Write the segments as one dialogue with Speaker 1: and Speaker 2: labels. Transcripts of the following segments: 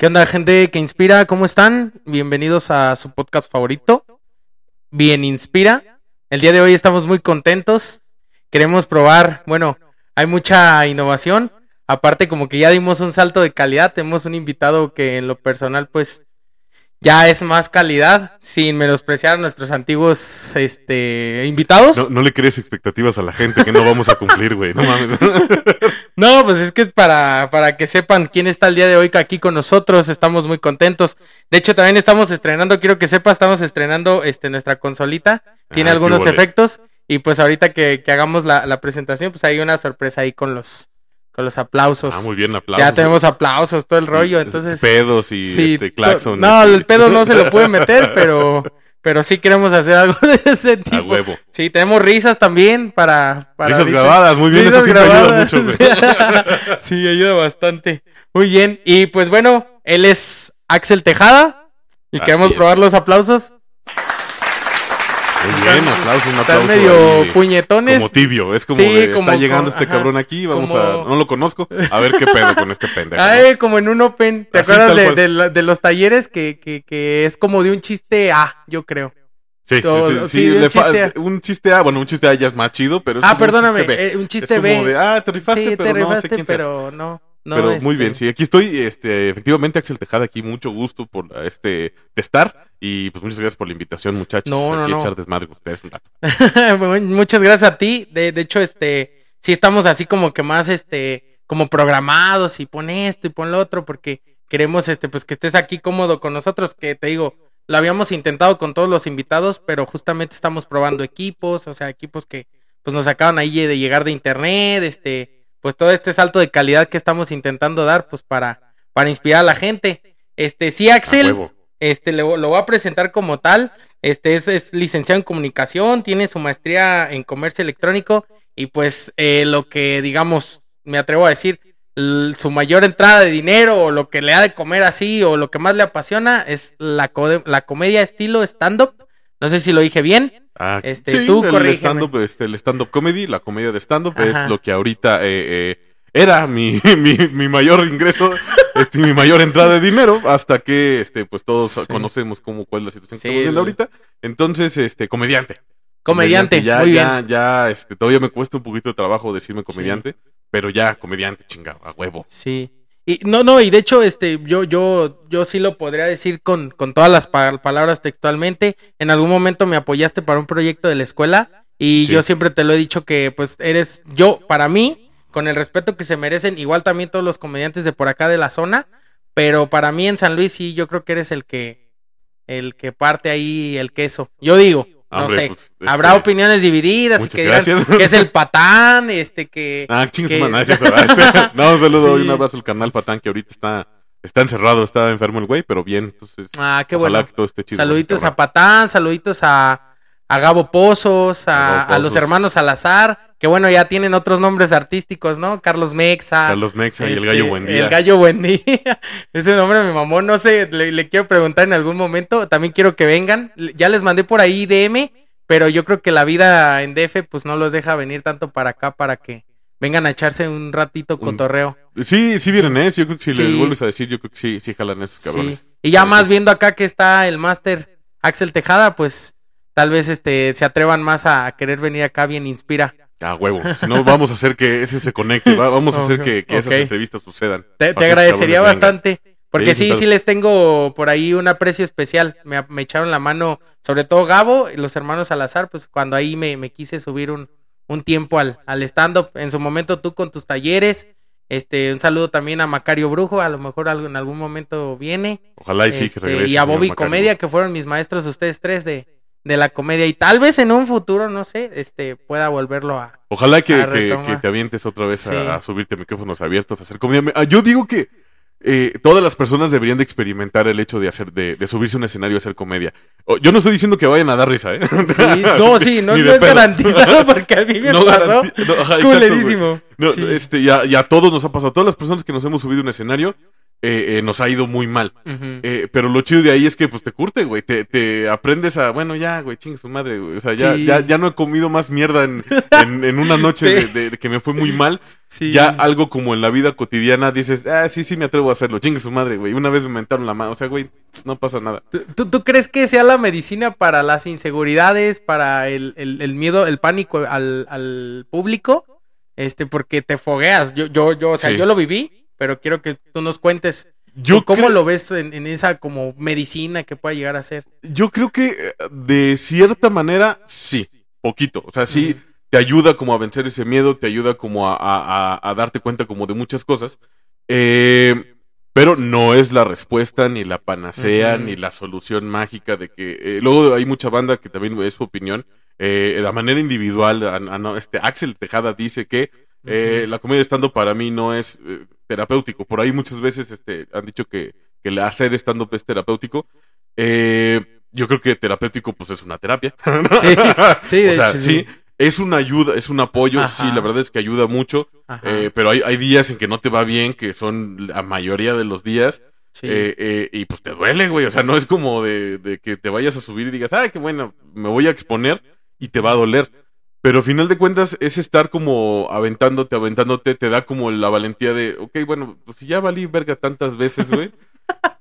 Speaker 1: ¿Qué onda, gente que inspira? ¿Cómo están? Bienvenidos a su podcast favorito, Bien Inspira. El día de hoy estamos muy contentos. Queremos probar, bueno, hay mucha innovación. Aparte, como que ya dimos un salto de calidad, tenemos un invitado que en lo personal, pues, ya es más calidad, sin menospreciar a nuestros antiguos este, invitados.
Speaker 2: No, no le crees expectativas a la gente que no vamos a cumplir, güey. No mames.
Speaker 1: No, pues es que para, para que sepan quién está el día de hoy aquí con nosotros. Estamos muy contentos. De hecho, también estamos estrenando, quiero que sepa, estamos estrenando este, nuestra consolita. Tiene
Speaker 2: Ah, qué
Speaker 1: algunos efectos. Y pues ahorita que, que hagamos la, la presentación, pues hay una sorpresa ahí con los, con los aplausos.
Speaker 2: Ah, muy bien, aplausos.
Speaker 1: Ya tenemos aplausos, todo el rollo, entonces...
Speaker 2: Pedos y
Speaker 1: Sí,
Speaker 2: este, claxon.
Speaker 1: No,
Speaker 2: este.
Speaker 1: el pedo no se lo puede meter, pero, pero sí queremos hacer algo de ese
Speaker 2: A
Speaker 1: tipo.
Speaker 2: huevo.
Speaker 1: Sí, tenemos risas también para... para
Speaker 2: Risas
Speaker 1: ahorita.
Speaker 2: grabadas, muy bien,
Speaker 1: Risas
Speaker 2: eso siempre ayuda
Speaker 1: grabadas.
Speaker 2: mucho, güey.
Speaker 1: sí, ayuda bastante. Muy bien. Y pues bueno, él es Axel Tejada. Y
Speaker 2: Así
Speaker 1: queremos
Speaker 2: es.
Speaker 1: probar los aplausos.
Speaker 2: Muy bien, aplauso, un
Speaker 1: Están
Speaker 2: aplauso.
Speaker 1: medio
Speaker 2: ahí,
Speaker 1: puñetones.
Speaker 2: Como tibio, es como
Speaker 1: Sí,
Speaker 2: de,
Speaker 1: como-
Speaker 2: está llegando
Speaker 1: como-
Speaker 2: este cabrón aquí, vamos
Speaker 1: como-
Speaker 2: a, no lo conozco, a ver qué pedo con este pendejo. ¿no?
Speaker 1: Ay, como en un Open. ¿Te
Speaker 2: Así,
Speaker 1: acuerdas de, de de los talleres que, que, que es como de un chiste A, yo creo?
Speaker 2: Sí, sí,
Speaker 1: sí,
Speaker 2: sí,
Speaker 1: un chiste A.
Speaker 2: un chiste A, bueno, un chiste A ya es más chido, pero es
Speaker 1: Ah,
Speaker 2: como un
Speaker 1: perdóname,
Speaker 2: chiste B.
Speaker 1: eh, un
Speaker 2: Es
Speaker 1: chiste
Speaker 2: como
Speaker 1: B.
Speaker 2: de, ah, te rifaste,
Speaker 1: sí,
Speaker 2: pero
Speaker 1: te
Speaker 2: no sé
Speaker 1: rifaste,
Speaker 2: quién seas.
Speaker 1: pero no. No
Speaker 2: Pero muy
Speaker 1: este,
Speaker 2: bien, sí, aquí estoy, este, efectivamente Axel Tejada aquí, mucho gusto por este estar y pues muchas gracias por la invitación, muchachos.
Speaker 1: No, no,
Speaker 2: aquí
Speaker 1: no.
Speaker 2: echar desmadre con ustedes un rato.
Speaker 1: Bueno, Muchas gracias a ti. De, de hecho, este, sí estamos así como que más, este, como programados y pon esto y pon lo otro, porque queremos, este, pues que estés aquí cómodo con nosotros, que te digo, lo habíamos intentado con todos los invitados, pero justamente estamos probando equipos, o sea, equipos que, pues nos acaban ahí de llegar de internet, este, pues todo este salto de calidad que estamos intentando dar, pues para, para inspirar a la gente. Este, sí, Axel, este, lo, lo voy a presentar como tal. Este es, es licenciado en comunicación, tiene su maestría en comercio electrónico y pues eh, lo que digamos, me atrevo a decir, su mayor entrada de dinero o lo que le da de comer así o lo que más le apasiona es la, co- la comedia estilo stand-up. No sé si lo dije bien.
Speaker 2: Ah,
Speaker 1: Este,
Speaker 2: sí,
Speaker 1: tú
Speaker 2: el
Speaker 1: corrígeme.
Speaker 2: stand-up, este, el stand-up comedy, la comedia de stand-up es lo que ahorita eh, eh, era mi, mi, mi mayor ingreso, este, mi mayor entrada de dinero, hasta que este, pues todos
Speaker 1: Sí.
Speaker 2: conocemos cómo cuál es la situación que estamos viendo
Speaker 1: el-
Speaker 2: ahorita. Entonces, este, comediante.
Speaker 1: Comediante,
Speaker 2: ya,
Speaker 1: muy
Speaker 2: ya,
Speaker 1: bien.
Speaker 2: ya, este, todavía me cuesta un poquito de trabajo decirme comediante, pero ya, comediante, chingado, a huevo.
Speaker 1: Sí. Y no, no, y de hecho, este, yo, yo, yo sí lo podría decir con, con todas las pa- palabras textualmente. En algún momento me apoyaste para un proyecto de la escuela y
Speaker 2: Sí.
Speaker 1: yo siempre te lo he dicho que, pues, eres, yo, para mí, con el respeto que se merecen, igual también todos los comediantes de por acá de la zona, pero para mí en San Luis sí, yo creo que eres el que, el que parte ahí el queso. Yo digo, no
Speaker 2: Hombre,
Speaker 1: sé.
Speaker 2: pues,
Speaker 1: Habrá
Speaker 2: este,
Speaker 1: opiniones divididas
Speaker 2: muchas
Speaker 1: que dirán
Speaker 2: gracias.
Speaker 1: que es el patán, este, que...
Speaker 2: Ah, chingue su
Speaker 1: que-
Speaker 2: no, es este, no, un saludo y un abrazo al canal Patán, que ahorita está, está encerrado, está enfermo el güey, pero bien, entonces,
Speaker 1: Ah, qué
Speaker 2: ojalá
Speaker 1: bueno.
Speaker 2: que todo esté chido.
Speaker 1: Saluditos a Patán, saluditos a, a Gabo Pozos, a,
Speaker 2: Gabo
Speaker 1: a los
Speaker 2: Pozos.
Speaker 1: hermanos Salazar, que bueno, ya tienen otros nombres artísticos, ¿no? Carlos Mexa.
Speaker 2: Carlos Mexa y el
Speaker 1: este,
Speaker 2: gallo Buendía.
Speaker 1: El gallo Buendía. Ese nombre me mamó, no sé, le, le quiero preguntar en algún momento. También quiero que vengan. Ya les mandé por ahí DM, pero yo creo que la vida en DF pues no los deja venir tanto para acá para que vengan a echarse un ratito cotorreo.
Speaker 2: Sí, sí vienen, ¿eh? Yo creo que si les
Speaker 1: Sí.
Speaker 2: vuelves a decir, yo creo que sí, sí jalan esos cabrones.
Speaker 1: Sí. Y ya más viendo acá que está el máster Axel Tejada, pues tal vez este se atrevan más a querer venir acá bien inspira.
Speaker 2: Ah, huevo. Si no, vamos a hacer que ese se conecte. va- Vamos a hacer que, que esas entrevistas sucedan.
Speaker 1: Te, agradecería bastante. Porque
Speaker 2: Sí,
Speaker 1: sí, les tengo por ahí un aprecio especial. Me, me echaron la mano, sobre todo Gabo y los hermanos Salazar, pues cuando ahí me, me quise subir un, un tiempo al, al stand-up. En su momento tú con tus talleres. Este, un saludo también a Macario Brujo, a lo mejor en algún momento viene.
Speaker 2: Ojalá y sí,
Speaker 1: Este,
Speaker 2: que regrese.
Speaker 1: y a Bobby. Comedia, que fueron mis maestros ustedes tres de, de la comedia. Y tal vez en un futuro, no sé, este, pueda volverlo a...
Speaker 2: Ojalá que,
Speaker 1: a
Speaker 2: que-
Speaker 1: retomar.
Speaker 2: que te avientes otra vez a-
Speaker 1: Sí.
Speaker 2: a, subirte a micrófonos abiertos, a hacer comedia. Me- ah, Yo digo que eh, todas las personas deberían de experimentar el hecho de hacer, de, de subirse a un escenario a hacer comedia. Yo no estoy diciendo que vayan a dar risa, ¿eh?
Speaker 1: Sí, no, sí, no, no es garantizado porque a mí me
Speaker 2: No
Speaker 1: pasó
Speaker 2: no, ajá, exacto,
Speaker 1: culerísimo.
Speaker 2: No,
Speaker 1: Sí.
Speaker 2: este, ya, ya a todos nos ha pasado, a todas las personas que nos hemos subido a un escenario, eh, eh, nos ha ido muy mal. Eh, pero lo chido de ahí es que pues te curte, güey. Te, te aprendes a, bueno, ya, güey, chingue su madre, güey. O sea, ya,
Speaker 1: Sí.
Speaker 2: ya, ya no he comido más mierda en, en, en una noche de,
Speaker 1: Sí.
Speaker 2: de- de que me fue muy mal.
Speaker 1: Sí.
Speaker 2: Ya algo como en la vida cotidiana dices, ah, sí, sí me atrevo a hacerlo. Chingue su madre, güey. Una vez me mentaron la mano. O sea, güey, no pasa nada.
Speaker 1: ¿Tú, tú, tú crees que sea la medicina para las inseguridades, para el, el- el miedo, el pánico al, al público? Este, porque te fogueas. Yo, yo, yo, o sea, yo lo viví, pero quiero que tú nos cuentes
Speaker 2: Yo
Speaker 1: cómo
Speaker 2: creo-
Speaker 1: lo ves en, en esa como medicina que pueda llegar a ser.
Speaker 2: Yo creo que eh, de cierta manera, sí, poquito. O sea, sí, te ayuda como a vencer ese miedo, te ayuda como a, a- a- darte cuenta como de muchas cosas. Eh, pero no es la respuesta, ni la panacea, ni la solución mágica de que... eh, luego hay mucha banda que también es su opinión. Eh, de manera individual, a- este Axel Tejada dice que eh, la comedia estando para mí no es eh, terapéutico. Por ahí muchas veces este, han dicho que, que el hacer stand-up es terapéutico. Eh, yo creo que terapéutico pues es una terapia.
Speaker 1: Sí, sí, de
Speaker 2: o sea,
Speaker 1: hecho,
Speaker 2: sí. Es una ayuda, es un apoyo,
Speaker 1: Ajá.
Speaker 2: sí, la verdad es que ayuda mucho, eh, pero hay, hay días en que no te va bien, que son la mayoría de los días,
Speaker 1: sí.
Speaker 2: eh, eh, y pues te duele, güey, o sea, no es como de, de que te vayas a subir y digas, ay, qué bueno, me voy a exponer y te va a doler. Pero al final de cuentas es estar como aventándote, aventándote, te da como la valentía de, ok, bueno, pues si ya valí verga tantas veces, güey.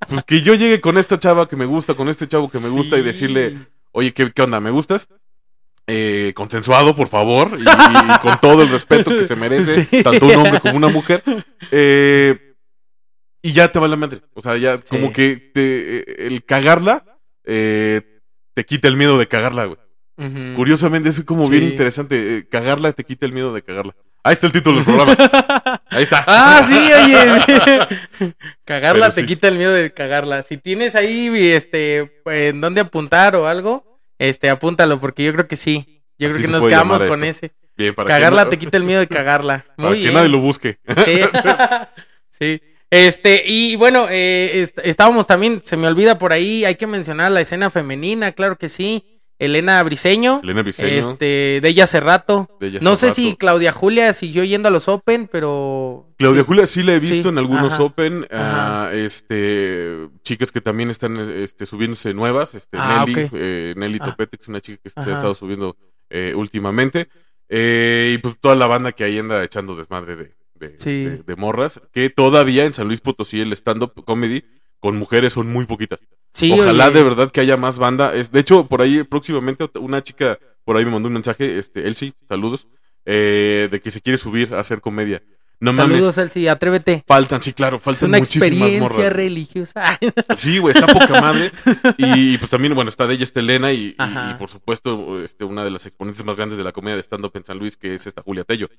Speaker 2: Pues que yo llegue con esta chava que me gusta, con este chavo que me gusta y decirle, oye, ¿qué, qué onda? ¿Me gustas? Eh, consensuado, por favor, y, y con todo el respeto que se merece,
Speaker 1: Sí.
Speaker 2: tanto un hombre como una mujer. Eh, y ya te va la madre. O sea, ya como que te- eh, el cagarla eh, te quita el miedo de cagarla, güey. Curiosamente, es como bien interesante. eh, cagarla te quita el miedo de cagarla. Ahí está el título del programa. Ahí está.
Speaker 1: Ah, sí, oye. cagarla
Speaker 2: Pero
Speaker 1: te
Speaker 2: sí.
Speaker 1: quita el miedo de cagarla. Si tienes ahí, este, en dónde apuntar o algo, este, apúntalo, porque yo creo que sí. Yo
Speaker 2: Así
Speaker 1: creo que nos quedamos con ese.
Speaker 2: Bien, para
Speaker 1: Cagarla
Speaker 2: que, no-
Speaker 1: te quita el miedo de cagarla.
Speaker 2: para
Speaker 1: Muy
Speaker 2: que
Speaker 1: bien.
Speaker 2: nadie lo busque.
Speaker 1: Sí. Sí. Este, y bueno, eh, est- estábamos también, se me olvida por ahí, hay que mencionar la escena femenina, claro que sí. Elena Briseño.
Speaker 2: Elena Briseño.
Speaker 1: Este, de ella hace rato.
Speaker 2: De ella
Speaker 1: no sé si. Claudia Julia siguió yendo a los Open, pero.
Speaker 2: Claudia
Speaker 1: sí.
Speaker 2: Julia sí la he visto
Speaker 1: Sí,
Speaker 2: en algunos
Speaker 1: ajá.
Speaker 2: Open.
Speaker 1: Ajá.
Speaker 2: ah, este, chicas que también están este, subiéndose nuevas. Este,
Speaker 1: Ah,
Speaker 2: Nelly,
Speaker 1: ok.
Speaker 2: eh, Nelly
Speaker 1: Ah.
Speaker 2: Topetex, una chica que se ha
Speaker 1: Ajá.
Speaker 2: estado subiendo eh, últimamente. Eh, y pues toda la banda que ahí anda echando desmadre de, de,
Speaker 1: Sí.
Speaker 2: de- de morras. Que todavía en San Luis Potosí el stand-up comedy con mujeres son muy poquitas.
Speaker 1: Sí,
Speaker 2: Ojalá
Speaker 1: oye.
Speaker 2: de verdad que haya más banda. Es, de hecho, por ahí próximamente una chica por ahí me mandó un mensaje, este, Elsie, saludos, eh, de que se quiere subir a hacer comedia. No mames,
Speaker 1: Saludos, Elsie, atrévete.
Speaker 2: faltan, sí, claro,
Speaker 1: Es
Speaker 2: faltan
Speaker 1: una
Speaker 2: muchísimas
Speaker 1: experiencia
Speaker 2: morras.
Speaker 1: religiosa.
Speaker 2: Sí, güey, está poca madre. Y pues también, bueno, está de ella, está Elena, y, y, por supuesto, este, una de las exponentes más grandes de la comedia de stand-up en San Luis, que es esta Julia Tello.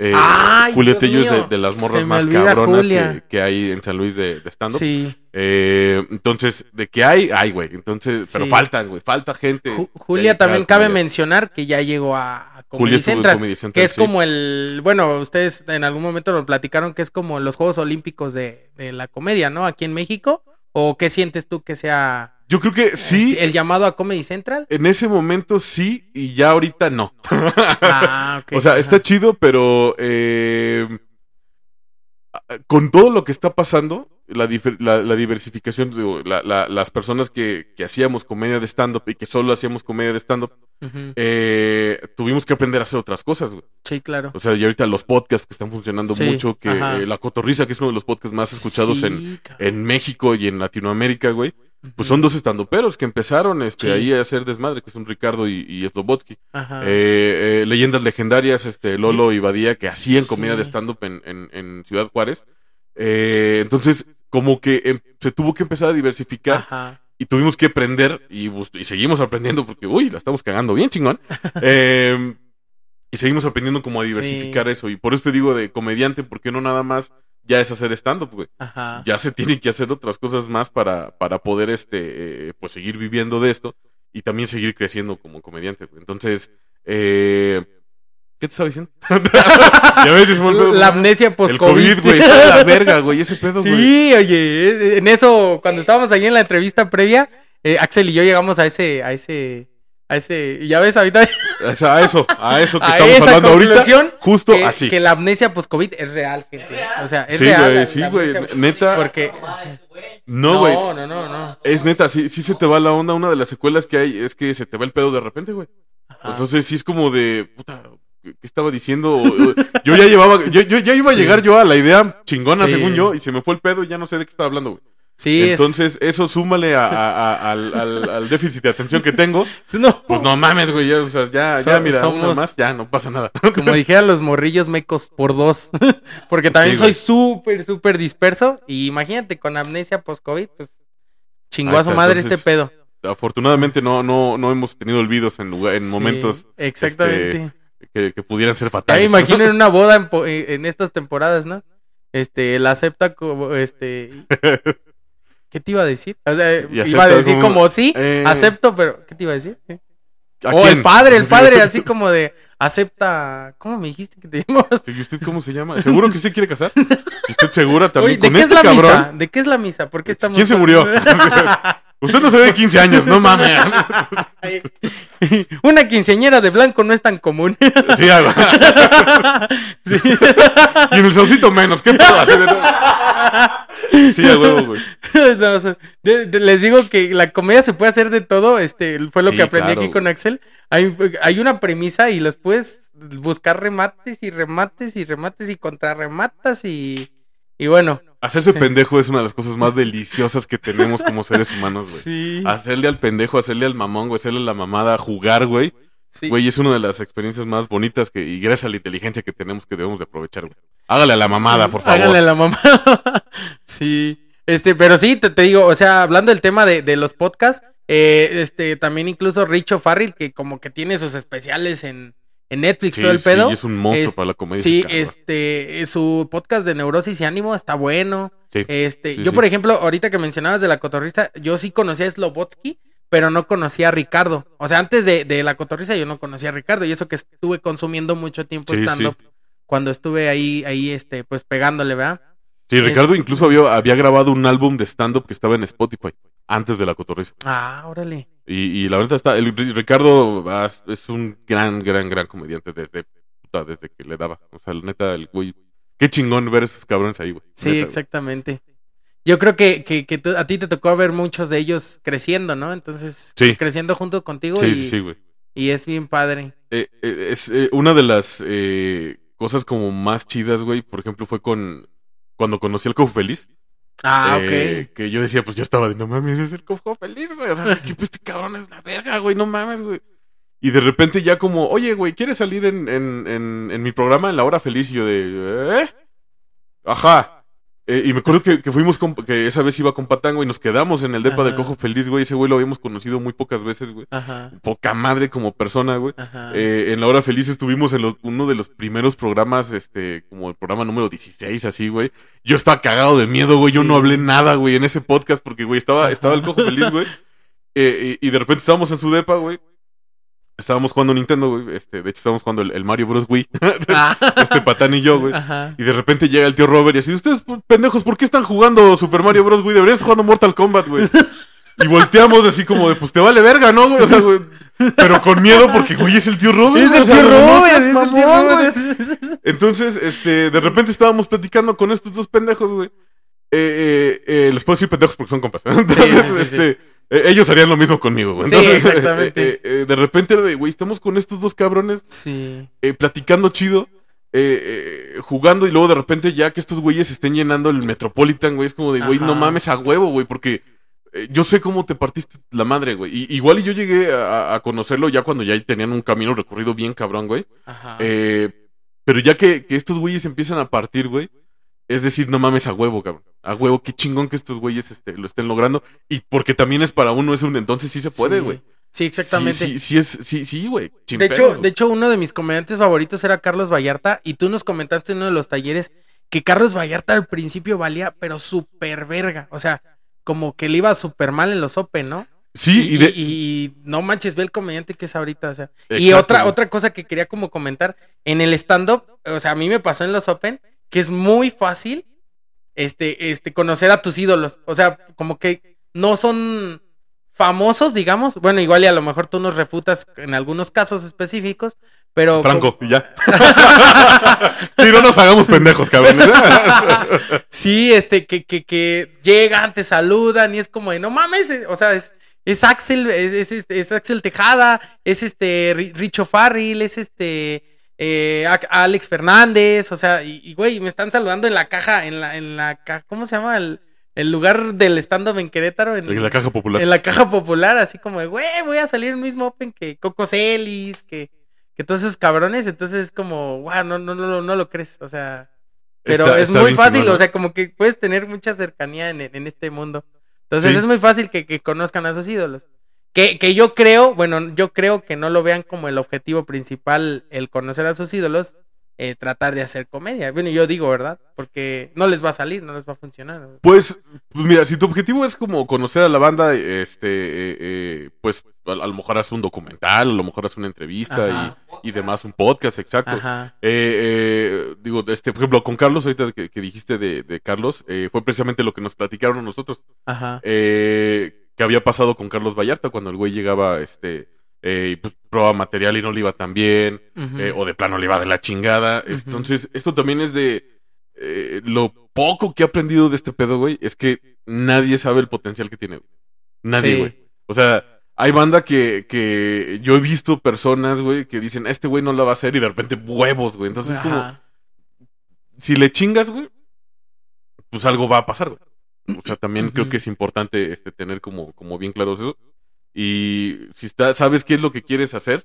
Speaker 2: Eh,
Speaker 1: Ay,
Speaker 2: Julia
Speaker 1: Dios
Speaker 2: Tello es de, las morras más cabronas que, que hay en San Luis de, de stand-up.
Speaker 1: sí.
Speaker 2: Eh, entonces, de que hay, hay, güey. Entonces, pero faltan, güey. Falta gente.
Speaker 1: Ju- Julia también cabe mencionar que ya llegó a, Comedy Central,
Speaker 2: Comedy Central,
Speaker 1: que es
Speaker 2: sí.
Speaker 1: como el, bueno, ustedes en algún momento lo platicaron que es como los Juegos Olímpicos de, de la comedia, ¿no? Aquí en México. ¿O qué sientes tú que sea
Speaker 2: Yo creo que sí.
Speaker 1: el llamado a Comedy Central?
Speaker 2: En ese momento sí, y ya ahorita no.
Speaker 1: Ah, ok.
Speaker 2: o sea, está chido, pero eh, con todo lo que está pasando, la, difer- la- la diversificación, digo, la- la- las personas que, que hacíamos comedia de stand-up y que solo hacíamos comedia de stand-up, eh, tuvimos que aprender a hacer otras cosas, güey.
Speaker 1: Sí, claro.
Speaker 2: O sea, y ahorita los podcasts que están funcionando
Speaker 1: Sí,
Speaker 2: mucho, que eh, La Cotorriza, que es uno de los podcasts más escuchados en,
Speaker 1: cabrón.
Speaker 2: en México y en Latinoamérica, güey. Pues son dos estandoperos que empezaron este,
Speaker 1: Sí.
Speaker 2: ahí a hacer desmadre, que son Ricardo y, y Slobotsky.
Speaker 1: Ajá.
Speaker 2: Eh, eh, leyendas legendarias, este, Lolo y Badía, que hacían comedia
Speaker 1: Sí.
Speaker 2: de stand-up en, en- en Ciudad Juárez. Eh, entonces, como que em- se tuvo que empezar a diversificar
Speaker 1: Ajá.
Speaker 2: y tuvimos que aprender y, seguimos aprendiendo porque, uy, la estamos cagando bien chingón. Eh, y seguimos aprendiendo como a diversificar eso. Y por eso te digo de comediante, porque no nada más ya es hacer stand-up, güey
Speaker 1: Ajá.
Speaker 2: ya se tiene que hacer otras cosas más para, para poder este eh, pues seguir viviendo de esto y también seguir creciendo como comediante. güey. Entonces, eh, ¿qué te estaba diciendo? ya ves.
Speaker 1: La amnesia
Speaker 2: El
Speaker 1: post-COVID.
Speaker 2: COVID, güey, la verga, güey, ese pedo, güey.
Speaker 1: Sí, oye, en eso, cuando estábamos ahí en la entrevista previa, eh, Axel y yo llegamos a ese, a ese, a ese, ya ves, ahorita
Speaker 2: a eso, a eso que
Speaker 1: a
Speaker 2: estamos
Speaker 1: esa
Speaker 2: hablando ahorita. Justo
Speaker 1: que,
Speaker 2: así.
Speaker 1: que la amnesia post-COVID es real, gente. O sea, es
Speaker 2: Sí,
Speaker 1: real.
Speaker 2: güey, sí, güey, neta.
Speaker 1: Porque
Speaker 2: No, güey.
Speaker 1: no, no, no, no.
Speaker 2: Es neta, sí, sí se te va la onda. Una de las secuelas que hay es que se te va el pedo de repente, güey.
Speaker 1: Ajá.
Speaker 2: Entonces sí es como de, puta, ¿qué estaba diciendo? Yo ya llevaba, yo, yo ya iba a
Speaker 1: Sí.
Speaker 2: llegar yo a la idea chingona,
Speaker 1: Sí.
Speaker 2: según yo, y se me fue el pedo y ya no sé de qué estaba hablando, güey.
Speaker 1: Sí, es-
Speaker 2: Entonces, eso súmale a- a- a- al, al- al déficit de atención que tengo.
Speaker 1: no,
Speaker 2: Pues no mames, güey, ya, o sea, ya, ya mira, una
Speaker 1: somos-
Speaker 2: más, ya no pasa nada.
Speaker 1: como dijeran los morrillos mecos por dos. Porque también
Speaker 2: Sí,
Speaker 1: soy súper, súper disperso. Y imagínate, con amnesia post-COVID, pues chingó a su madre
Speaker 2: entonces,
Speaker 1: este pedo.
Speaker 2: Afortunadamente no, no, no hemos tenido olvidos en, lugar, en
Speaker 1: Sí,
Speaker 2: momentos
Speaker 1: Exactamente.
Speaker 2: que, que pudieran ser
Speaker 1: Ya me
Speaker 2: fatales.
Speaker 1: imagino en una boda en- en estas temporadas, ¿no? Este, la acepta como, este... ¿Qué te iba a decir? O sea, iba a decir
Speaker 2: como-
Speaker 1: como, sí,
Speaker 2: eh,
Speaker 1: acepto, pero ¿qué te iba a decir? Sí.
Speaker 2: ¿A
Speaker 1: O
Speaker 2: quién?
Speaker 1: el padre, el padre, así como de acepta. ¿Cómo me dijiste que te llamas?
Speaker 2: ¿Y usted cómo se llama? ¿Seguro que se quiere casar? ¿Y ¿Usted segura también
Speaker 1: Oye, ¿de
Speaker 2: con
Speaker 1: qué
Speaker 2: este
Speaker 1: es la
Speaker 2: cabrón?
Speaker 1: misa? ¿De qué es la misa? ¿Por qué estamos
Speaker 2: ¿Quién se murió? Usted no se ve de 15 años, no mames.
Speaker 1: Una quinceañera de blanco no es tan común.
Speaker 2: Sí, a-
Speaker 1: Sí.
Speaker 2: y en el saucito menos, ¿qué puedo hacer? Sí, a huevo, güey.
Speaker 1: No, o sea, de- de- les digo que la comedia se puede hacer de todo. Este fue lo
Speaker 2: Sí,
Speaker 1: que aprendí
Speaker 2: claro,
Speaker 1: aquí con Axel. Hay, hay una premisa y los puedes buscar remates y remates y remates y contrarrematas y, y bueno.
Speaker 2: Hacerse
Speaker 1: Sí.
Speaker 2: pendejo es una de las cosas más deliciosas que tenemos como seres humanos, güey.
Speaker 1: Sí.
Speaker 2: Hacerle al pendejo, hacerle al mamón, güey, hacerle a la mamada, jugar, güey.
Speaker 1: sí.
Speaker 2: Güey, es una de las experiencias más bonitas que, y gracias a la inteligencia que tenemos que debemos de aprovechar, güey. Hágale a la mamada, por favor.
Speaker 1: Háganle a la mamá. sí. Este, pero sí, te, te digo, o sea, hablando del tema de, de los podcasts, eh, este, también incluso Richo Farrell, que como que tiene sus especiales en, en Netflix,
Speaker 2: Sí,
Speaker 1: todo el
Speaker 2: sí,
Speaker 1: pedo.
Speaker 2: es un monstruo
Speaker 1: Es-
Speaker 2: para la comedia.
Speaker 1: Sí, este, su podcast de Neurosis y Ánimo está bueno.
Speaker 2: Sí.
Speaker 1: Este, yo, por ejemplo, ahorita que mencionabas de la cotorrista, yo sí conocía a Slobotsky, pero no conocía a Ricardo. O sea, antes de, de la cotorrista yo no conocía a Ricardo, y eso que estuve consumiendo mucho tiempo estando cuando estuve ahí, ahí, este, pues pegándole, ¿verdad?
Speaker 2: Sí, Ricardo incluso había, había grabado un álbum de stand-up que estaba en Spotify antes de la cotorriza.
Speaker 1: Ah, órale.
Speaker 2: Y, y la verdad está, el, Ricardo ah, es un gran, gran, gran comediante desde, puta, desde que le daba. O sea, la neta, el güey, qué chingón ver a esos cabrones ahí, güey.
Speaker 1: Sí,
Speaker 2: Neta, güey.
Speaker 1: exactamente. Yo creo que, que, que tú- a ti te tocó ver muchos de ellos creciendo, ¿no? Entonces,
Speaker 2: Sí.
Speaker 1: creciendo junto contigo
Speaker 2: Sí,
Speaker 1: y,
Speaker 2: sí, sí, güey.
Speaker 1: y es bien padre.
Speaker 2: Eh, eh, es eh, una de las eh, cosas como más chidas, güey. Por ejemplo, fue con cuando conocí al Cojo Feliz.
Speaker 1: Ah,
Speaker 2: eh,
Speaker 1: ok.
Speaker 2: Que yo decía, pues yo estaba de, no mames, es el Cojo Feliz, güey. O sea, pues, este cabrón es una verga, güey, no mames, güey. Y de repente ya como, oye, güey, ¿quieres salir en, en, en, en mi programa en la hora feliz? Y yo de, ¿eh? Ajá. Eh, y me acuerdo que, que fuimos con, que esa vez iba con Patango y nos quedamos en el depa del
Speaker 1: Ajá.
Speaker 2: Cojo Feliz, güey. Ese güey lo habíamos conocido muy pocas veces, güey.
Speaker 1: Ajá.
Speaker 2: Poca madre como persona, güey.
Speaker 1: Ajá.
Speaker 2: Eh, en la hora feliz estuvimos en lo- uno de los primeros programas, este, como el programa número 16, así, güey. Yo estaba cagado de miedo, güey. Yo
Speaker 1: Sí.
Speaker 2: no hablé nada, güey, en ese podcast porque, güey, estaba, estaba el cojo feliz, güey. Eh, y, y de repente estábamos en su depa, güey. Estábamos jugando Nintendo, güey. Este, de hecho, estábamos jugando el, el Mario Bros. Wii.
Speaker 1: Ah.
Speaker 2: este Patán y yo, güey.
Speaker 1: Ajá.
Speaker 2: Y de repente llega el tío Robert y así, ustedes pendejos, ¿por qué están jugando Super Mario Bros, güey? Deberían estar jugando Mortal Kombat, güey. Y volteamos así como de, pues te vale verga, ¿no, güey? O sea, güey. Pero con miedo porque, güey, es el tío Robert.
Speaker 1: Es el tío Robert.
Speaker 2: Entonces, este, de repente estábamos platicando con estos dos pendejos, güey. Eh, eh, eh, les puedo decir pendejos porque son compas. Entonces,
Speaker 1: sí, sí, sí.
Speaker 2: este, ellos harían lo mismo conmigo, güey.
Speaker 1: Sí,
Speaker 2: Entonces,
Speaker 1: exactamente.
Speaker 2: eh, eh, eh, de repente era de, güey, estamos con estos dos cabrones
Speaker 1: Sí.
Speaker 2: eh, platicando chido, eh, eh, jugando y luego de repente ya que estos güeyes estén llenando el Metropolitan, güey, es como de, güey, no mames a huevo, güey, porque eh, yo sé cómo te partiste la madre, güey. Y, igual y yo llegué a, a conocerlo ya cuando ya tenían un camino recorrido bien cabrón, güey.
Speaker 1: Ajá.
Speaker 2: Eh, pero ya que, que estos güeyes empiezan a partir, güey, es decir, no mames a huevo, cabrón. A huevo, qué chingón que estos güeyes este, lo estén logrando. Y porque también es para uno, es un entonces sí se puede, güey.
Speaker 1: Sí, exactamente.
Speaker 2: Sí, sí, sí, es, sí, sí, güey.
Speaker 1: De hecho,
Speaker 2: pedos,
Speaker 1: de hecho, uno de mis comediantes favoritos era Carlos Vallarta y tú nos comentaste en uno de los talleres que Carlos Vallarta al principio valía, pero súper verga. O sea, como que le iba súper mal en los Open, ¿no?
Speaker 2: Sí,
Speaker 1: y,
Speaker 2: y, de,
Speaker 1: y- y no manches, ve el comediante que es ahorita, o sea. y otra,
Speaker 2: güey.
Speaker 1: otra cosa que quería como comentar, en el stand-up, o sea, a mí me pasó en los Open, que es muy fácil este, este, conocer a tus ídolos. O sea, como que no son famosos, digamos. Bueno, igual y a lo mejor tú nos refutas en algunos casos específicos, pero...
Speaker 2: Franco, ya. sí, no nos hagamos pendejos, cabrón.
Speaker 1: sí, este, que, que, que llegan, te saludan y es como de, no mames, eh, o sea, es, es Axel, es, es, es Axel Tejada, es este Richo Farril, es este eh, Alex Fernández, o sea, y, güey, me están saludando en la caja, en la, en la caja, ¿cómo se llama? El, el lugar del stand-up en Querétaro.
Speaker 2: En, la caja popular.
Speaker 1: En la caja popular, así como de, güey, voy a salir el mismo Open que Coco Celis, que, que todos esos cabrones, entonces es como, wow, no, no, no, no lo crees, o sea, pero es muy fácil, o sea, como que puedes tener mucha cercanía en, en este mundo. Entonces es muy fácil que, que conozcan a sus ídolos. Que, que, yo creo, bueno, yo creo que no lo vean como el objetivo principal el conocer a sus ídolos, eh, tratar de hacer comedia. Bueno, yo digo, ¿verdad? Porque no les va a salir, no les va a funcionar.
Speaker 2: Pues, pues mira, si tu objetivo es como conocer a la banda, este, eh, eh, pues a, lo mejor haces un documental, a lo mejor haces una entrevista y, y, demás, un podcast, exacto. digo, este, por ejemplo, con Carlos, ahorita que, dijiste de, de Carlos, fue precisamente lo que nos platicaron nosotros.
Speaker 1: Ajá.
Speaker 2: Que había pasado con Carlos Vallarta cuando el güey llegaba, este, eh, y pues prueba material y no le iba tan bien, eh, o de plano le iba de la chingada. Entonces, esto también es de eh, lo poco que he aprendido de este pedo, güey, es que nadie sabe el potencial que tiene. Nadie, güey. O sea, hay banda que, que yo he visto personas, güey, que dicen, este güey no la va a hacer y de repente huevos, güey. Entonces, es como, si le chingas, güey, pues algo va a pasar, güey. O sea, también creo que es importante este, tener como, como bien claros eso. Y si está, sabes qué es lo que quieres hacer,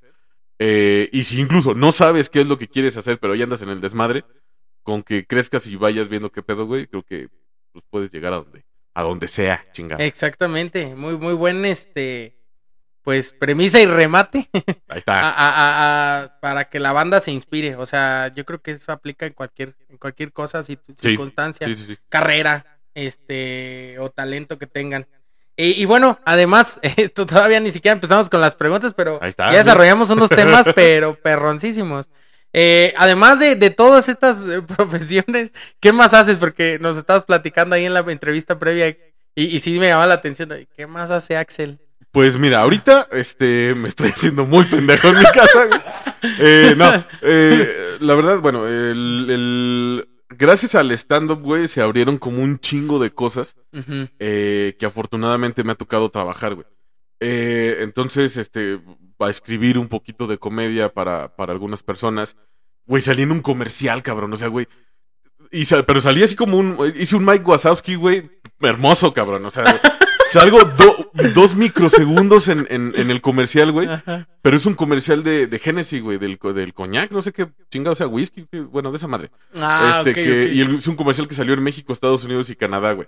Speaker 2: eh, y si incluso no sabes qué es lo que quieres hacer, pero ya andas en el desmadre, con que crezcas y vayas viendo qué pedo, güey, creo que pues, puedes llegar a donde, a donde sea, chingada.
Speaker 1: Exactamente, muy, muy buen este, pues premisa y remate.
Speaker 2: Ahí está.
Speaker 1: a, para que la banda se inspire. O sea, yo creo que eso aplica en cualquier, en cualquier cosa, circunstancia, carrera, este, o talento que tengan. Y, bueno, además, todavía ni siquiera empezamos con las preguntas, pero ya desarrollamos unos temas, pero perroncísimos. Eh, además de, todas estas eh, profesiones, ¿qué más haces? Porque nos estabas platicando ahí en la entrevista previa y, y sí me llamaba la atención. ¿Qué más hace Axel?
Speaker 2: Pues mira, ahorita este, me estoy haciendo muy pendejo en mi casa. Eh, no, la verdad, bueno, el gracias al stand-up, güey, se abrieron como un chingo de cosas eh, que afortunadamente me ha tocado trabajar, güey. Eh, entonces, este, a escribir un poquito de comedia para, para algunas personas. Güey, salí en un comercial, cabrón. O sea, güey. pero salí así como un. Hice un Mike Wazowski, güey. Hermoso, cabrón. O sea, salgo dos microsegundos en, en, el comercial, güey. Pero es un comercial de, de Genesis, güey, del, del coñac, no sé qué chingado sea, whisky, bueno, de esa madre.
Speaker 1: Ah, este, que,
Speaker 2: Y es un comercial que salió en México, Estados Unidos y Canadá, güey.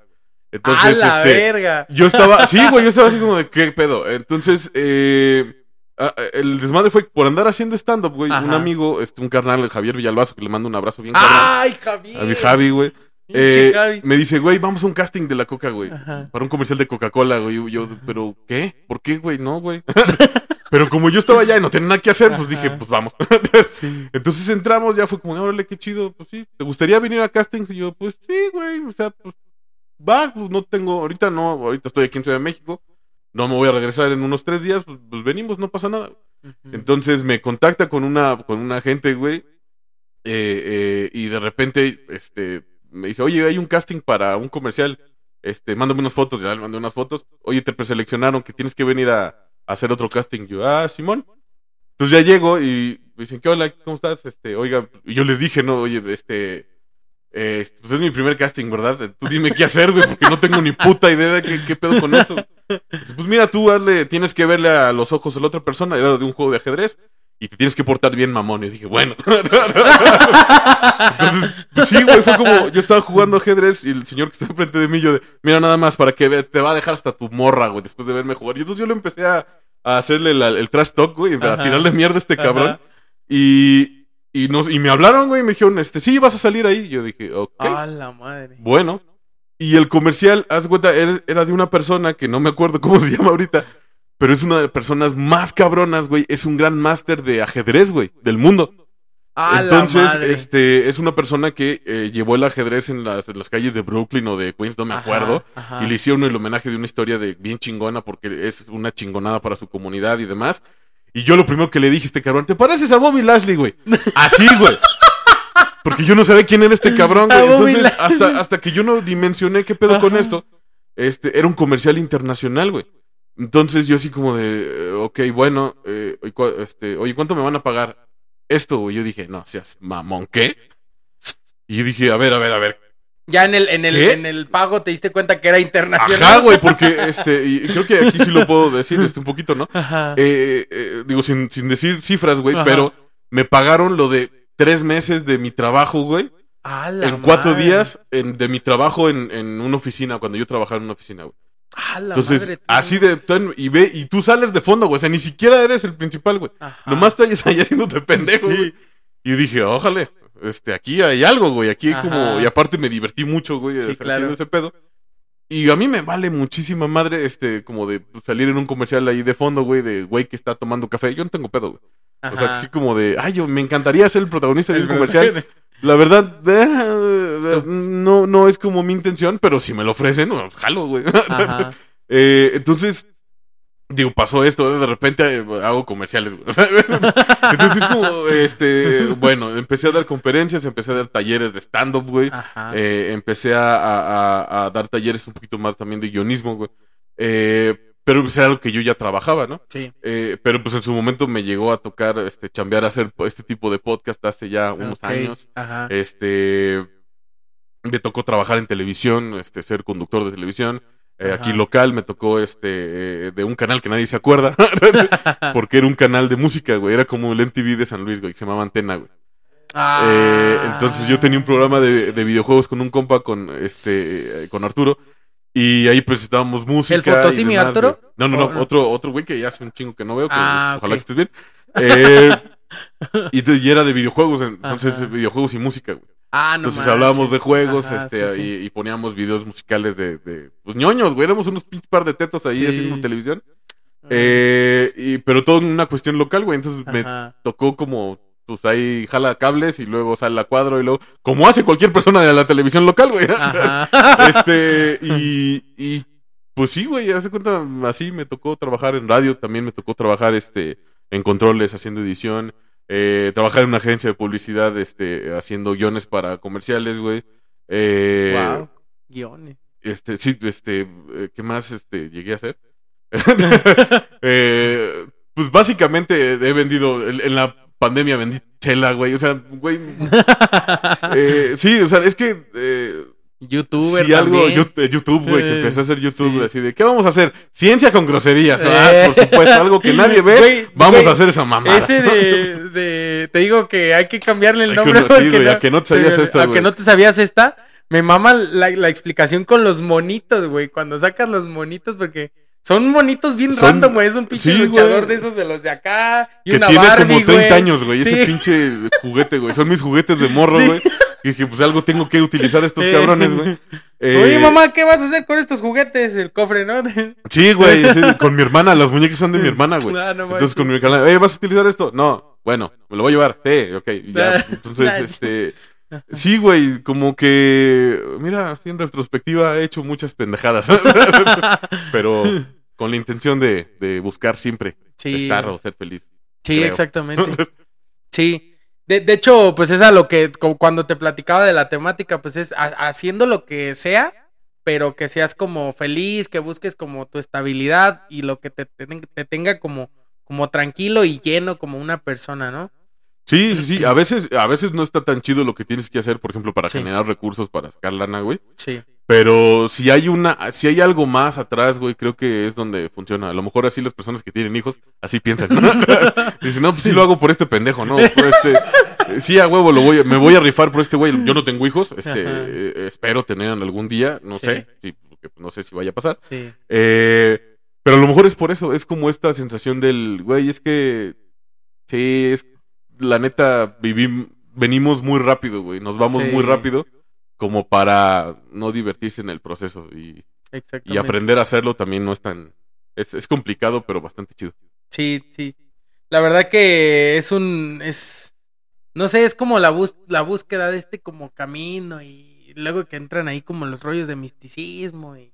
Speaker 2: Entonces,
Speaker 1: ¡A la
Speaker 2: este,
Speaker 1: verga!
Speaker 2: Yo estaba, sí, güey, yo estaba así como de, ¿qué pedo? Entonces, eh, el desmadre fue por andar haciendo stand-up, güey. Un amigo, este, un carnal, Javier Villalbazo, que le mando un abrazo bien
Speaker 1: ¡Ay, Javier!
Speaker 2: A mi Javi, güey. Eh, me dice, güey, vamos a un casting de la Coca, güey. Para un comercial de Coca-Cola, güey. Yo, pero, ¿qué? ¿Por qué, güey? No, güey. pero como yo estaba allá y no tenía nada que hacer, pues dije, pues vamos. Entonces entramos, ya fue como, órale, qué chido. Pues sí, ¿te gustaría venir a castings? Y yo, pues sí, güey. O sea, pues va, pues no tengo, ahorita no, ahorita estoy aquí en Ciudad de México. No me voy a regresar en unos tres días, pues, pues venimos, no pasa nada. Entonces me contacta con una, con una gente, güey. Eh, eh, y de repente, este, me dice, oye, hay un casting para un comercial. Este, mándame unas fotos. Ya le mandé unas fotos. Oye, te preseleccionaron que tienes que venir a, hacer otro casting. Yo, ah, Simón. Entonces ya llego y me dicen, ¿qué hola? ¿Cómo estás? Este, oiga, yo les dije, no, oye, este, eh, pues es mi primer casting, ¿verdad? Tú dime qué hacer, güey, porque no tengo ni puta idea de qué pedo con esto. Pues mira, tú hazle, tienes que verle a los ojos a la otra persona, era de un juego de ajedrez y te tienes que portar bien, mamón. Y dije, bueno. Entonces, pues sí, güey, fue como, yo estaba jugando ajedrez y el señor que está enfrente de mí, yo de, mira nada más para que te va a dejar hasta tu morra, güey, después de verme jugar. Y entonces yo le empecé a, hacerle el trash talk, güey, a tirarle mierda a este cabrón. Y, y, nos, y me hablaron, güey, y me dijeron, este, sí, vas a salir ahí. Y yo dije, ok.
Speaker 1: A la madre.
Speaker 2: Bueno. Y el comercial, haz cuenta, era de una persona que no me acuerdo cómo se llama ahorita pero es una de las personas más cabronas, güey. Es un gran máster de ajedrez, güey, del mundo. Entonces, este, es una persona que eh, llevó el ajedrez en las, en las calles de Brooklyn o de Queens, no me acuerdo.
Speaker 1: ajá.
Speaker 2: Y le hicieron el homenaje de una historia de bien chingona porque es una chingonada para su comunidad y demás. Y yo lo primero que le dije a este cabrón, ¿te pareces a Bobby Lashley, güey? Así, güey. Porque yo no sabía quién era este cabrón, güey. Entonces, hasta, hasta que yo no dimensioné qué pedo con esto, este, era un comercial internacional, güey. Entonces yo así como de, eh, ok, bueno, eh, y este, oye, ¿cuánto me van a pagar esto, güey? Yo dije, no, seas mamón, ¿qué? Y yo dije, a ver, a ver, a ver.
Speaker 1: Ya en el, en el,
Speaker 2: ¿Qué?
Speaker 1: en el pago te diste cuenta que era internacional.
Speaker 2: Ajá, güey, porque, este, y y creo que aquí sí lo puedo decir, este, un poquito, ¿no?
Speaker 1: Ajá.
Speaker 2: Eh, eh, digo, sin, sin decir cifras, güey,
Speaker 1: Ajá.
Speaker 2: pero me pagaron lo de tres meses de mi trabajo, güey. En cuatro
Speaker 1: madre.
Speaker 2: días en- de mi trabajo en, en una oficina, cuando yo trabajaba en una oficina, güey.
Speaker 1: La
Speaker 2: Entonces,
Speaker 1: madre,
Speaker 2: así de, ten- y ve, y tú sales de fondo, güey, o sea, ni siquiera eres el principal, güey.
Speaker 1: Ajá.
Speaker 2: Nomás estás ahí haciéndote pendejo,
Speaker 1: Sí.
Speaker 2: güey. Y dije, ojalá, este, aquí hay algo, güey, aquí hay
Speaker 1: Ajá.
Speaker 2: como, y aparte me divertí mucho, güey,
Speaker 1: Sí,
Speaker 2: haciendo
Speaker 1: claro.
Speaker 2: ese pedo. Y a mí me vale muchísima madre, este, como de salir en un comercial ahí de fondo, güey, de güey que está tomando café. Yo no tengo pedo, güey. O sea, así como de, ay, yo me encantaría ser el protagonista de
Speaker 1: El
Speaker 2: un comercial. La verdad, eh,
Speaker 1: Tú-
Speaker 2: no, no es como mi intención, pero si me lo ofrecen, jalo, güey. Eh, entonces, digo, pasó esto, de repente eh, hago comerciales, güey. Entonces es como, este, bueno, empecé a dar conferencias, empecé a dar talleres de stand-up, güey. Eh, empecé a- a- a dar talleres un poquito más también de guionismo, güey. Eh, pero pues era algo que yo ya trabajaba, ¿no?
Speaker 1: sí.
Speaker 2: Eh, pero pues en su momento me llegó a tocar, este, chambear a hacer este tipo de podcast hace ya unos años.
Speaker 1: Ajá.
Speaker 2: Este, me tocó trabajar en televisión, este, ser conductor de televisión. Eh, aquí local me tocó este eh, de un canal que nadie se acuerda porque era un canal de música, güey, era como el MTV de San Luis, güey, que se llamaba Antena, güey.
Speaker 1: Ah.
Speaker 2: Eh, entonces yo tenía un programa de, de videojuegos con un compa con este con Arturo y ahí presentábamos música.
Speaker 1: ¿El Fotosimi, Arturo?
Speaker 2: No, no, no,
Speaker 1: ¿O no?
Speaker 2: otro otro güey que ya hace un chingo que no veo, que
Speaker 1: Ah,
Speaker 2: ojalá que estés bien. Eh, y, y era de videojuegos, entonces
Speaker 1: Ajá.
Speaker 2: videojuegos y música, güey.
Speaker 1: Ah, no
Speaker 2: Entonces hablábamos de juegos,
Speaker 1: Ajá,
Speaker 2: este,
Speaker 1: sí, sí.
Speaker 2: Y, y poníamos videos musicales de, de pues ñoños, güey, éramos unos pinche par de tetos ahí
Speaker 1: Sí.
Speaker 2: haciendo televisión. Eh, y, pero todo en una cuestión local, güey. Entonces me tocó como, pues ahí jala cables y luego sale a cuadro y luego, como hace cualquier persona de la televisión local, güey. Este, y, y pues sí, güey, hace cuenta, así me tocó trabajar en radio, también me tocó trabajar, este, en controles, haciendo edición, eh, trabajar en una agencia de publicidad, este, haciendo guiones para comerciales, güey. Eh,
Speaker 1: Wow. Guiones.
Speaker 2: este, sí, este, eh, ¿qué más este, llegué a hacer? Eh, pues básicamente he vendido, en, en la pandemia vendí chela, güey, o sea, güey, eh, sí, o sea, es que... Eh,
Speaker 1: Youtuber
Speaker 2: si algo, eh, YouTube, güey, que empecé a hacer YouTube,
Speaker 1: sí.
Speaker 2: así de, ¿qué vamos a hacer? Ciencia con groserías.
Speaker 1: Eh.
Speaker 2: Ah, por supuesto, algo que nadie ve, vamos a hacer esa mamada.
Speaker 1: Ese de, de. Te digo que hay que cambiarle el
Speaker 2: Hay que
Speaker 1: nombre.
Speaker 2: uno- sí, güey, a que no te sabías
Speaker 1: me-
Speaker 2: esta,
Speaker 1: A que no te sabías esta. Me mama la, la explicación con los monitos, güey. Cuando sacas los monitos, porque son monitos bien
Speaker 2: Son-
Speaker 1: random, güey. Es un pinche
Speaker 2: sí,
Speaker 1: luchador
Speaker 2: güey.
Speaker 1: de esos de los de acá. Y
Speaker 2: que
Speaker 1: una
Speaker 2: tiene
Speaker 1: Barbie,
Speaker 2: como 30
Speaker 1: güey.
Speaker 2: años, güey, ese pinche juguete, güey. Son mis juguetes de morro,
Speaker 1: Sí.
Speaker 2: güey. Y dije, pues algo tengo que utilizar estos cabrones, güey. Eh,
Speaker 1: Oye, mamá, ¿qué vas a hacer con estos juguetes? El cofre, ¿no?
Speaker 2: Sí, güey, sí, con mi hermana, las muñecas son de mi hermana, güey.
Speaker 1: Ah, no
Speaker 2: Entonces con mi canal, eh, ¿vas a utilizar esto? No, bueno, me lo voy a llevar. Sí, ok, ya. Entonces, este, sí, güey, como que, mira, así en retrospectiva he hecho muchas pendejadas, pero con la intención de, de buscar siempre
Speaker 1: Sí.
Speaker 2: estar o ser feliz.
Speaker 1: Sí,
Speaker 2: creo.
Speaker 1: exactamente. Sí. De, de hecho, pues es a lo que cuando te platicaba de la temática, pues es ha- haciendo lo que sea, pero que seas como feliz, que busques como tu estabilidad y lo que te, te, te tenga como, como tranquilo y lleno como una persona, ¿no?
Speaker 2: Sí, sí, sí, a veces, a veces no está tan chido lo que tienes que hacer, por ejemplo, para
Speaker 1: Sí.
Speaker 2: generar recursos para sacar lana, güey.
Speaker 1: Sí.
Speaker 2: Pero si hay una, si hay algo más atrás, güey, creo que es donde funciona. A lo mejor así las personas que tienen hijos, así piensan. Dicen, no, pues sí lo hago por este pendejo, ¿no? Por este, eh, sí, a huevo, lo voy, me voy a rifar por este güey. Yo no tengo hijos, este, eh, espero tener algún día, no
Speaker 1: Sí.
Speaker 2: sé, sí, no sé si vaya a pasar.
Speaker 1: Sí.
Speaker 2: Eh, pero a lo mejor es por eso, es como esta sensación del, güey, es que, sí, es, la neta, vivim, venimos muy rápido, güey, nos vamos
Speaker 1: Sí.
Speaker 2: muy rápido como para no divertirse en el proceso y, aprender a hacerlo también no es tan, es, es complicado, pero bastante chido.
Speaker 1: Sí, sí. La verdad que es un. es. no sé, es como la, bus la búsqueda de este como camino y luego que entran ahí como los rollos de misticismo y,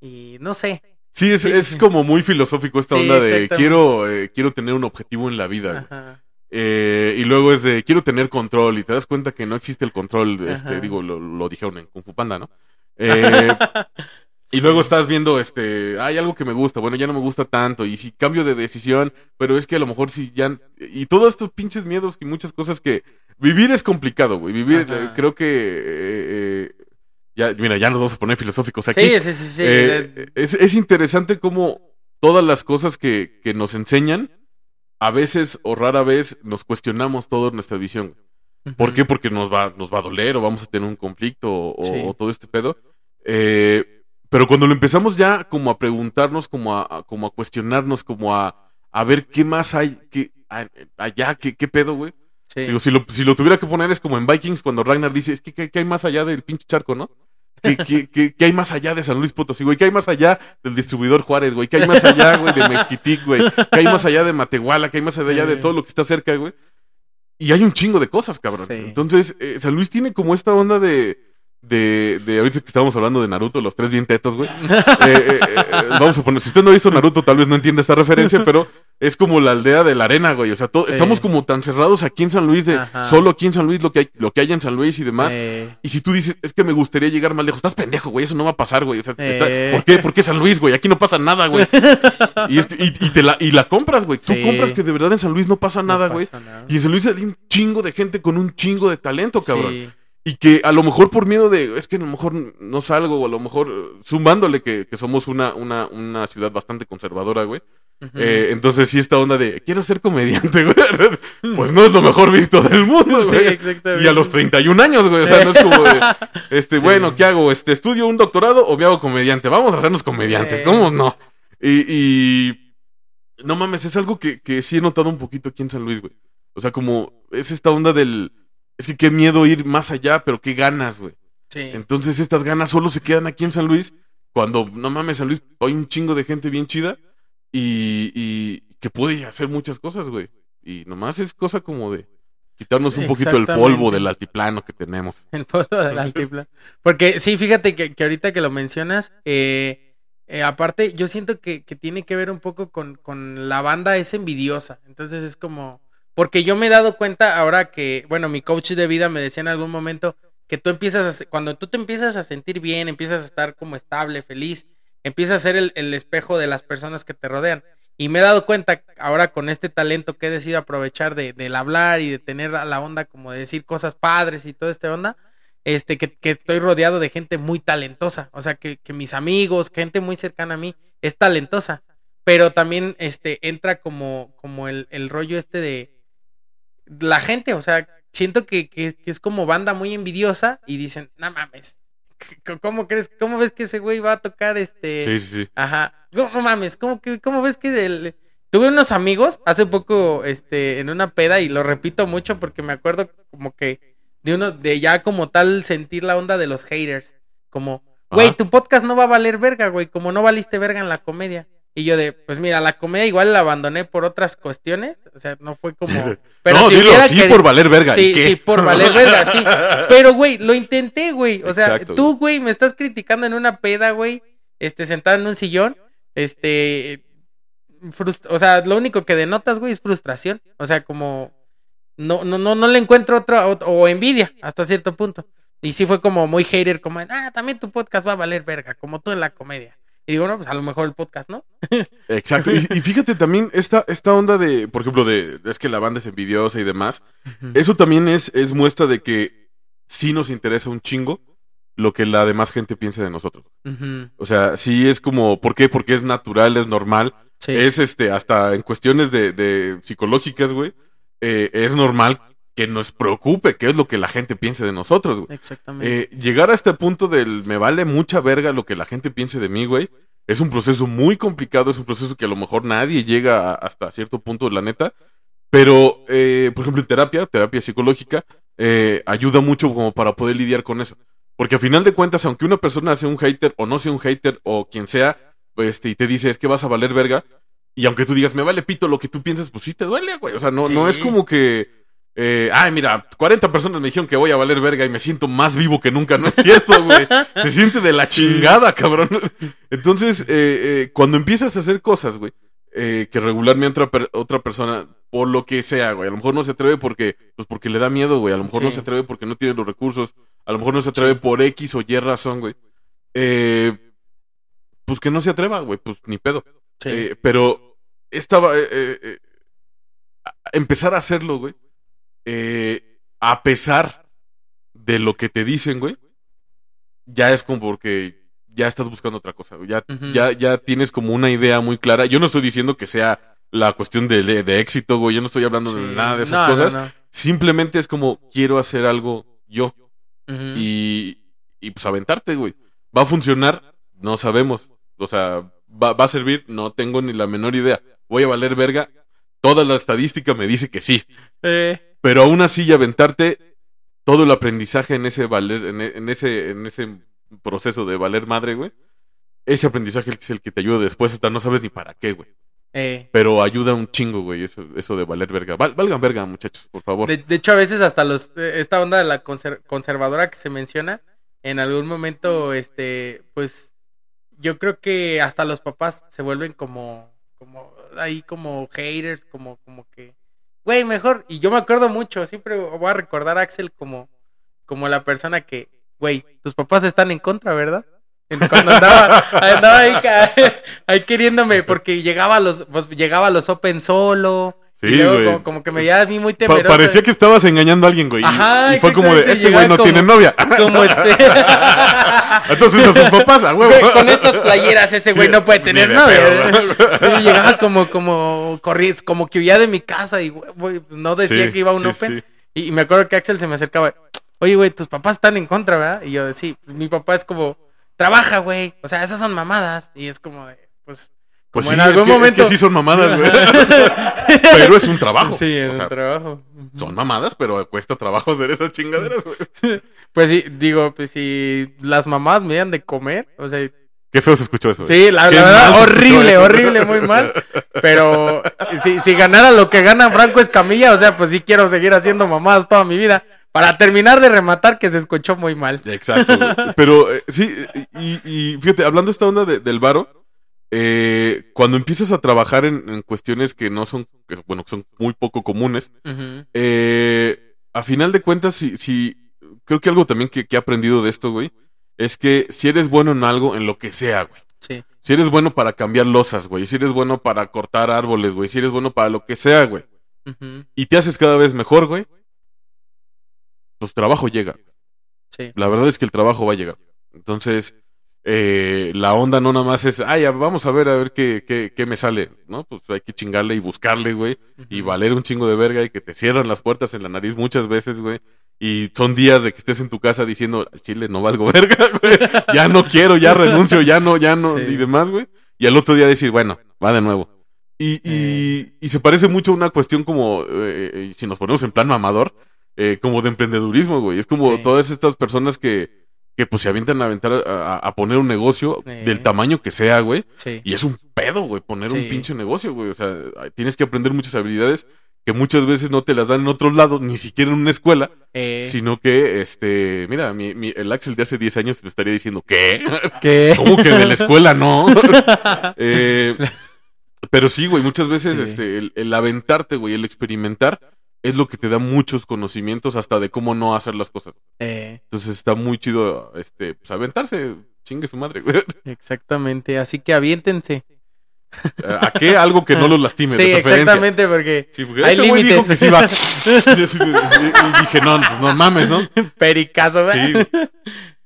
Speaker 1: y no sé.
Speaker 2: Sí, es,
Speaker 1: Sí,
Speaker 2: es
Speaker 1: sí.
Speaker 2: como muy filosófico esta
Speaker 1: Sí,
Speaker 2: onda de quiero, eh, quiero tener un objetivo en la vida.
Speaker 1: Ajá.
Speaker 2: Eh, y luego es de quiero tener control y te das cuenta que no existe el control, este, digo, lo, lo dijeron en Kung Fu Panda, ¿no? Eh, y luego estás viendo, este, hay algo que me gusta, bueno, ya no me gusta tanto, y si cambio de decisión, pero es que a lo mejor si ya, y todos estos pinches miedos y muchas cosas que, vivir es complicado, güey, vivir, eh, creo que, ya, mira, ya nos vamos a poner filosóficos aquí.
Speaker 1: Sí, sí, sí, sí.
Speaker 2: Es, es interesante cómo todas las cosas que, que nos enseñan, a veces o rara vez nos cuestionamos toda nuestra visión. ¿Por qué? Porque nos va, nos va a doler o vamos a tener un conflicto o, o-
Speaker 1: Sí.
Speaker 2: o todo este pedo. Eh, pero cuando lo empezamos ya como a preguntarnos, como a, a- como a cuestionarnos, como a, a ver qué más hay que, allá, qué, qué pedo, güey.
Speaker 1: Sí.
Speaker 2: Digo, si lo, si lo tuviera que poner es como en Vikings cuando Ragnar dice, es que ¿qué, qué hay más allá del pinche charco, no? ¿Qué, qué, qué- qué hay más allá de San Luis Potosí, güey? ¿Qué hay más allá del distribuidor Juárez, güey? ¿Qué hay más allá, güey, de Mezquitic, güey? ¿Qué hay más allá de Matehuala? ¿Qué hay más allá de todo lo que está cerca, güey? Y hay un chingo de cosas, cabrón.
Speaker 1: Sí.
Speaker 2: Entonces, eh, San Luis tiene como esta onda de, de, de ahorita que estábamos hablando de Naruto, los tres bien tetos, güey. Eh, eh, eh, vamos a poner, si usted no ha visto Naruto, tal vez no entienda esta referencia, pero es como la aldea de la arena, güey. O sea,
Speaker 1: Sí.
Speaker 2: estamos como tan cerrados aquí en San Luis de
Speaker 1: Ajá.
Speaker 2: solo aquí en San Luis lo que hay, lo que hay en San Luis y demás.
Speaker 1: Eh,
Speaker 2: Y si tú dices, es que me gustaría llegar más lejos, estás pendejo, güey, eso no va a pasar, güey. O sea, está-
Speaker 1: Eh.
Speaker 2: ¿por qué? ¿Por qué San Luis, güey? Aquí no pasa nada, güey. y, es- y- y te la, y la compras, güey. Tú compras que de verdad en San Luis no pasa
Speaker 1: no
Speaker 2: nada, güey.
Speaker 1: pasa nada.
Speaker 2: Y en San Luis hay un chingo de gente con un chingo de talento, cabrón.
Speaker 1: Sí.
Speaker 2: Y que a lo mejor por miedo de, es que a lo mejor no salgo, o a lo mejor sumándole que, que somos una, una, una ciudad bastante conservadora, güey. Eh, entonces sí esta onda de, quiero ser comediante, güey. Pues no es lo mejor visto del mundo,
Speaker 1: Sí,
Speaker 2: güey.
Speaker 1: exactamente.
Speaker 2: y a los 31 años, güey. O sea, no es como de, este,
Speaker 1: Sí.
Speaker 2: bueno, ¿qué hago? Este, ¿Estudio un doctorado o me hago comediante? Vamos a hacernos comediantes,
Speaker 1: Sí.
Speaker 2: ¿cómo no? Y, y no mames, es algo que, que sí he notado un poquito aquí en San Luis, güey. O sea, como es esta onda del, es que qué miedo ir más allá, pero qué ganas, güey.
Speaker 1: Sí.
Speaker 2: Entonces estas ganas solo se quedan aquí en San Luis cuando, no mames, San Luis, hay un chingo de gente bien chida y, y que puede hacer muchas cosas, güey. Y nomás es cosa como de quitarnos un poquito el polvo del altiplano que tenemos.
Speaker 1: El pozo del altiplano. Porque sí, fíjate que, que ahorita que lo mencionas, eh, eh, aparte, yo siento que, que tiene que ver un poco con, con la banda es envidiosa. Entonces es como. Porque yo me he dado cuenta ahora que, bueno, mi coach de vida me decía en algún momento que tú empiezas a, cuando tú te empiezas a sentir bien, empiezas a estar como estable, feliz, empiezas a ser el, el espejo de las personas que te rodean. Y me he dado cuenta ahora con este talento que he decidido aprovechar de, del hablar y de tener la onda como de decir cosas padres y toda esta onda, este, que, que estoy rodeado de gente muy talentosa. O sea, que, que mis amigos, gente muy cercana a mí, es talentosa. Pero también este, entra como, como el, el rollo este de la gente. O sea, siento que, que, que es como banda muy envidiosa y dicen, no mames. c- ¿Cómo crees? ¿Cómo ves que ese güey va a tocar este?
Speaker 2: Sí, sí, sí.
Speaker 1: Ajá. ¿Cómo no mames? ¿Cómo, que, ¿Cómo ves que. Tuve unos amigos hace poco este, en una peda y lo repito mucho porque me acuerdo como que de unos, de ya como tal sentir la onda de los haters. Como, güey, tu podcast no va a valer verga, güey, como no valiste verga en la comedia. Y yo de, pues mira, la comedia igual la abandoné por otras cuestiones. O sea, no fue como... Pero
Speaker 2: no,
Speaker 1: si
Speaker 2: dilo, sí, por valer verga. ¿y
Speaker 1: Sí, sí, por valer verga, sí. Pero, güey, lo intenté, güey. O sea,
Speaker 2: Exacto,
Speaker 1: tú, güey, me estás criticando en una peda, güey. Este, sentado en un sillón. Este. frust- o sea, lo único que denotas, güey, es frustración. O sea, como. No, no, no, no le encuentro otra. ot- O envidia, hasta cierto punto. Y sí fue como muy hater, como, ah, también tu podcast va a valer verga, como tú en la comedia. Y digo, no, pues a lo mejor el podcast, ¿no?
Speaker 2: Exacto. Y, y fíjate también esta, esta onda de, por ejemplo, de es que la banda es envidiosa y demás. Eso también es, es muestra de que sí nos interesa un chingo lo que la demás gente piense de nosotros. O sea, sí es como, ¿por qué? Porque es natural, es normal.
Speaker 1: Sí.
Speaker 2: Es este, hasta en cuestiones de, de psicológicas, güey, eh, es normal que nos preocupe qué es lo que la gente piense de nosotros, güey.
Speaker 1: Exactamente.
Speaker 2: Eh, llegar a este punto del me vale mucha verga lo que la gente piense de mí, güey, es un proceso muy complicado, es un proceso que a lo mejor nadie llega a- hasta cierto punto, la neta. Pero, eh, por ejemplo, en terapia, terapia psicológica, eh, ayuda mucho como para poder lidiar con eso. Porque a final de cuentas, aunque una persona sea un hater o no sea un hater o quien sea, este, y te dice es que vas a valer verga, y aunque tú digas me vale pito lo que tú piensas, pues sí te duele, güey. O sea, no, no es como que eh, ay, mira, 40 personas me dijeron que voy a valer verga y me siento más vivo que nunca. No es cierto, güey. Se siente de la chingada, cabrón. Entonces, eh, eh, cuando empiezas a hacer cosas, güey, eh, que regularmente otra, per- otra persona, por lo que sea, güey, a lo mejor no se atreve porque, pues porque le da miedo, güey. A lo mejor no se atreve porque no tiene los recursos. A lo mejor no se atreve por X o Y razón, güey. Pues que no se atreva, güey, pues ni pedo.
Speaker 1: Sí.
Speaker 2: Pero estaba. empezar a hacerlo, güey. Eh, a pesar de lo que te dicen, güey. Ya es como porque ya estás buscando otra cosa, güey. Ya, ya, ya tienes como una idea muy clara. Yo no estoy diciendo que sea la cuestión de, de éxito, güey. Yo no estoy hablando de nada de esas
Speaker 1: No,
Speaker 2: cosas.
Speaker 1: no.
Speaker 2: Simplemente es como quiero hacer algo yo. Y pues aventarte, güey. ¿Va a funcionar? No sabemos. O sea, ¿va, va a servir? No tengo ni la menor idea. ¿Voy a valer verga? Toda la estadística me dice que sí.
Speaker 1: Eh,
Speaker 2: Pero aún así, y aventarte todo el aprendizaje en ese valer, en, en ese, en ese proceso de valer madre, güey. Ese aprendizaje es el que te ayuda después, hasta no sabes ni para qué, güey.
Speaker 1: eh.
Speaker 2: Pero ayuda un chingo, güey, eso, eso de valer verga. Val- valgan verga, muchachos, por favor.
Speaker 1: De, de hecho, a veces hasta los eh, esta onda de la conser- conservadora que se menciona, en algún momento, este, pues, yo creo que hasta los papás se vuelven como, como, ahí como haters, como, como que, güey, mejor. Y yo me acuerdo mucho, siempre voy a recordar a Axel como, como la persona que, güey, tus papás están en contra, ¿verdad? Cuando andaba, andaba ahí, ahí queriéndome, porque llegaba los, pues, llegaba a los Open solo.
Speaker 2: Sí,
Speaker 1: luego
Speaker 2: güey.
Speaker 1: como, como que me veía a mí muy
Speaker 2: Pa-
Speaker 1: temeroso.
Speaker 2: parecía que estabas engañando a alguien, güey. y-
Speaker 1: Ajá,
Speaker 2: y, fue como de, este güey no tiene novia.
Speaker 1: Como este.
Speaker 2: Entonces a sus papás, a huevo.
Speaker 1: Güey, con estas playeras ese güey
Speaker 2: Sí,
Speaker 1: no puede tener novia. Sí, llegaba como, como, corrí, como que huía de mi casa y güey, no decía
Speaker 2: Sí,
Speaker 1: que iba a un
Speaker 2: sí,
Speaker 1: Open. Y, y me acuerdo que Axel se me acercaba, oye, güey, tus papás están en contra, ¿verdad? Y yo, sí, mi papá es como, trabaja, güey. O sea, esas son mamadas. Y es como de, pues, como
Speaker 2: Pues sí,
Speaker 1: en
Speaker 2: es
Speaker 1: algún
Speaker 2: es
Speaker 1: momento.
Speaker 2: que sí son mamadas, güey. pero es un trabajo.
Speaker 1: Sí, es
Speaker 2: O sea,
Speaker 1: un trabajo.
Speaker 2: Son mamadas, pero cuesta trabajo hacer esas chingaderas, güey.
Speaker 1: Pues sí, digo, pues si las mamás me dan de comer, o sea,
Speaker 2: Qué feo se escuchó eso. güey.
Speaker 1: Sí, la, verdad, horrible, horrible, muy mal. Pero si, si ganara lo que gana Franco Escamilla, o sea, pues sí quiero seguir haciendo mamadas toda mi vida. Para terminar de rematar, que se escuchó muy mal.
Speaker 2: Exacto. güey. Pero eh, sí, y, y fíjate, hablando esta onda de- del varo, eh, cuando empiezas a trabajar en, en cuestiones que no son, que, bueno, que son muy poco comunes, eh, a final de cuentas, si, si creo que algo también que, que he aprendido de esto, güey, es que si eres bueno en algo, en lo que sea, güey.
Speaker 1: Sí.
Speaker 2: Si eres bueno para cambiar losas, güey. Si eres bueno para cortar árboles, güey. Si eres bueno para lo que sea, güey. Y te haces cada vez mejor, güey. Pues trabajo llega.
Speaker 1: Sí.
Speaker 2: La verdad es que el trabajo va a llegar. Entonces, eh, la onda no nada más es, ay, ya, vamos a ver a ver qué, qué, qué me sale, ¿no? Pues hay que chingarle y buscarle, güey. Y valer un chingo de verga y que te cierran las puertas en la nariz muchas veces, güey. Y son días de que estés en tu casa diciendo, al chile no valgo verga, güey. Ya no quiero, ya renuncio, ya no, ya no,
Speaker 1: Sí.
Speaker 2: y demás, güey. Y al otro día decir, bueno, va de nuevo. Y, y, y se parece mucho a una cuestión como, eh, eh, si nos ponemos en plan mamador, eh, como de emprendedurismo, güey. Es como
Speaker 1: Sí.
Speaker 2: todas estas personas que, que pues se avientan a aventar a, poner un negocio
Speaker 1: Sí.
Speaker 2: del tamaño que sea, güey.
Speaker 1: Sí.
Speaker 2: Y es un pedo, güey, poner un pinche negocio, güey. O sea, tienes que aprender muchas habilidades que muchas veces no te las dan en otros lados, ni siquiera en una escuela,
Speaker 1: Eh,
Speaker 2: sino que, este, mira, mi, mi- el Axel de hace 10 años te lo estaría diciendo, ¿qué?
Speaker 1: ¿Qué?
Speaker 2: ¿Cómo que de la escuela no? Eh, pero sí, güey, muchas veces este, el, el aventarte, güey, el experimentar es lo que te da muchos conocimientos hasta de cómo no hacer las cosas.
Speaker 1: Eh,
Speaker 2: Entonces está muy chido, este, pues aventarse, chingue su madre, güey.
Speaker 1: exactamente. Así que aviéntense.
Speaker 2: ¿A qué? Algo que no los lastime,
Speaker 1: Sí,
Speaker 2: de
Speaker 1: exactamente, porque
Speaker 2: Sí, porque
Speaker 1: Hay
Speaker 2: este dijo
Speaker 1: límites.
Speaker 2: que sí va. y, dije, no, pues no mames, ¿no?
Speaker 1: pericazo, ¿verdad?
Speaker 2: Sí.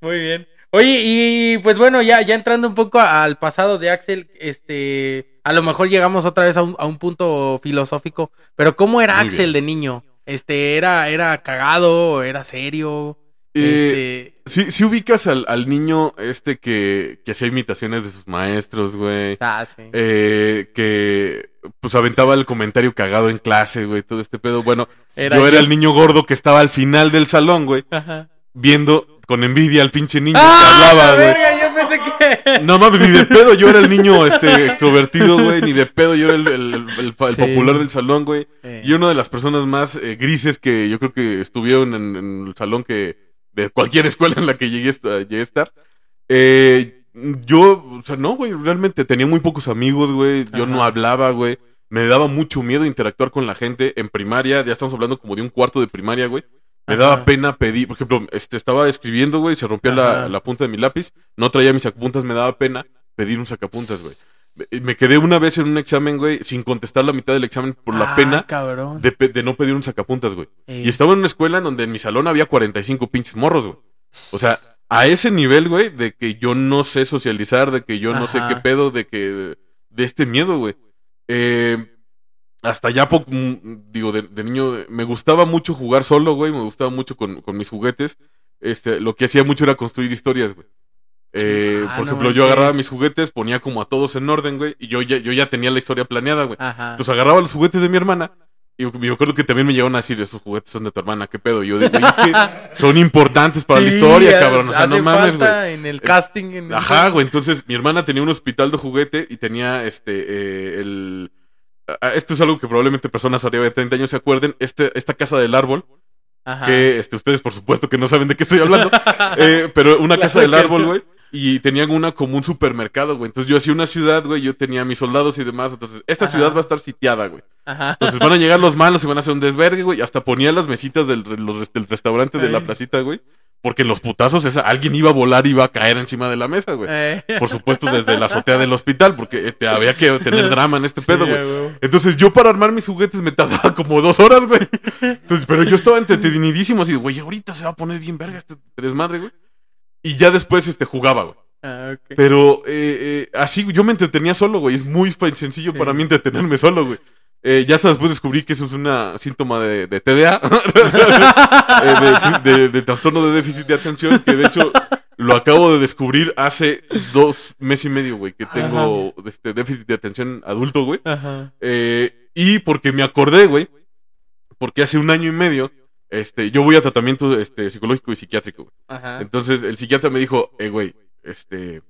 Speaker 1: Muy bien. Oye, y pues bueno, ya, ya entrando un poco al pasado de Axel, este, a lo mejor llegamos otra vez a un, a un punto filosófico, pero ¿cómo era
Speaker 2: Muy
Speaker 1: Axel
Speaker 2: bien.
Speaker 1: de niño? Este, era, era cagado, era serio,
Speaker 2: Eh,
Speaker 1: este,
Speaker 2: sí, sí ubicas al, al niño este que, que hacía imitaciones de sus maestros, güey.
Speaker 1: ah, sí.
Speaker 2: Eh, que pues aventaba el comentario cagado en clase, güey, todo este pedo. Bueno,
Speaker 1: Era
Speaker 2: yo era el niño gordo que estaba al final del salón, güey,
Speaker 1: Ajá.
Speaker 2: viendo con envidia al pinche niño
Speaker 1: ¡Ah,
Speaker 2: que
Speaker 1: la
Speaker 2: hablaba, güey.
Speaker 1: verga! Yo pensé que...
Speaker 2: No mames, ni de pedo yo era el niño este, extrovertido, güey. Ni de pedo yo era el, el- el- el fa- el
Speaker 1: Sí.
Speaker 2: popular del salón, güey.
Speaker 1: Eh,
Speaker 2: Y una de las personas más eh, grises que yo creo que estuvieron en, en el salón que de cualquier escuela en la que llegué, a llegué a estar. Eh, yo, o sea, no, güey, realmente tenía muy pocos amigos, güey. Yo no hablaba, güey. Me daba mucho miedo interactuar con la gente en primaria. Ya estamos hablando como de un cuarto de primaria, güey. Me
Speaker 1: Ajá.
Speaker 2: daba pena pedir, por ejemplo, este, estaba escribiendo, güey, se rompía la, la punta de mi lápiz, no traía mis sacapuntas, me daba pena pedir un sacapuntas, güey. Me- quedé una vez en un examen, güey, sin contestar la mitad del examen por la
Speaker 1: ah,
Speaker 2: pena
Speaker 1: cabrón.
Speaker 2: de, pe- de no pedir un sacapuntas, güey. Y estaba en una escuela en donde en mi salón había 45 pinches morros, güey. O sea, a ese nivel, güey, de que yo no sé socializar, de que yo no sé qué pedo, de que. de este miedo, güey. Eh, hasta ya mm, digo, de, de niño, eh, me gustaba mucho jugar solo, güey, me gustaba mucho con, con mis juguetes. Este, lo que hacía mucho era construir historias, güey. Eh,
Speaker 1: Ah,
Speaker 2: por
Speaker 1: no
Speaker 2: ejemplo, yo agarraba mis juguetes, ponía como a todos en orden, güey, y yo ya, yo ya tenía la historia planeada, güey.
Speaker 1: Ajá.
Speaker 2: Entonces agarraba los juguetes de mi hermana. Y me acuerdo que también me llegaron a decir, esos juguetes son de tu hermana, ¿qué pedo? Y yo digo, "Güey, es que son importantes para la historia,
Speaker 1: ha-
Speaker 2: cabrón. O sea, no mames, güey.
Speaker 1: En el casting. En
Speaker 2: Ajá, güey. Entonces, mi hermana tenía un hospital de juguete y tenía este, eh, el... ah, Esto es algo que probablemente personas arriba de 30 años se acuerden. Este, esta casa del árbol,
Speaker 1: Ajá.
Speaker 2: que este, ustedes por supuesto que no saben de qué estoy hablando. eh, pero una casa del árbol, güey. Y tenían una como un supermercado, güey. Entonces yo hacía una ciudad, güey. Yo tenía mis soldados y demás. Entonces, esta
Speaker 1: Ajá.
Speaker 2: ciudad va a estar sitiada, güey.
Speaker 1: Ajá.
Speaker 2: Entonces van a llegar los malos y van a hacer un desvergue, güey. Hasta ponía las mesitas del, los- del restaurante de la placita, güey. Porque en los putazos esa, alguien iba a volar y iba a caer encima de la mesa, güey.
Speaker 1: Eh,
Speaker 2: Por supuesto, desde la azotea del hospital, porque este, había que tener drama en este
Speaker 1: sí,
Speaker 2: pedo, güey. Entonces yo para armar mis juguetes me tardaba como dos horas, güey. Entonces, pero yo estaba entretenidísimo así, güey, ahorita se va a poner bien verga este desmadre, güey. Y ya después este, jugaba, güey.
Speaker 1: Ah, ok.
Speaker 2: Pero eh, eh, así yo me entretenía solo, güey. Es muy sencillo
Speaker 1: Sí.
Speaker 2: para mí entretenerme solo, güey. Eh, ya hasta después descubrí que eso es una síntoma de, de TDA, eh, de, de- de trastorno de déficit de atención, que de hecho lo acabo de descubrir hace dos meses y medio, güey, que tengo este déficit de atención adulto, güey.
Speaker 1: Ajá.
Speaker 2: Eh, y porque me acordé, güey, porque hace un año y medio, este, yo voy a tratamiento este, psicológico y psiquiátrico, güey.
Speaker 1: Ajá.
Speaker 2: Entonces el psiquiatra me dijo, eh, güey, este,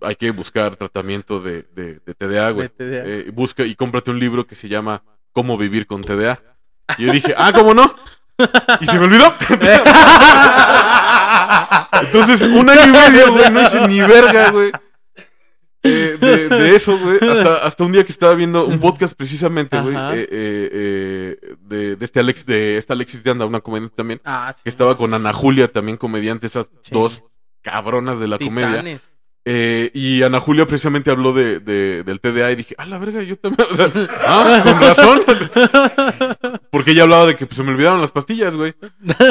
Speaker 2: hay que buscar tratamiento de, de, de TDA, güey.
Speaker 1: De TDA.
Speaker 2: Eh, busca y cómprate un libro que se llama Cómo vivir con TDA. Y yo dije, ah, ¿cómo no? Y se me olvidó. Entonces, un año y medio, güey, no hice ni verga, güey. Eh, de, de eso, güey. Hasta, hasta un día que estaba viendo un podcast precisamente, güey. Eh, eh, eh, de, de este Alex, de esta Alexis de Anda, una comediante también.
Speaker 1: Ah, sí.
Speaker 2: Que estaba con Ana Julia, también comediante, esas
Speaker 1: Sí.
Speaker 2: dos cabronas de la comedia. Eh, y Ana Julia precisamente habló de, de- del TDA y dije, ah, la verga, yo también. O sea, ah, con razón. Porque ella hablaba de que pues, se me olvidaron las pastillas, güey.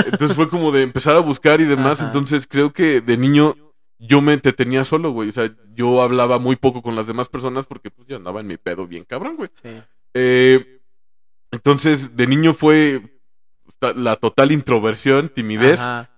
Speaker 2: Entonces fue como de empezar a buscar y demás.
Speaker 1: Ajá.
Speaker 2: Entonces creo que de niño yo me entretenía solo, güey. O sea, yo hablaba muy poco con las demás personas porque pues yo andaba en mi pedo bien cabrón, güey.
Speaker 1: Sí.
Speaker 2: Eh, entonces, de niño fue la total introversión, timidez
Speaker 1: Ajá.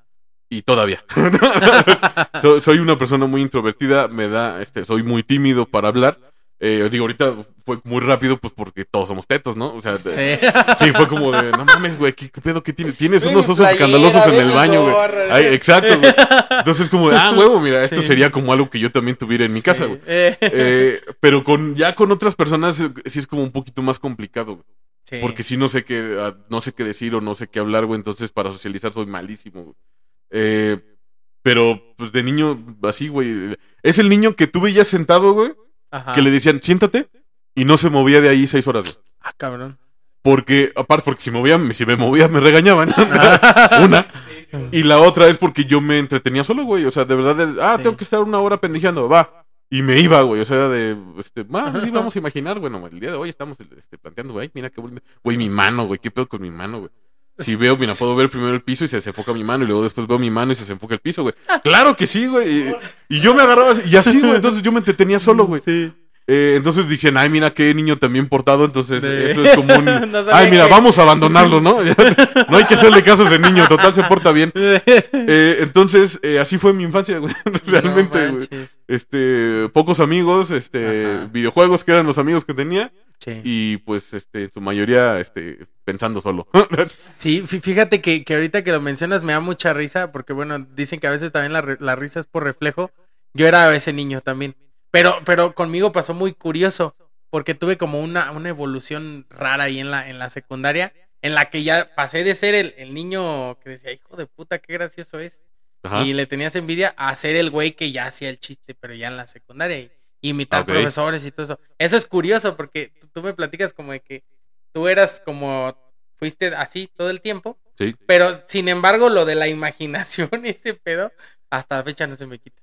Speaker 2: Y todavía. So- soy una persona muy introvertida, me da, este, soy muy tímido para hablar. Eh, digo, ahorita fue muy rápido, pues porque todos somos tetos, ¿no? O sea, de-
Speaker 1: Sí.
Speaker 2: sí, fue como de, no mames, güey, ¿qué, qué pedo que tienes? Tienes unos osos
Speaker 1: playera,
Speaker 2: escandalosos en el baño, güey. Ay, exacto, güey. Entonces, como de, ah, huevo, mira, esto
Speaker 1: Sí.
Speaker 2: sería como algo que yo también tuviera en mi casa, güey.
Speaker 1: Eh,
Speaker 2: Eh, pero con, ya con otras personas eh, sí es como un poquito más complicado, güey.
Speaker 1: sí.
Speaker 2: Porque sí no sé qué, ah, no sé qué decir o no sé qué hablar, güey. Entonces para socializar soy malísimo, güey. Eh, pero pues de niño, así, güey. Es el niño que tú veías sentado, güey.
Speaker 1: Ajá.
Speaker 2: Que le decían, siéntate. Y no se movía de ahí seis horas, güey.
Speaker 1: Ah, cabrón.
Speaker 2: Porque, aparte, porque si, movía, si me movía me regañaban. una. Y la otra es porque yo me entretenía solo, güey. O sea, de verdad, de- ah,
Speaker 1: Sí.
Speaker 2: tengo que estar una hora pendejeando, va. Y me iba, güey. O sea, de, este, ah, sí, vamos a imaginar, bueno, el día de hoy estamos este, planteando, güey, mira qué bonito. Güey, mi mano, güey, qué pedo con mi mano, güey. Si veo, mira, puedo ver primero el piso y se desenfoca mi mano y luego después veo mi mano y se desenfoca el piso, güey. Claro que sí, güey. Y, y yo me agarraba así- y así, güey. Entonces yo me entretenía solo, güey.
Speaker 1: Sí.
Speaker 2: Eh, entonces dicen, ay, mira qué niño también portado. Entonces eso es como un.
Speaker 1: No
Speaker 2: ay, mira,
Speaker 1: que-
Speaker 2: vamos a abandonarlo, ¿no? no hay que hacerle caso a ese niño, total se porta bien. Eh, entonces, eh, así fue mi infancia, güey. Realmente,
Speaker 1: No
Speaker 2: güey. Este, pocos amigos, este,
Speaker 1: Ajá.
Speaker 2: videojuegos que eran los amigos que tenía.
Speaker 1: Sí.
Speaker 2: Y pues, este, en su mayoría, este, pensando solo.
Speaker 1: Sí, fí- fíjate que, que ahorita que lo mencionas me da mucha risa porque, bueno, dicen que a veces también la, la risa es por reflejo. Yo era ese niño también. Pero, pero conmigo pasó muy curioso, porque tuve como una, una evolución rara ahí en la, en la secundaria, en la que ya pasé de ser el, el niño que decía, hijo de puta, qué gracioso es.
Speaker 2: Ajá.
Speaker 1: Y le tenías envidia a ser el güey que ya hacía el chiste, pero ya en la secundaria. Imitar profesores y todo eso. Eso es curioso porque tú, me platicas como de que tú eras como, fuiste así todo el tiempo,
Speaker 2: Sí.
Speaker 1: pero sin embargo lo de la imaginación ese pedo, hasta la fecha no se me quita.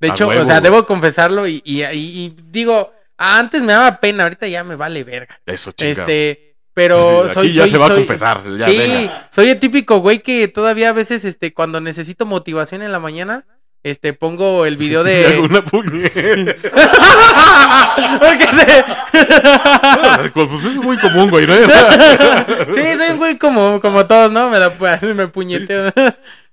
Speaker 1: De
Speaker 2: A
Speaker 1: hecho,
Speaker 2: huevo,
Speaker 1: o sea,
Speaker 2: güey.
Speaker 1: debo confesarlo y, y, y- digo, antes me daba pena, ahorita ya me vale verga.
Speaker 2: Eso, chica.
Speaker 1: Este, pero
Speaker 2: sí,
Speaker 1: soy,
Speaker 2: aquí ya
Speaker 1: soy-
Speaker 2: se va a confesar. Ya,
Speaker 1: sí, soy el típico güey que todavía a veces, este, cuando necesito motivación en la mañana, este, pongo el video de.
Speaker 2: una puñeta.
Speaker 1: Porque se-
Speaker 2: pues es muy común, güey. ¿no?
Speaker 1: sí, soy un güey como, como todos, ¿no? Me la me puñeteo.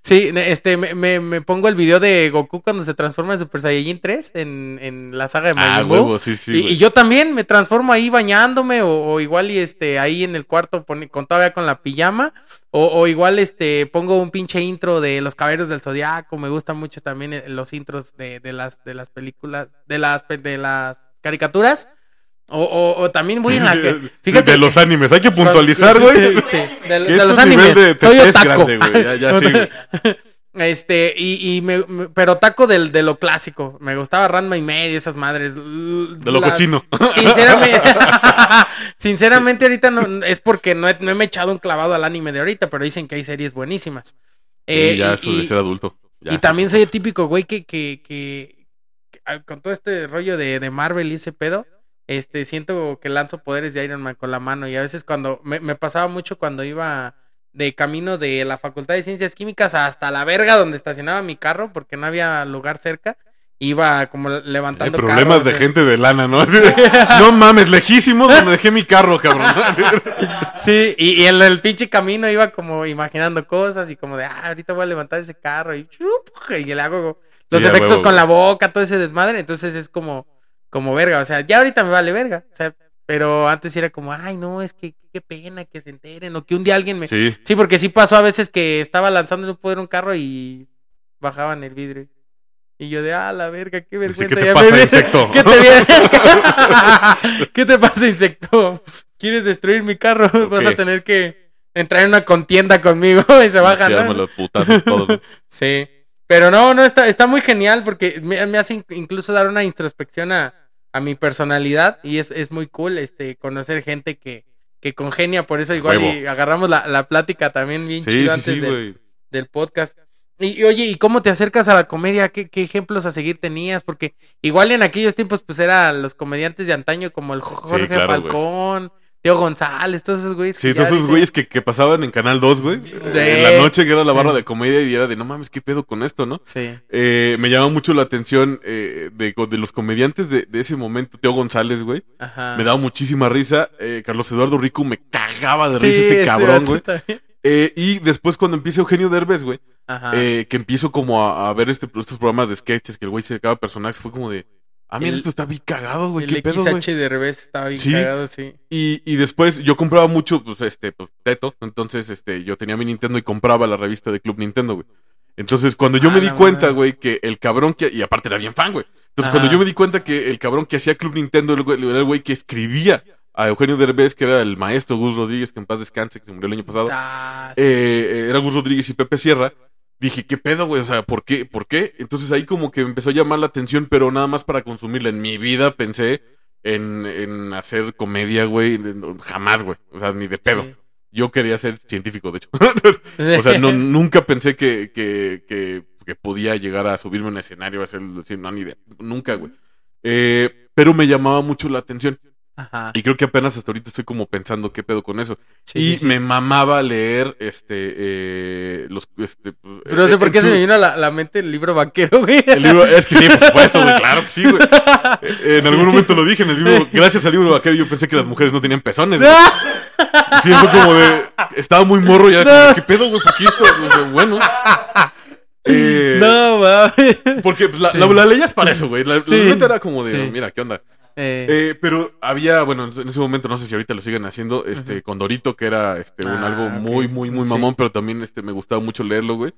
Speaker 1: Sí, este, me, me, me pongo el video de Goku cuando se transforma en Super Saiyajin 3 en, en la saga de
Speaker 2: ah,
Speaker 1: Majin Buu.
Speaker 2: huevo, sí, sí.
Speaker 1: y, yo también me transformo ahí bañándome o, o igual y este ahí en el cuarto pone- con todavía con la pijama o, o igual este pongo un pinche intro de los caballeros del zodiaco me gustan mucho también eh, los intros de, de las de las películas de las de las caricaturas o, o, o también voy en la que fíjate
Speaker 2: de los animes, hay que puntualizar, güey.
Speaker 1: Sí, sí, de, los animes soy otaku
Speaker 2: grande, güey, ya- ya sí, güey.
Speaker 1: Este, y, y me, me- pero taco del, de lo clásico. Me gustaba Ranma y medio, esas madres.
Speaker 2: De lo cochino.
Speaker 1: Sinceramente, sinceramente ahorita no, es porque no, he- no me he echado un clavado al anime de ahorita, pero dicen que hay series buenísimas. Eh,
Speaker 2: Sí, ya
Speaker 1: y-
Speaker 2: eso de ser adulto. Ya,
Speaker 1: y también soy el típico güey que, que, que, que, ah, con todo este rollo de, de Marvel y ese pedo, este, siento que lanzo poderes de Iron Man con la mano. Y a veces cuando, me, me pasaba mucho cuando iba de camino de la Facultad de Ciencias Químicas hasta la verga donde estacionaba mi carro, porque no había lugar cerca, iba como
Speaker 2: Hay
Speaker 1: levantando
Speaker 2: problemas
Speaker 1: carros,
Speaker 2: de
Speaker 1: eh.
Speaker 2: gente de lana, ¿no? no mames, lejísimos donde dejé mi carro, cabrón.
Speaker 1: Sí, y, y en el pinche camino iba como imaginando cosas y como de, ah, ahorita voy a levantar ese carro y, y le hago los
Speaker 2: Sí,
Speaker 1: efectos
Speaker 2: huevo,
Speaker 1: con la boca, todo ese desmadre. Entonces es como, como verga. O sea, ya ahorita me vale verga. O sea, pero antes era como, ay, no, es que qué pena que se enteren o que un día alguien me. Sí,
Speaker 2: Sí.
Speaker 1: porque sí pasó a veces que estaba lanzando un poder un carro y bajaban el vidrio. Y yo de, ah, la verga, qué vergüenza.
Speaker 2: ¿qué te
Speaker 1: ya
Speaker 2: pasa,
Speaker 1: me
Speaker 2: insecto?
Speaker 1: ¿Qué te, viene? ¿Qué te pasa, insecto? ¿Quieres destruir mi carro? Vas a tener que entrar en una contienda conmigo y se baja,
Speaker 2: Sí,
Speaker 1: ¿no? Sí. Pero no, no, está, está muy genial porque me, me hace in- incluso dar una introspección a, a mi personalidad y es, es muy cool este conocer gente que, que congenia, por eso igual
Speaker 2: Huevo.
Speaker 1: y agarramos la, la plática también bien
Speaker 2: Sí,
Speaker 1: chido
Speaker 2: sí,
Speaker 1: antes
Speaker 2: sí,
Speaker 1: de-
Speaker 2: güey.
Speaker 1: del podcast. Y, y, oye, ¿y cómo te acercas a la comedia? ¿Qué, ¿Qué ejemplos a seguir tenías? Porque igual en aquellos tiempos pues eran los comediantes de antaño como el Jo- Jorge
Speaker 2: claro.
Speaker 1: Falcón, Teo González, todos esos güeyes.
Speaker 2: Sí, todos esos güeyes que, que pasaban en Canal 2, güey.
Speaker 1: De-
Speaker 2: En la noche que era la barra de comedia y era de, no mames, ¿qué pedo con esto, no?
Speaker 1: Sí.
Speaker 2: Eh, me llama mucho la atención eh, de, de los comediantes de, de ese momento. Teo González, güey.
Speaker 1: Ajá.
Speaker 2: Me daba muchísima risa. Eh, Carlos Eduardo Rico me cagaba de risa ese
Speaker 1: ese
Speaker 2: cabrón, güey. Eh, y después cuando empieza Eugenio Derbez, güey,
Speaker 1: Ajá.
Speaker 2: que empiezo como a, a ver este, estos programas de sketches que el güey se sacaba personajes, fue como de, ah, mira,
Speaker 1: El-
Speaker 2: esto está bien cagado, güey,
Speaker 1: el
Speaker 2: qué pedo.
Speaker 1: XH de revés estaba bien
Speaker 2: Sí.
Speaker 1: cagado, sí.
Speaker 2: Y, y después yo compraba mucho, pues, este, pues, Teto. Entonces, este, yo tenía mi Nintendo y compraba la revista de Club Nintendo, güey. Entonces, cuando yo
Speaker 1: Ah,
Speaker 2: me di cuenta, güey, que el cabrón que... Y aparte era bien fan, güey. Entonces,
Speaker 1: Ajá.
Speaker 2: cuando yo me di cuenta que el cabrón que hacía Club Nintendo era el güey- que escribía a Eugenio Derbez, que era el maestro Gus Rodríguez, que en paz descanse, que se murió el año pasado.
Speaker 1: Ah, sí.
Speaker 2: Eh, eh, era Gus Rodríguez y Pepe Sierra. Dije, ¿qué pedo, güey? O sea, ¿por qué? ¿Por qué? Entonces ahí como que empezó a llamar la atención, pero nada más para consumirla. En mi vida pensé en, en hacer comedia, güey. Jamás, güey. O sea, ni de pedo.
Speaker 1: Sí.
Speaker 2: Yo quería ser científico, de hecho. o sea, no, nunca pensé que, que, que, que podía llegar a subirme a un escenario a hacer, no, ni idea. Nunca, güey. Eh, pero me llamaba mucho la atención.
Speaker 1: Ajá.
Speaker 2: Y creo que apenas hasta ahorita estoy como pensando qué pedo con eso.
Speaker 1: Sí,
Speaker 2: y
Speaker 1: sí, sí.
Speaker 2: me mamaba leer este eh, los este pues,
Speaker 1: Pero no sé
Speaker 2: eh,
Speaker 1: por qué se me vino a la, la mente el libro vaquero, güey.
Speaker 2: el libro, es que sí, por supuesto, güey, claro que sí, güey. Eh, En algún momento lo dije en el libro, gracias al libro vaquero yo pensé que las mujeres no tenían pezones. güey. Sí, fue como de estaba muy morro ya, como, ¿qué pedo, güey? ¿Por qué esto? O sea, bueno. Eh,
Speaker 1: no, mames.
Speaker 2: Porque pues, la, la, la leías para eso, güey. La, neta era como de, mira, ¿qué onda?
Speaker 1: Eh,
Speaker 2: Eh, pero había, bueno, en ese momento, no sé si ahorita lo siguen haciendo, este, con Dorito, que era este, un
Speaker 1: Ah,
Speaker 2: algo muy, muy, muy
Speaker 1: Sí.
Speaker 2: mamón, pero también este, me gustaba mucho leerlo, güey.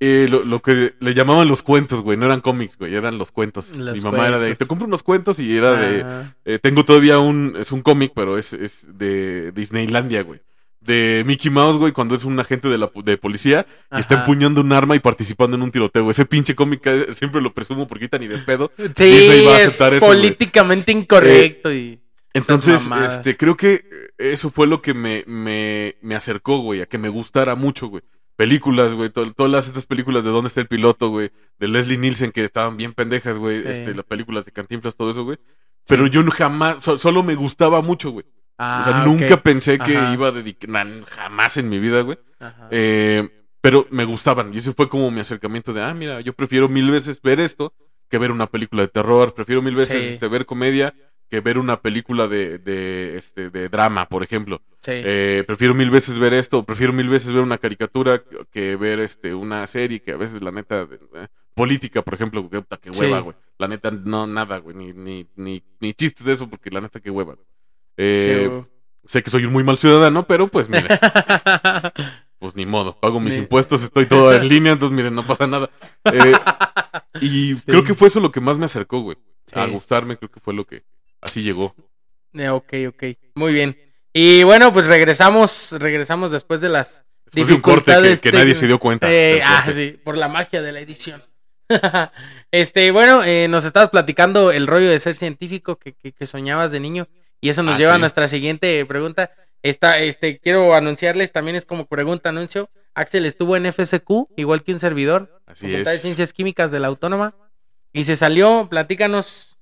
Speaker 2: Eh, lo, lo que le llamaban los cuentos, güey, no eran cómics, güey, eran los cuentos.
Speaker 1: Los
Speaker 2: Mi mamá era de, te compro unos cuentos y era de,
Speaker 1: ah,
Speaker 2: eh, tengo todavía un, es un cómic, pero es, es de Disneylandia, güey. De Mickey Mouse, güey, cuando es un agente de la de policía y está empuñando un arma y participando en un tiroteo. güey. Ese pinche cómic eh, siempre lo presumo porque ahorita ni de pedo.
Speaker 1: Sí, es
Speaker 2: eso, güey.
Speaker 1: políticamente incorrecto y...
Speaker 2: Entonces, este, creo que eso fue lo que me, me, me acercó, güey, a que me gustara mucho, güey. Películas, güey, to- todas estas películas de dónde está el piloto, güey, de Leslie Nielsen que estaban bien pendejas, güey,
Speaker 1: Sí.
Speaker 2: este, las películas de Cantinflas, todo eso, güey. Pero yo no jamás, so- solo me gustaba mucho, güey.
Speaker 1: Ah,
Speaker 2: o sea,
Speaker 1: ok.
Speaker 2: nunca pensé que
Speaker 1: Ajá.
Speaker 2: iba a dedicar, jamás en mi vida, güey.
Speaker 1: Ajá.
Speaker 2: Eh, pero me gustaban. Y ese fue como mi acercamiento de, ah, mira, yo prefiero mil veces ver esto que ver una película de terror. Prefiero mil veces
Speaker 1: Sí.
Speaker 2: este, ver comedia que ver una película de, de, este, de drama, por ejemplo.
Speaker 1: Sí.
Speaker 2: Eh, prefiero mil veces ver esto, prefiero mil veces ver una caricatura que- ver este, una serie que a veces la neta... eh, política, por ejemplo, que, puta, que
Speaker 1: Sí.
Speaker 2: hueva, güey. La neta, no, nada, güey. Ni, ni, ni, ni chistes de eso, porque la neta, que hueva. Eh,
Speaker 1: Sí,
Speaker 2: sé que soy un muy mal ciudadano, pero pues mire, pues ni modo. Pago mis
Speaker 1: Ni-
Speaker 2: impuestos, estoy todo en línea, entonces miren, no pasa nada. Eh, y creo que fue eso lo que más me acercó, güey. A gustarme, creo que fue lo que así llegó.
Speaker 1: Eh, ok, ok. Muy bien. Y bueno, pues regresamos, regresamos después de las
Speaker 2: Después de un corte que,
Speaker 1: dificultades
Speaker 2: que nadie se dio cuenta.
Speaker 1: Eh, ah, sí, por la magia de la edición. este, bueno, eh, nos estabas platicando el rollo de ser científico que, que, que soñabas de niño. Y eso nos
Speaker 2: Ah,
Speaker 1: lleva a nuestra siguiente pregunta. Esta, este, quiero anunciarles, también es como pregunta anuncio. Axel estuvo en FSQ, igual que un servidor,
Speaker 2: Así
Speaker 1: Facultad de
Speaker 2: es.
Speaker 1: Ciencias Químicas de la Autónoma. Y se salió, platícanos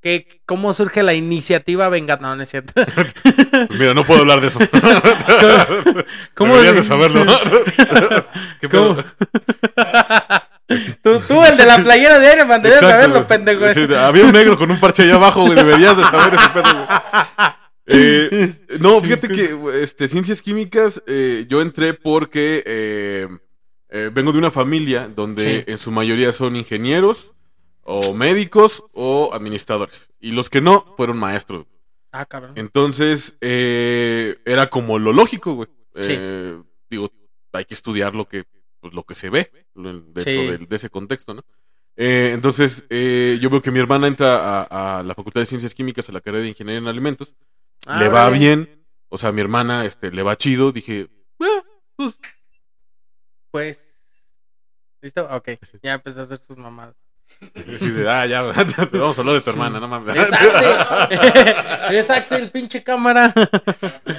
Speaker 1: que, cómo surge la iniciativa Venga. No, no es cierto.
Speaker 2: Pues mira, no puedo hablar de eso.
Speaker 1: ¿Cómo
Speaker 2: Deberías
Speaker 1: de-
Speaker 2: de saberlo. ¿Qué
Speaker 1: ¿Cómo? Tú, tú, el de la playera de Iron Man,
Speaker 2: Exacto,
Speaker 1: saberlo, pendejo.
Speaker 2: Sí, había un negro con un parche allá abajo, güey. Deberías de saber ese pedo, güey. Eh, no, fíjate que este, ciencias químicas, eh, yo entré porque eh, eh, vengo de una familia donde
Speaker 1: Sí.
Speaker 2: en su mayoría son ingenieros, o médicos, o administradores. Y los que no, fueron maestros.
Speaker 1: Ah, cabrón.
Speaker 2: Entonces, era como lo lógico, güey.
Speaker 1: Sí.
Speaker 2: Digo, hay que estudiar lo que, pues, lo que se ve dentro
Speaker 1: Sí.
Speaker 2: de ese contexto, ¿no? Eh, entonces, eh, yo veo que mi hermana entra a, a la Facultad de Ciencias Químicas, a la carrera de Ingeniería en Alimentos.
Speaker 1: Ah,
Speaker 2: le va bien. O sea, mi hermana este, le va chido. Dije, "Eh, pues,
Speaker 1: Pues. ¿Listo? Ok. Ya empezó a hacer sus mamadas.
Speaker 2: de, ah, ya, vamos a hablar de tu hermana, no mames.
Speaker 1: Es Axel. es Axel, pinche cámara.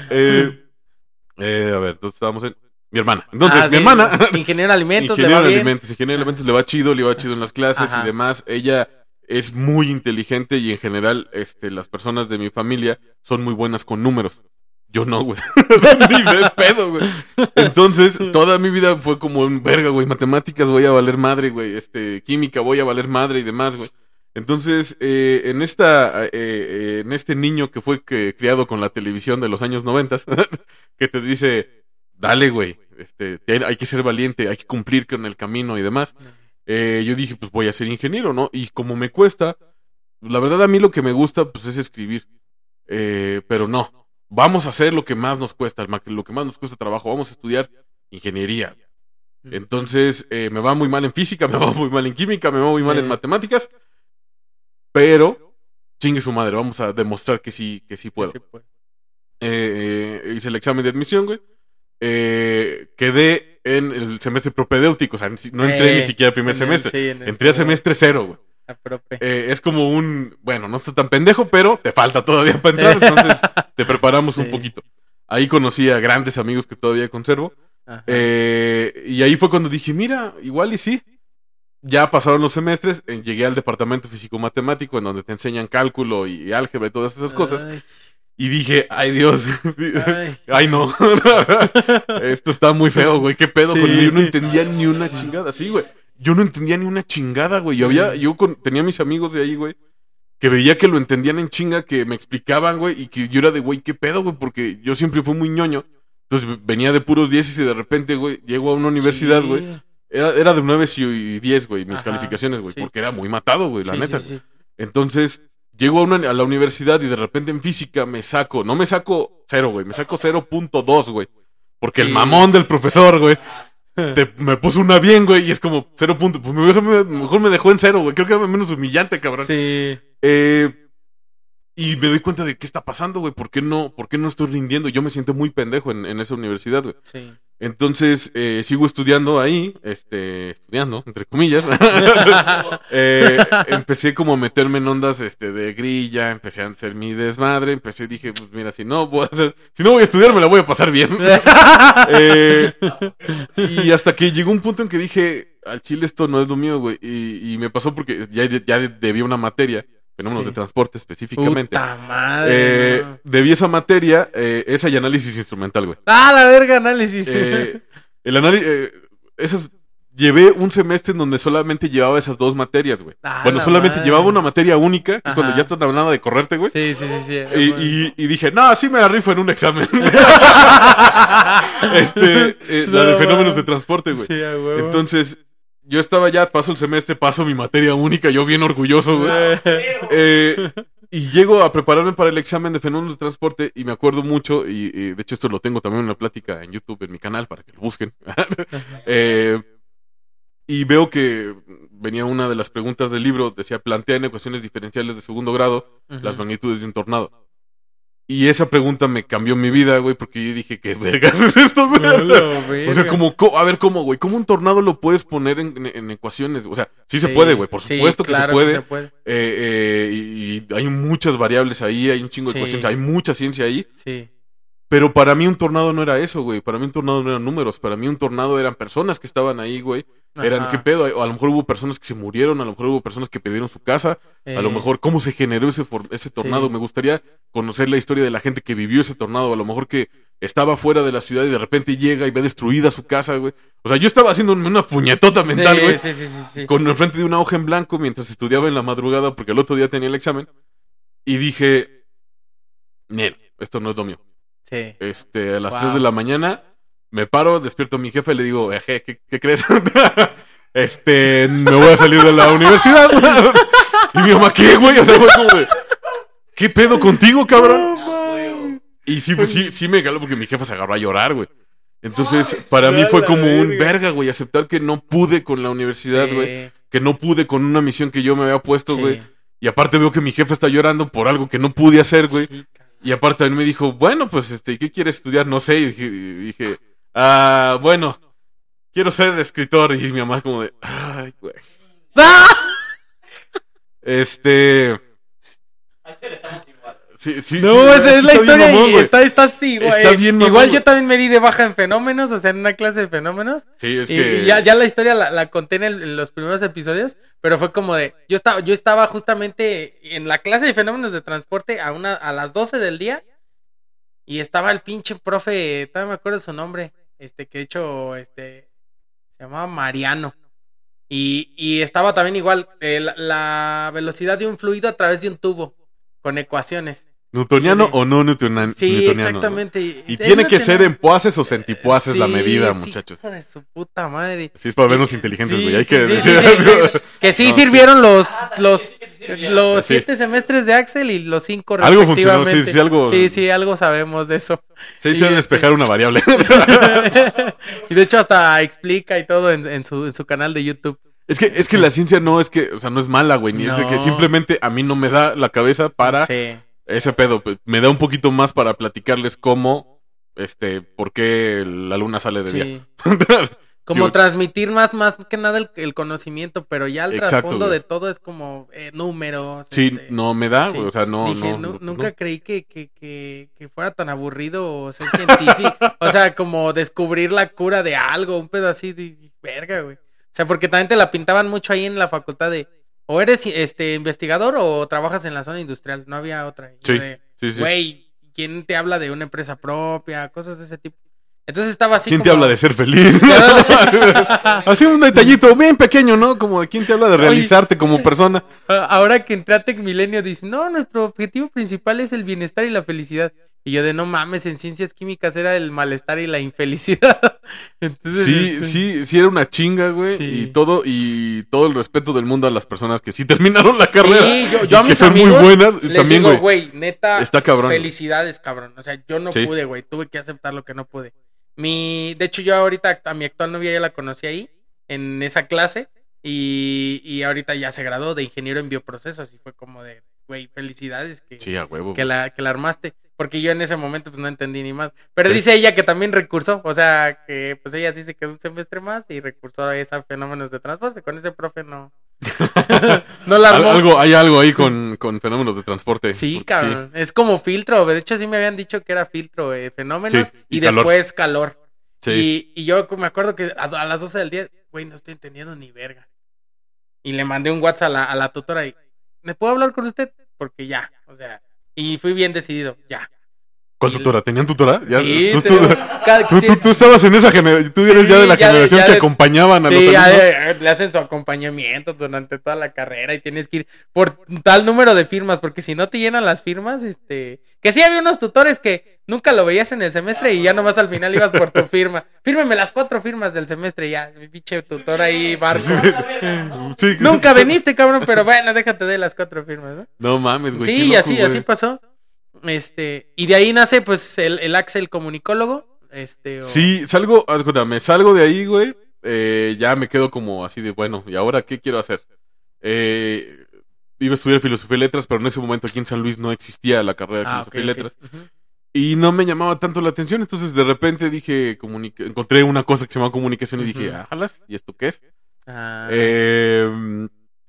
Speaker 2: Eh, a ver, entonces estábamos en. Mi hermana. Entonces,
Speaker 1: Ah,
Speaker 2: mi
Speaker 1: sí,
Speaker 2: hermana.
Speaker 1: Ingeniero de alimentos, le
Speaker 2: ingeniero en
Speaker 1: bien.
Speaker 2: alimentos, ingeniero en alimentos le va chido, le va chido en las clases
Speaker 1: Ajá.
Speaker 2: y demás. Ella es muy inteligente y en general, este, las personas de mi familia son muy buenas con números. Yo no, güey. Ni de pedo, güey. Entonces, toda mi vida fue como un verga, güey. Matemáticas voy a valer madre, güey. Este, química voy a valer madre y demás, güey. Entonces, eh, en esta, eh, eh, en este niño que fue que- criado con la televisión de los años noventas, que te dice, dale, güey, este, te- hay que ser valiente, hay que cumplir con el camino y demás. Eh, yo dije, pues voy a ser ingeniero, ¿no? Y como me cuesta, la verdad a mí lo que me gusta, pues es escribir. Eh, pero no, vamos a hacer lo que más nos cuesta, lo que más nos cuesta trabajo, vamos a estudiar ingeniería. Entonces, eh, me va muy mal en física, me va muy mal en química, me va muy mal en matemáticas, pero chingue su madre, vamos a demostrar que sí, que sí puedo. Hice el examen de admisión, güey. Eh, quedé en el semestre propedéutico, o sea, no entré
Speaker 1: Eh,
Speaker 2: ni siquiera al primer
Speaker 1: en el-
Speaker 2: semestre.
Speaker 1: sí, en el
Speaker 2: Entré a semestre cero, güey. Eh, es como un, bueno, no estás tan pendejo, pero te falta todavía para entrar, entonces te preparamos un poquito. Ahí conocí a grandes amigos que todavía conservo. Eh, y ahí fue cuando dije, mira, igual y sí. Ya pasaron los semestres, eh, llegué al departamento físico-matemático en donde te enseñan cálculo y álgebra y todas esas cosas.
Speaker 1: Ay,
Speaker 2: Y dije, ay Dios,
Speaker 1: ay.
Speaker 2: ay no, esto está muy feo, güey, qué pedo
Speaker 1: Sí.
Speaker 2: Yo no entendía ni una chingada, sí, güey. Yo no entendía ni una chingada, güey. Yo había, yo con- tenía mis amigos de ahí, güey, que veía que lo entendían en chinga, que me explicaban, güey, y que yo era de, güey, qué pedo, güey, porque yo siempre fui muy ñoño. Entonces venía de puros 10 y de repente, güey, llego a una universidad,
Speaker 1: Sí.
Speaker 2: güey. Era, era de 9 y 10, güey, mis
Speaker 1: Ajá,
Speaker 2: calificaciones, güey,
Speaker 1: sí.
Speaker 2: porque era muy matado, güey, la
Speaker 1: Sí,
Speaker 2: neta.
Speaker 1: sí, sí.
Speaker 2: Entonces, llego a, una- a la universidad y de repente en física me saco, no me saco cero, güey, me saco 0.2, güey. Porque el mamón del profesor, güey, te- me puso una bien, güey, y es como 0. punto- Pues mejor, me- mejor me dejó en cero, güey. Creo que era menos humillante, cabrón.
Speaker 1: Sí.
Speaker 2: Eh, y me doy cuenta de qué está pasando, güey. ¿Por qué no, por qué no estoy rindiendo? Yo me siento muy pendejo en, en esa universidad, güey.
Speaker 1: Sí.
Speaker 2: Entonces, eh, sigo estudiando ahí, este, estudiando, entre comillas. Eh, empecé como a meterme en ondas este, de grilla, empecé a hacer mi desmadre, empecé, dije, pues mira, si no voy a hacer, si no voy a estudiar, me la voy a pasar bien. Eh, y hasta que llegó un punto en que dije, al chile esto no es lo mío, güey. Y, y me pasó porque ya, ya debía una materia, fenómenos
Speaker 1: Sí.
Speaker 2: de transporte específicamente.
Speaker 1: Puta madre.
Speaker 2: Eh, debí esa materia, eh, esa y análisis instrumental, güey.
Speaker 1: Ah, la verga, análisis.
Speaker 2: Eh, el análisis. esas, llevé un semestre en donde solamente llevaba esas dos materias, güey.
Speaker 1: Ah,
Speaker 2: bueno,
Speaker 1: la
Speaker 2: solamente madre.
Speaker 1: llevaba
Speaker 2: una materia única, que es cuando ya estás hablando de correrte, güey.
Speaker 1: sí, sí, sí, sí.
Speaker 2: Y, y- y dije, no, sí me la rifo en un examen. este, eh, la de
Speaker 1: No,
Speaker 2: fenómenos de transporte, güey.
Speaker 1: Sí, huevo.
Speaker 2: Entonces, yo estaba ya, paso el semestre, paso mi materia única, yo bien orgulloso, güey. Eh, y llego a prepararme para el examen de fenómenos de transporte y me acuerdo mucho, y, y de hecho esto lo tengo también en una plática en YouTube, en mi canal, para que lo busquen. Eh, y veo que venía una de las preguntas del libro, decía, plantea en ecuaciones diferenciales de segundo grado las magnitudes de un tornado. Y esa pregunta me cambió mi vida, güey, porque yo dije, ¿qué vergas es esto, güey?
Speaker 1: La
Speaker 2: O sea, como, co- a ver, ¿cómo, güey? ¿Cómo un tornado lo puedes poner en, en- en ecuaciones? O sea, sí se
Speaker 1: Sí,
Speaker 2: puede, güey, por
Speaker 1: sí,
Speaker 2: supuesto que se puede.
Speaker 1: se puede.
Speaker 2: Eh, eh, y, y hay muchas variables ahí, hay un chingo de
Speaker 1: Sí.
Speaker 2: ecuaciones, hay mucha ciencia ahí.
Speaker 1: Sí.
Speaker 2: Pero para mí un tornado no era eso, güey. Para mí un tornado no eran números. Para mí un tornado eran personas que estaban ahí, güey. Eran,
Speaker 1: Ajá.
Speaker 2: ¿qué pedo? O a lo mejor hubo personas que se murieron, a lo mejor hubo personas que perdieron su casa, a lo
Speaker 1: Eh,
Speaker 2: mejor cómo se generó ese, tornado.
Speaker 1: Sí.
Speaker 2: Me gustaría conocer la historia de la gente que vivió ese tornado. A lo mejor que estaba fuera de la ciudad y de repente llega y ve destruida su casa, güey. O sea, yo estaba haciendo una puñetota mental,
Speaker 1: sí,
Speaker 2: güey.
Speaker 1: Sí, sí, sí, sí.
Speaker 2: Con el frente de una hoja en blanco mientras estudiaba en la madrugada porque el otro día tenía el examen. Y dije, Nel, esto no es lo mío.
Speaker 1: Sí.
Speaker 2: Este, a las
Speaker 1: Wow.
Speaker 2: 3 de la mañana me paro, despierto a mi jefe y le digo, "Eje, ¿qué, qué crees? este, me voy a salir de la universidad. y mi mamá, ¿qué, güey? O sea, fue como de, ¿qué pedo contigo, cabrón? Y sí, pues, sí, sí me caló porque mi jefa se agarró a llorar, güey. Entonces, para mí fue como un
Speaker 1: verga.
Speaker 2: güey, aceptar que no pude con la universidad,
Speaker 1: Sí,
Speaker 2: güey. Que no pude con una misión que yo me había puesto,
Speaker 1: sí.
Speaker 2: güey. Y aparte veo que mi jefa está llorando por algo que no pude hacer, güey.
Speaker 1: Sí.
Speaker 2: Y aparte también me dijo, bueno, pues, este, ¿qué quieres estudiar? No sé. Y dije, y dije, ah, bueno, quiero ser escritor. Y mi mamá como de, ay, güey.
Speaker 1: ¡Ah!
Speaker 2: Este... Sí, sí,
Speaker 1: No,
Speaker 2: sí,
Speaker 1: esa es la
Speaker 2: bien
Speaker 1: historia
Speaker 2: mamón,
Speaker 1: y está, está así, güey.
Speaker 2: Está bien mamón,
Speaker 1: Igual yo también me di de baja en fenómenos, o sea, en una clase de fenómenos.
Speaker 2: Sí, es
Speaker 1: y,
Speaker 2: que...
Speaker 1: y ya, ya la historia la, la conté en, el- en los primeros episodios, pero fue como de, yo estaba, yo estaba justamente en la clase de fenómenos de transporte a una, a las 12 del día, y estaba el pinche profe, todavía me acuerdo su nombre, este, que de hecho, este, se llamaba Mariano. Y, y estaba también igual, eh, la, la velocidad de un fluido a través de un tubo, con ecuaciones.
Speaker 2: ¿Newtoniano
Speaker 1: Sí.
Speaker 2: o no newtoniano?
Speaker 1: Sí,
Speaker 2: newtoniano,
Speaker 1: exactamente.
Speaker 2: ¿no? Y tiene que ser en poaces o centipoases la
Speaker 1: Sí,
Speaker 2: medida,
Speaker 1: sí,
Speaker 2: muchachos.
Speaker 1: hijo de su puta madre.
Speaker 2: Sí, es para vernos inteligentes,
Speaker 1: Sí,
Speaker 2: güey. Hay
Speaker 1: sí,
Speaker 2: que
Speaker 1: sí,
Speaker 2: decir algo.
Speaker 1: Que sí
Speaker 2: No, sí.
Speaker 1: sirvieron los los los
Speaker 2: Sí.
Speaker 1: siete semestres de Axel y los cinco
Speaker 2: Algo funcionó, sí, sí, algo-
Speaker 1: Sí, sí, algo sabemos de eso.
Speaker 2: Se
Speaker 1: este-
Speaker 2: despejar una variable.
Speaker 1: y de hecho hasta explica y todo en, en su, en su canal de YouTube.
Speaker 2: Es que, es que la ciencia no es que, o sea, no es mala, güey, ni es que simplemente a mí no me da la cabeza para
Speaker 1: Sí.
Speaker 2: Ese pedo. pues, Me da un poquito más para platicarles cómo, este, por qué la luna sale de día.
Speaker 1: sí. Como
Speaker 2: Yo-
Speaker 1: transmitir más, más que nada el, el conocimiento, pero ya el
Speaker 2: Exacto,
Speaker 1: trasfondo
Speaker 2: güey.
Speaker 1: de todo es como eh, números.
Speaker 2: sí,
Speaker 1: este,
Speaker 2: no me da,
Speaker 1: sí.
Speaker 2: güey, o sea, no,
Speaker 1: Dije,
Speaker 2: no,
Speaker 1: "Nu-
Speaker 2: no,
Speaker 1: nunca
Speaker 2: no.
Speaker 1: creí que, que, que, que fuera tan aburrido ser científico. o sea, como descubrir la cura de algo, un pedo así de verga, güey. O sea, porque también te la pintaban mucho ahí en la facultad de o eres este investigador o trabajas en la zona industrial. No había otra.
Speaker 2: Sí,
Speaker 1: de,
Speaker 2: sí, sí.
Speaker 1: Güey, ¿quién te habla de una empresa propia? Cosas de ese tipo. Entonces estaba así.
Speaker 2: ¿Quién te habla de ser feliz? Así un detallito bien pequeño, ¿no? Como quién te habla de
Speaker 1: Oye.
Speaker 2: realizarte como persona.
Speaker 1: Ah, Ahora que entré a Tech Milenio, dice, no, nuestro objetivo principal es el bienestar y la felicidad. Y yo de no mames, en ciencias químicas era el malestar y la infelicidad. Entonces,
Speaker 2: Sí,
Speaker 1: este,
Speaker 2: sí, sí era una chinga, güey.
Speaker 1: Sí.
Speaker 2: Y todo, y todo el respeto del mundo a las personas que sí terminaron la carrera.
Speaker 1: Sí, yo, yo a
Speaker 2: que
Speaker 1: mis
Speaker 2: son muy buenas.
Speaker 1: les
Speaker 2: También,
Speaker 1: digo,
Speaker 2: güey.
Speaker 1: güey, neta,
Speaker 2: Está cabrón.
Speaker 1: felicidades, cabrón. O sea, yo no
Speaker 2: Sí.
Speaker 1: pude, güey. Tuve que aceptar lo que no pude. Mi, de hecho, yo ahorita a mi actual novia ya la conocí ahí, en esa clase, y, y ahorita ya se graduó de ingeniero en bioprocesos y fue como de, güey, felicidades que,
Speaker 2: Sí, a huevo.
Speaker 1: que, la, que la armaste. Porque yo en ese momento pues no entendí ni más. Pero
Speaker 2: Sí.
Speaker 1: dice ella que también recursó, o sea, que pues ella sí se quedó un semestre más y recursó a esos fenómenos de transporte. Con ese profe no, no la armó.
Speaker 2: algo, hay algo ahí con, con fenómenos de transporte.
Speaker 1: Sí, cabrón. Es como filtro. De hecho, sí me habían dicho que era filtro, eh, fenómenos
Speaker 2: Sí,
Speaker 1: y,
Speaker 2: y calor.
Speaker 1: después calor.
Speaker 2: Sí.
Speaker 1: Y, y yo me acuerdo que a, a las 12 del día, güey, no estoy entendiendo ni verga. Y le mandé un WhatsApp a la, a la tutora y, ¿me puedo hablar con usted? Porque ya, o sea, y fui bien decidido, ya.
Speaker 2: ¿Cuál tutora? ¿Tenían tutora? Ya,
Speaker 1: sí,
Speaker 2: tú, tú-
Speaker 1: cada-
Speaker 2: tú- tú- estabas en esa generación. Tú eres
Speaker 1: Sí,
Speaker 2: ya de la
Speaker 1: ya de-
Speaker 2: generación que
Speaker 1: de-
Speaker 2: acompañaban a
Speaker 1: Sí,
Speaker 2: los alumnos.
Speaker 1: eh, le hacen su acompañamiento durante toda la carrera y tienes que ir por tal número de firmas, porque si no te llenan las firmas, este... Que sí había unos tutores que nunca lo veías en el semestre y ya nomás al final ibas por tu firma. Fírmeme las cuatro firmas del semestre ya, mi pinche tutor ahí, barco.
Speaker 2: Sí,
Speaker 1: nunca veniste, cabrón, pero bueno, déjate de las cuatro firmas, ¿no?
Speaker 2: No mames, güey.
Speaker 1: Sí, así, así pasó. Este, y de ahí nace, pues, el, el Axel comunicólogo. Este, o-
Speaker 2: Sí, salgo, me salgo de ahí, güey. eh, ya me quedo como así de, bueno, ¿y ahora qué quiero hacer? Eh, iba a estudiar filosofía y letras, pero en ese momento aquí en San Luis no existía la carrera de
Speaker 1: Ah,
Speaker 2: filosofía y letras. Y no me llamaba tanto la atención, entonces de repente dije, encontré una cosa que se llama comunicación y dije,
Speaker 1: Ujú.
Speaker 2: ah, ¿y esto qué es?
Speaker 1: Ah,
Speaker 2: Eh,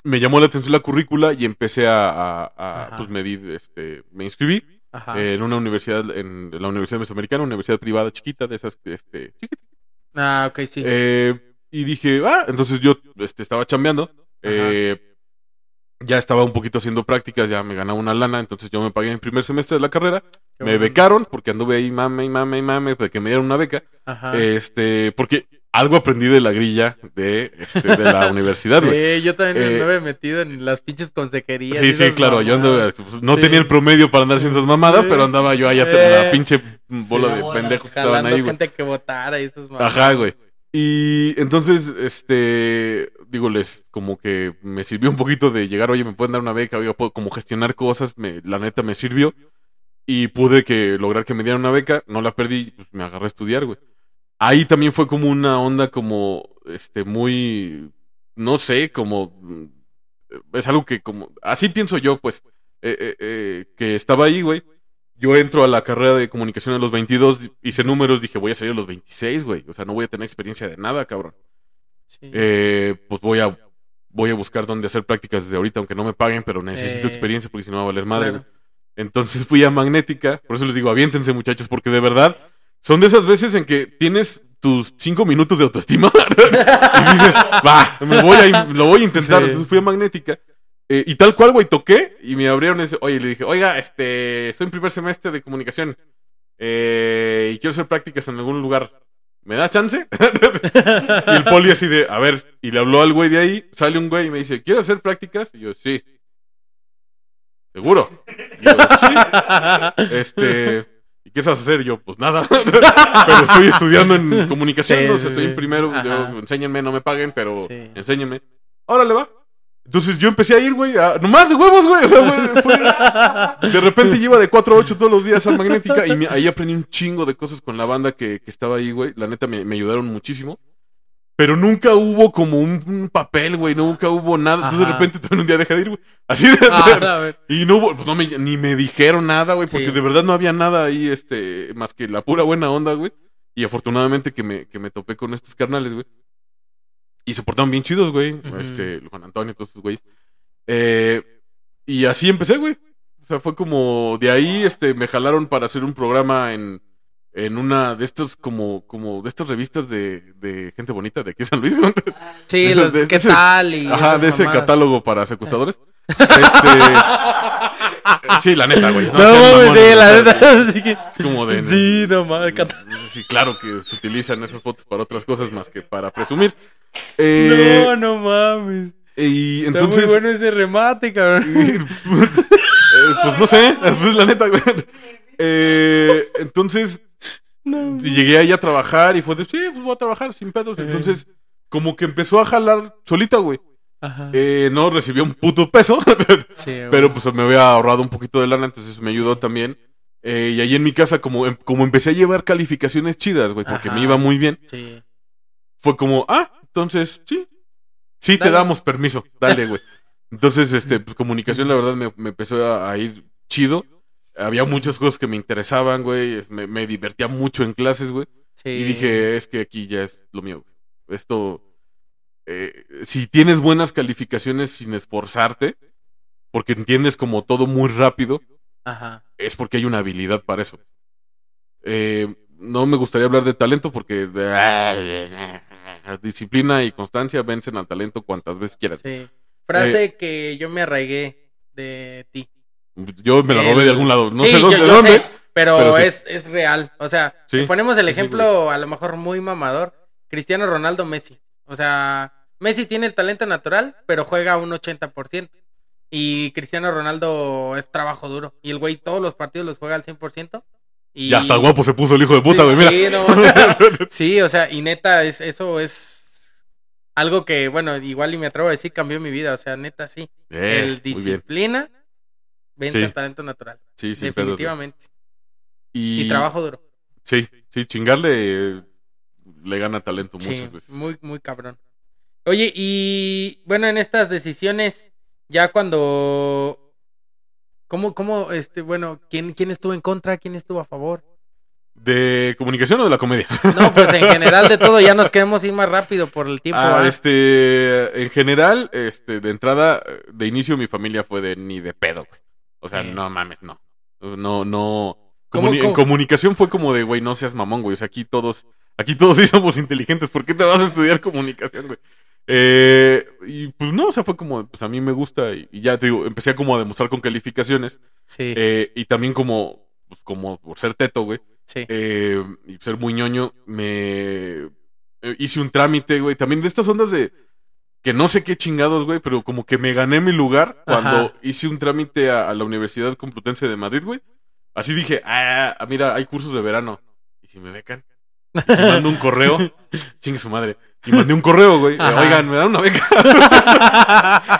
Speaker 2: me llamó la atención la currícula y empecé a, a- pues medir, este, me inscribí
Speaker 1: ajá.
Speaker 2: eh, en una universidad, en la Universidad Mesoamericana, una universidad privada chiquita, de esas, este.
Speaker 1: Ah, ok, sí.
Speaker 2: Eh, y dije, ah, entonces yo este, estaba chambeando. eh, ya estaba un poquito haciendo prácticas, ya me ganaba una lana, entonces yo me pagué en primer semestre de la carrera.
Speaker 1: Qué
Speaker 2: me
Speaker 1: bueno.
Speaker 2: becaron porque anduve ahí mame y mame y mame para que me dieran una beca.
Speaker 1: Ajá.
Speaker 2: Este, porque algo aprendí de la grilla de, este, de la universidad, güey.
Speaker 1: Sí, yo también
Speaker 2: Eh,
Speaker 1: me había metido en las pinches consejerías.
Speaker 2: Sí, sí, claro, yo andaba, pues, no
Speaker 1: Sí.
Speaker 2: tenía el promedio para andar haciendo esas mamadas,
Speaker 1: Sí.
Speaker 2: pero andaba yo allá
Speaker 1: Eh.
Speaker 2: la pinche bola
Speaker 1: Sí,
Speaker 2: de
Speaker 3: bola,
Speaker 2: pendejos que estaban ahí, güey.
Speaker 1: gente que votara y esas mamadas.
Speaker 2: Ajá, güey. Y entonces, este, digo, les como que me sirvió un poquito de llegar, oye, me pueden dar una beca, oye, puedo como gestionar cosas, me, la neta me sirvió. Y pude que lograr que me dieran una beca, no la perdí, pues me agarré a estudiar, güey. Ahí también fue como una onda como, este, muy, no sé, como, mm, es algo que como, así pienso yo, pues, eh, eh, eh, que estaba ahí, güey. Yo entro a la carrera de comunicación a los 22, hice números, dije, voy a salir a los 26, güey. O sea, no voy a tener experiencia de nada, cabrón.
Speaker 1: Sí.
Speaker 2: Eh, pues voy a, voy a buscar dónde hacer prácticas desde ahorita, aunque no me paguen, pero necesito experiencia porque si no va a valer madre,
Speaker 1: claro.
Speaker 2: Entonces fui a Magnética, por eso les digo, aviéntense muchachos, porque de verdad son de esas veces en que tienes tus cinco minutos de autoestima y dices, va, me voy a, lo voy a intentar.
Speaker 1: Sí.
Speaker 2: Entonces fui a Magnética eh, y tal cual, güey, toqué y me abrieron ese, oye, le dije, oiga, este, estoy en primer semestre de comunicación eh, y quiero hacer prácticas en algún lugar. ¿Me da chance? y el poli así de, a ver, y le habló al güey de ahí, sale un güey y me dice, ¿quieres hacer prácticas? Y yo, sí. ¿Seguro? Y yo, sí. Este, ¿y qué sabes hacer? Yo, pues nada. pero estoy estudiando en comunicación,
Speaker 1: Sí,
Speaker 2: o sea, estoy en primero. Yo, enséñenme, no me paguen, pero
Speaker 1: Sí.
Speaker 2: enséñenme. Órale, va. Entonces yo empecé a ir, güey, a- nomás de huevos, güey. O sea, fue, fue- De repente iba de 4 a 8 todos los días a Magnética y me- ahí aprendí un chingo de cosas con la banda que, que estaba ahí, güey. La neta me, me ayudaron muchísimo. Pero nunca hubo como un, un papel, güey. Nunca hubo nada. Entonces de repente también un día dejé de ir, güey. Así de.
Speaker 1: Ah.
Speaker 2: Y no hubo, pues no me, ni me dijeron nada, güey, porque
Speaker 1: Sí.
Speaker 2: de verdad no había nada ahí, este, más que la pura buena onda, güey. Y afortunadamente que me, que me topé con estos carnales, güey. Y se portaron bien chidos, güey. Este, Juan Antonio, todos estos güeyes. Eh, y así empecé, güey. O sea, fue como, de ahí, este, me jalaron para hacer un programa en, en una de estos, como, como, de estas revistas de, de gente bonita de aquí de San Luis.
Speaker 1: Sí,
Speaker 2: Esos-
Speaker 1: los
Speaker 2: de-
Speaker 1: qué
Speaker 2: ese-
Speaker 1: tal y
Speaker 2: Ajá, de ese
Speaker 1: mamadas.
Speaker 2: catálogo para secuestradores. Este. sí, la neta, güey.
Speaker 1: No, mames, sí, la
Speaker 2: sea,
Speaker 1: neta, sí que-
Speaker 2: Es como de.
Speaker 1: Sí, no mames,
Speaker 2: Sí, claro que se utilizan esas fotos para otras cosas más que para presumir. Eh,
Speaker 1: No, no mames.
Speaker 2: Y
Speaker 1: Está muy bueno ese remate, cabrón.
Speaker 2: eh, pues no sé, pues la neta, güey. Eh, entonces,
Speaker 1: No.
Speaker 2: y llegué ahí a trabajar y fue de, sí, pues voy a trabajar sin pedos. Entonces, como que empezó a jalar solita, güey.
Speaker 1: Ajá.
Speaker 2: Eh, no recibió un puto peso,
Speaker 1: Sí,
Speaker 2: pero pues me había ahorrado un poquito de lana, entonces me ayudó también. Eh, y ahí en mi casa, como, em- como empecé a llevar calificaciones chidas, güey, porque
Speaker 1: Ajá.
Speaker 2: me iba muy bien,
Speaker 1: Sí.
Speaker 2: fue como, ah, entonces, sí, sí te damos permiso, dale, güey. Entonces, este, pues comunicación, la verdad, me, me empezó a, a ir chido. Había muchas cosas que me interesaban, güey. me divertía mucho en clases, güey.
Speaker 1: Sí.
Speaker 2: Y dije, es que aquí ya es lo mío, güey. Esto, eh, si tienes buenas calificaciones sin esforzarte, porque entiendes como todo muy rápido,
Speaker 1: Ajá.
Speaker 2: es porque hay una habilidad para eso. Eh, no me gustaría hablar de talento porque disciplina y constancia vencen al talento cuantas veces quieras.
Speaker 1: Sí. Frase
Speaker 2: Eh,
Speaker 1: que yo me arraigué de ti.
Speaker 2: Yo me la robé
Speaker 1: El-
Speaker 2: de algún lado, no
Speaker 1: Sí,
Speaker 2: sé dónde,
Speaker 1: yo-
Speaker 2: de
Speaker 1: yo
Speaker 2: dónde.
Speaker 1: sé, pero,
Speaker 2: pero sí.
Speaker 1: es, es real. O sea,
Speaker 2: Sí,
Speaker 1: si ponemos el
Speaker 2: sí, sí,
Speaker 1: ejemplo a lo mejor muy mamador. Cristiano Ronaldo Messi. O sea, Messi tiene el talento natural, pero juega un 80%. Y Cristiano Ronaldo es trabajo duro. Y el güey todos los partidos los juega al 100%. Y...
Speaker 2: Ya hasta guapo se puso el hijo de puta,
Speaker 1: Sí,
Speaker 2: güey,
Speaker 1: sí, no. Sí, o sea, y neta, es, eso es algo que, bueno, igual y me atrevo a decir, cambió mi vida. O sea, neta, sí.
Speaker 2: Eh,
Speaker 1: el
Speaker 2: muy bien.
Speaker 1: disciplina vence
Speaker 2: Sí.
Speaker 1: el talento natural.
Speaker 2: Sí, sí,
Speaker 1: definitivamente.
Speaker 2: Y,
Speaker 1: Y, trabajo duro.
Speaker 2: Sí, sí, chingarle le gana talento
Speaker 1: Sí,
Speaker 2: muchas veces.
Speaker 1: muy, muy cabrón. Oye, y bueno, en estas decisiones, ya cuando. ¿Cómo, cómo, este, bueno, quién, quién estuvo en contra, quién estuvo a favor?
Speaker 2: ¿De comunicación o de la comedia?
Speaker 1: No, pues en general de todo, ya nos queremos ir más rápido por el tiempo.
Speaker 2: Ah, este, en general, este, de entrada, de inicio mi familia fue de ni de pedo, güey. O sea, no mames, no. No, no.
Speaker 1: ¿Cómo,
Speaker 2: Comuni- En comunicación fue como de, güey, no seas mamón, güey. O sea, aquí todos, aquí todos sí somos inteligentes. ¿Por qué te vas a estudiar comunicación, güey? Eh, y pues no, o sea, fue como, pues a mí me gusta y, y ya te digo, empecé como a demostrar con calificaciones.
Speaker 1: Sí,
Speaker 2: eh, y también como, pues como por ser teto, güey.
Speaker 1: sí.
Speaker 2: eh, y ser muy ñoño, me eh, hice un trámite, güey. También de estas ondas de que no sé qué chingados, güey, pero como que me gané mi lugar cuando
Speaker 1: Ajá.
Speaker 2: hice un trámite a, a la Universidad Complutense de Madrid, güey. Así dije, ah, ah, mira, hay cursos de verano. ¿Y si me becan? ¿Y si mando un correo? Chingue su madre. Y mandé un correo, güey.
Speaker 1: Ajá.
Speaker 2: Oigan, me dan una beca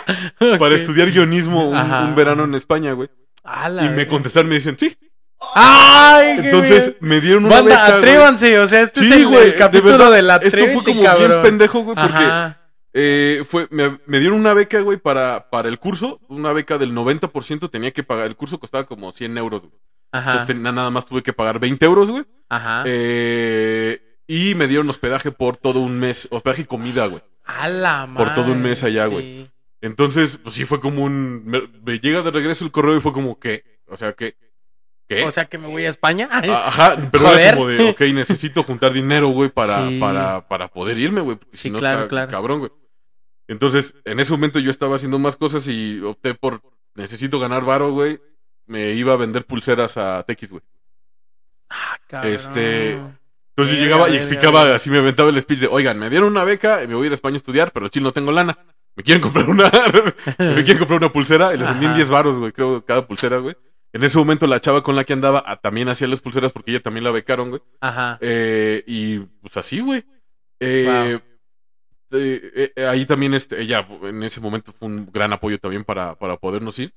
Speaker 2: para estudiar guionismo un, verano en España, güey. Y me contestaron, me dicen, sí.
Speaker 1: ¡Ay!
Speaker 2: Entonces me dieron una
Speaker 1: Banda,
Speaker 2: beca. güey.
Speaker 1: atrévanse, o sea, este es el,
Speaker 2: güey,
Speaker 1: el capítulo
Speaker 2: verdad,
Speaker 1: de la
Speaker 2: Esto fue como
Speaker 1: cabrón.
Speaker 2: bien pendejo, güey, porque
Speaker 1: Ajá.
Speaker 2: Eh, fue, me, me dieron una beca, güey, para, para el curso. Una beca del 90% tenía que pagar. El curso costaba como 100 euros, güey.
Speaker 1: Ajá.
Speaker 2: Entonces nada más tuve que pagar 20 euros, güey.
Speaker 1: Ajá.
Speaker 2: Eh, y me dieron hospedaje por todo un mes. Hospedaje y comida, güey.
Speaker 1: A la madre.
Speaker 2: por todo un mes allá,
Speaker 1: sí.
Speaker 2: güey. Entonces, pues sí fue como un... Me, me llega de regreso el correo y fue como, ¿qué? O sea, ¿qué? ¿Qué?
Speaker 1: O sea que me voy a España.
Speaker 2: Ah, Ajá, pero
Speaker 1: Joder.
Speaker 2: era como de, ok, necesito juntar dinero, güey, para,
Speaker 1: Sí.
Speaker 2: para, para poder irme, güey.
Speaker 1: Sí,
Speaker 2: si no
Speaker 1: claro, claro.
Speaker 2: cabrón, güey. Entonces, en ese momento yo estaba haciendo más cosas y opté por, necesito ganar varo, güey. Me iba a vender pulseras a TX, güey.
Speaker 1: Ah, cabrón.
Speaker 2: Este, Entonces yo llegaba y explicaba, así me aventaba el speech de, oigan, me dieron una beca y me voy a ir a España a estudiar, pero chile no tengo lana. ¿Me quieren comprar una, me quieren comprar una pulsera? Y les vendí en
Speaker 1: Ajá.
Speaker 2: 10 varos, güey, creo, cada pulsera, güey. En ese momento la chava con la que andaba ah, también hacía las pulseras porque ella también la becaron, güey.
Speaker 1: Ajá.
Speaker 2: Eh, y pues así, güey. Eh, eh, eh, ahí también este, ella en ese momento fue un gran apoyo también para, para podernos ir.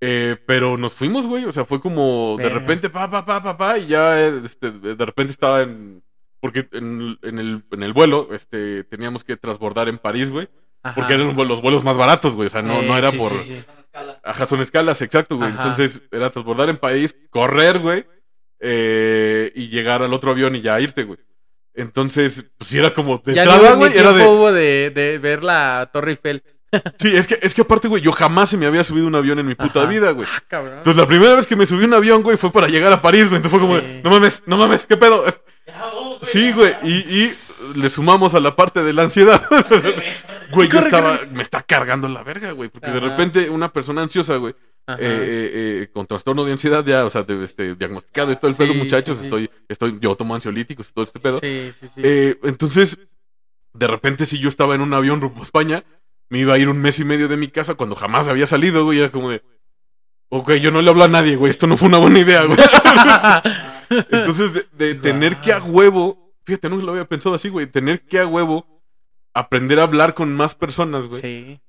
Speaker 2: Eh, pero nos fuimos, güey. O sea, fue como de repente, pa, pa, pa, pa, pa, y ya este, de repente estaba en. Porque en, en el, en el vuelo este, teníamos que transbordar en París, güey. Porque eran los vuelos más baratos, güey. O sea, no, no era
Speaker 1: sí,
Speaker 2: por.
Speaker 1: sí, sí.
Speaker 2: Ajá, son escalas, exacto, güey.
Speaker 1: Ajá.
Speaker 2: Entonces era transbordar en país, correr, güey, y llegar al otro avión y ya irte, güey. Entonces, pues sí era como de
Speaker 1: Ya
Speaker 2: entrada,
Speaker 1: ni,
Speaker 2: güey, era de.
Speaker 1: hubo de, de ver la Torre Eiffel.
Speaker 2: Sí, es que, es que aparte, güey, yo jamás se me había subido un avión en mi puta
Speaker 1: Ajá.
Speaker 2: vida, güey.
Speaker 1: Ah, cabrón.
Speaker 2: Entonces la primera vez que me subí un avión, güey, fue para llegar a París, güey. Entonces fue como,
Speaker 1: Sí.
Speaker 2: no mames, no mames, ¿qué pedo? Sí, güey, y, y le sumamos a la parte de la ansiedad. Güey, yo estaba, me está cargando la verga, güey, porque de repente una persona ansiosa, güey. Eh, eh, eh, con trastorno de ansiedad ya, o sea, de- este, diagnosticado y todo el
Speaker 1: Sí,
Speaker 2: pedo, muchachos,
Speaker 1: sí,
Speaker 2: estoy, estoy, yo tomo ansiolíticos y todo este pedo.
Speaker 1: Sí, sí, sí.
Speaker 2: Entonces, de repente, si yo estaba en un avión rumbo a España, me iba a ir un mes y medio de mi casa cuando jamás había salido, güey, era como de, ok, yo no le hablo a nadie, güey, esto no fue una buena idea, güey. Entonces, de, de tener que a huevo, fíjate, no lo había pensado así, güey, tener que a huevo aprender a hablar con más personas, güey.
Speaker 1: Sí.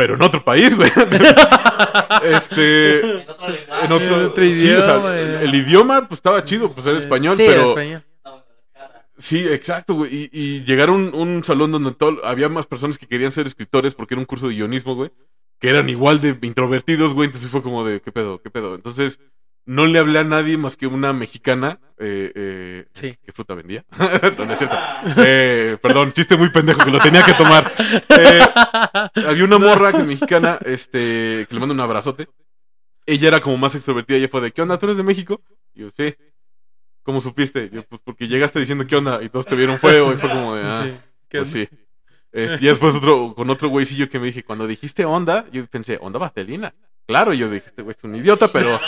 Speaker 2: Pero en otro país, güey. este.
Speaker 3: En otro lenguaje.
Speaker 2: En otro,
Speaker 1: En otro
Speaker 2: sí, o sea, el idioma, pues estaba chido, pues era español,
Speaker 1: Sí,
Speaker 2: pero.
Speaker 1: español.
Speaker 2: Sí, exacto, güey. Y, y llegar a un, un salón donde todo- había más personas que querían ser escritores porque era un curso de guionismo, güey. Que eran igual de introvertidos, güey. Entonces fue como de, ¿qué pedo? ¿Qué pedo? Entonces, no le hablé a nadie más que una mexicana. Eh, eh,
Speaker 1: Sí.
Speaker 2: ¿Qué fruta vendía? no, no es cierto. Eh, perdón, chiste muy pendejo que lo tenía que tomar. Eh, había una morra que mexicana, este, que le mando un abrazote. Ella era como más extrovertida. Ella fue de, ¿qué onda? ¿Tú eres de México? Y yo, sí. ¿Cómo supiste? Yo, pues porque llegaste diciendo qué onda y todos te vieron feo y fue como de, ah,
Speaker 1: Sí. ¿Qué
Speaker 2: pues sí. Este, y después otro, con otro güeycillo que me dije, cuando dijiste onda, yo pensé, onda vaselina. Claro, yo dije, este güey es un idiota, pero,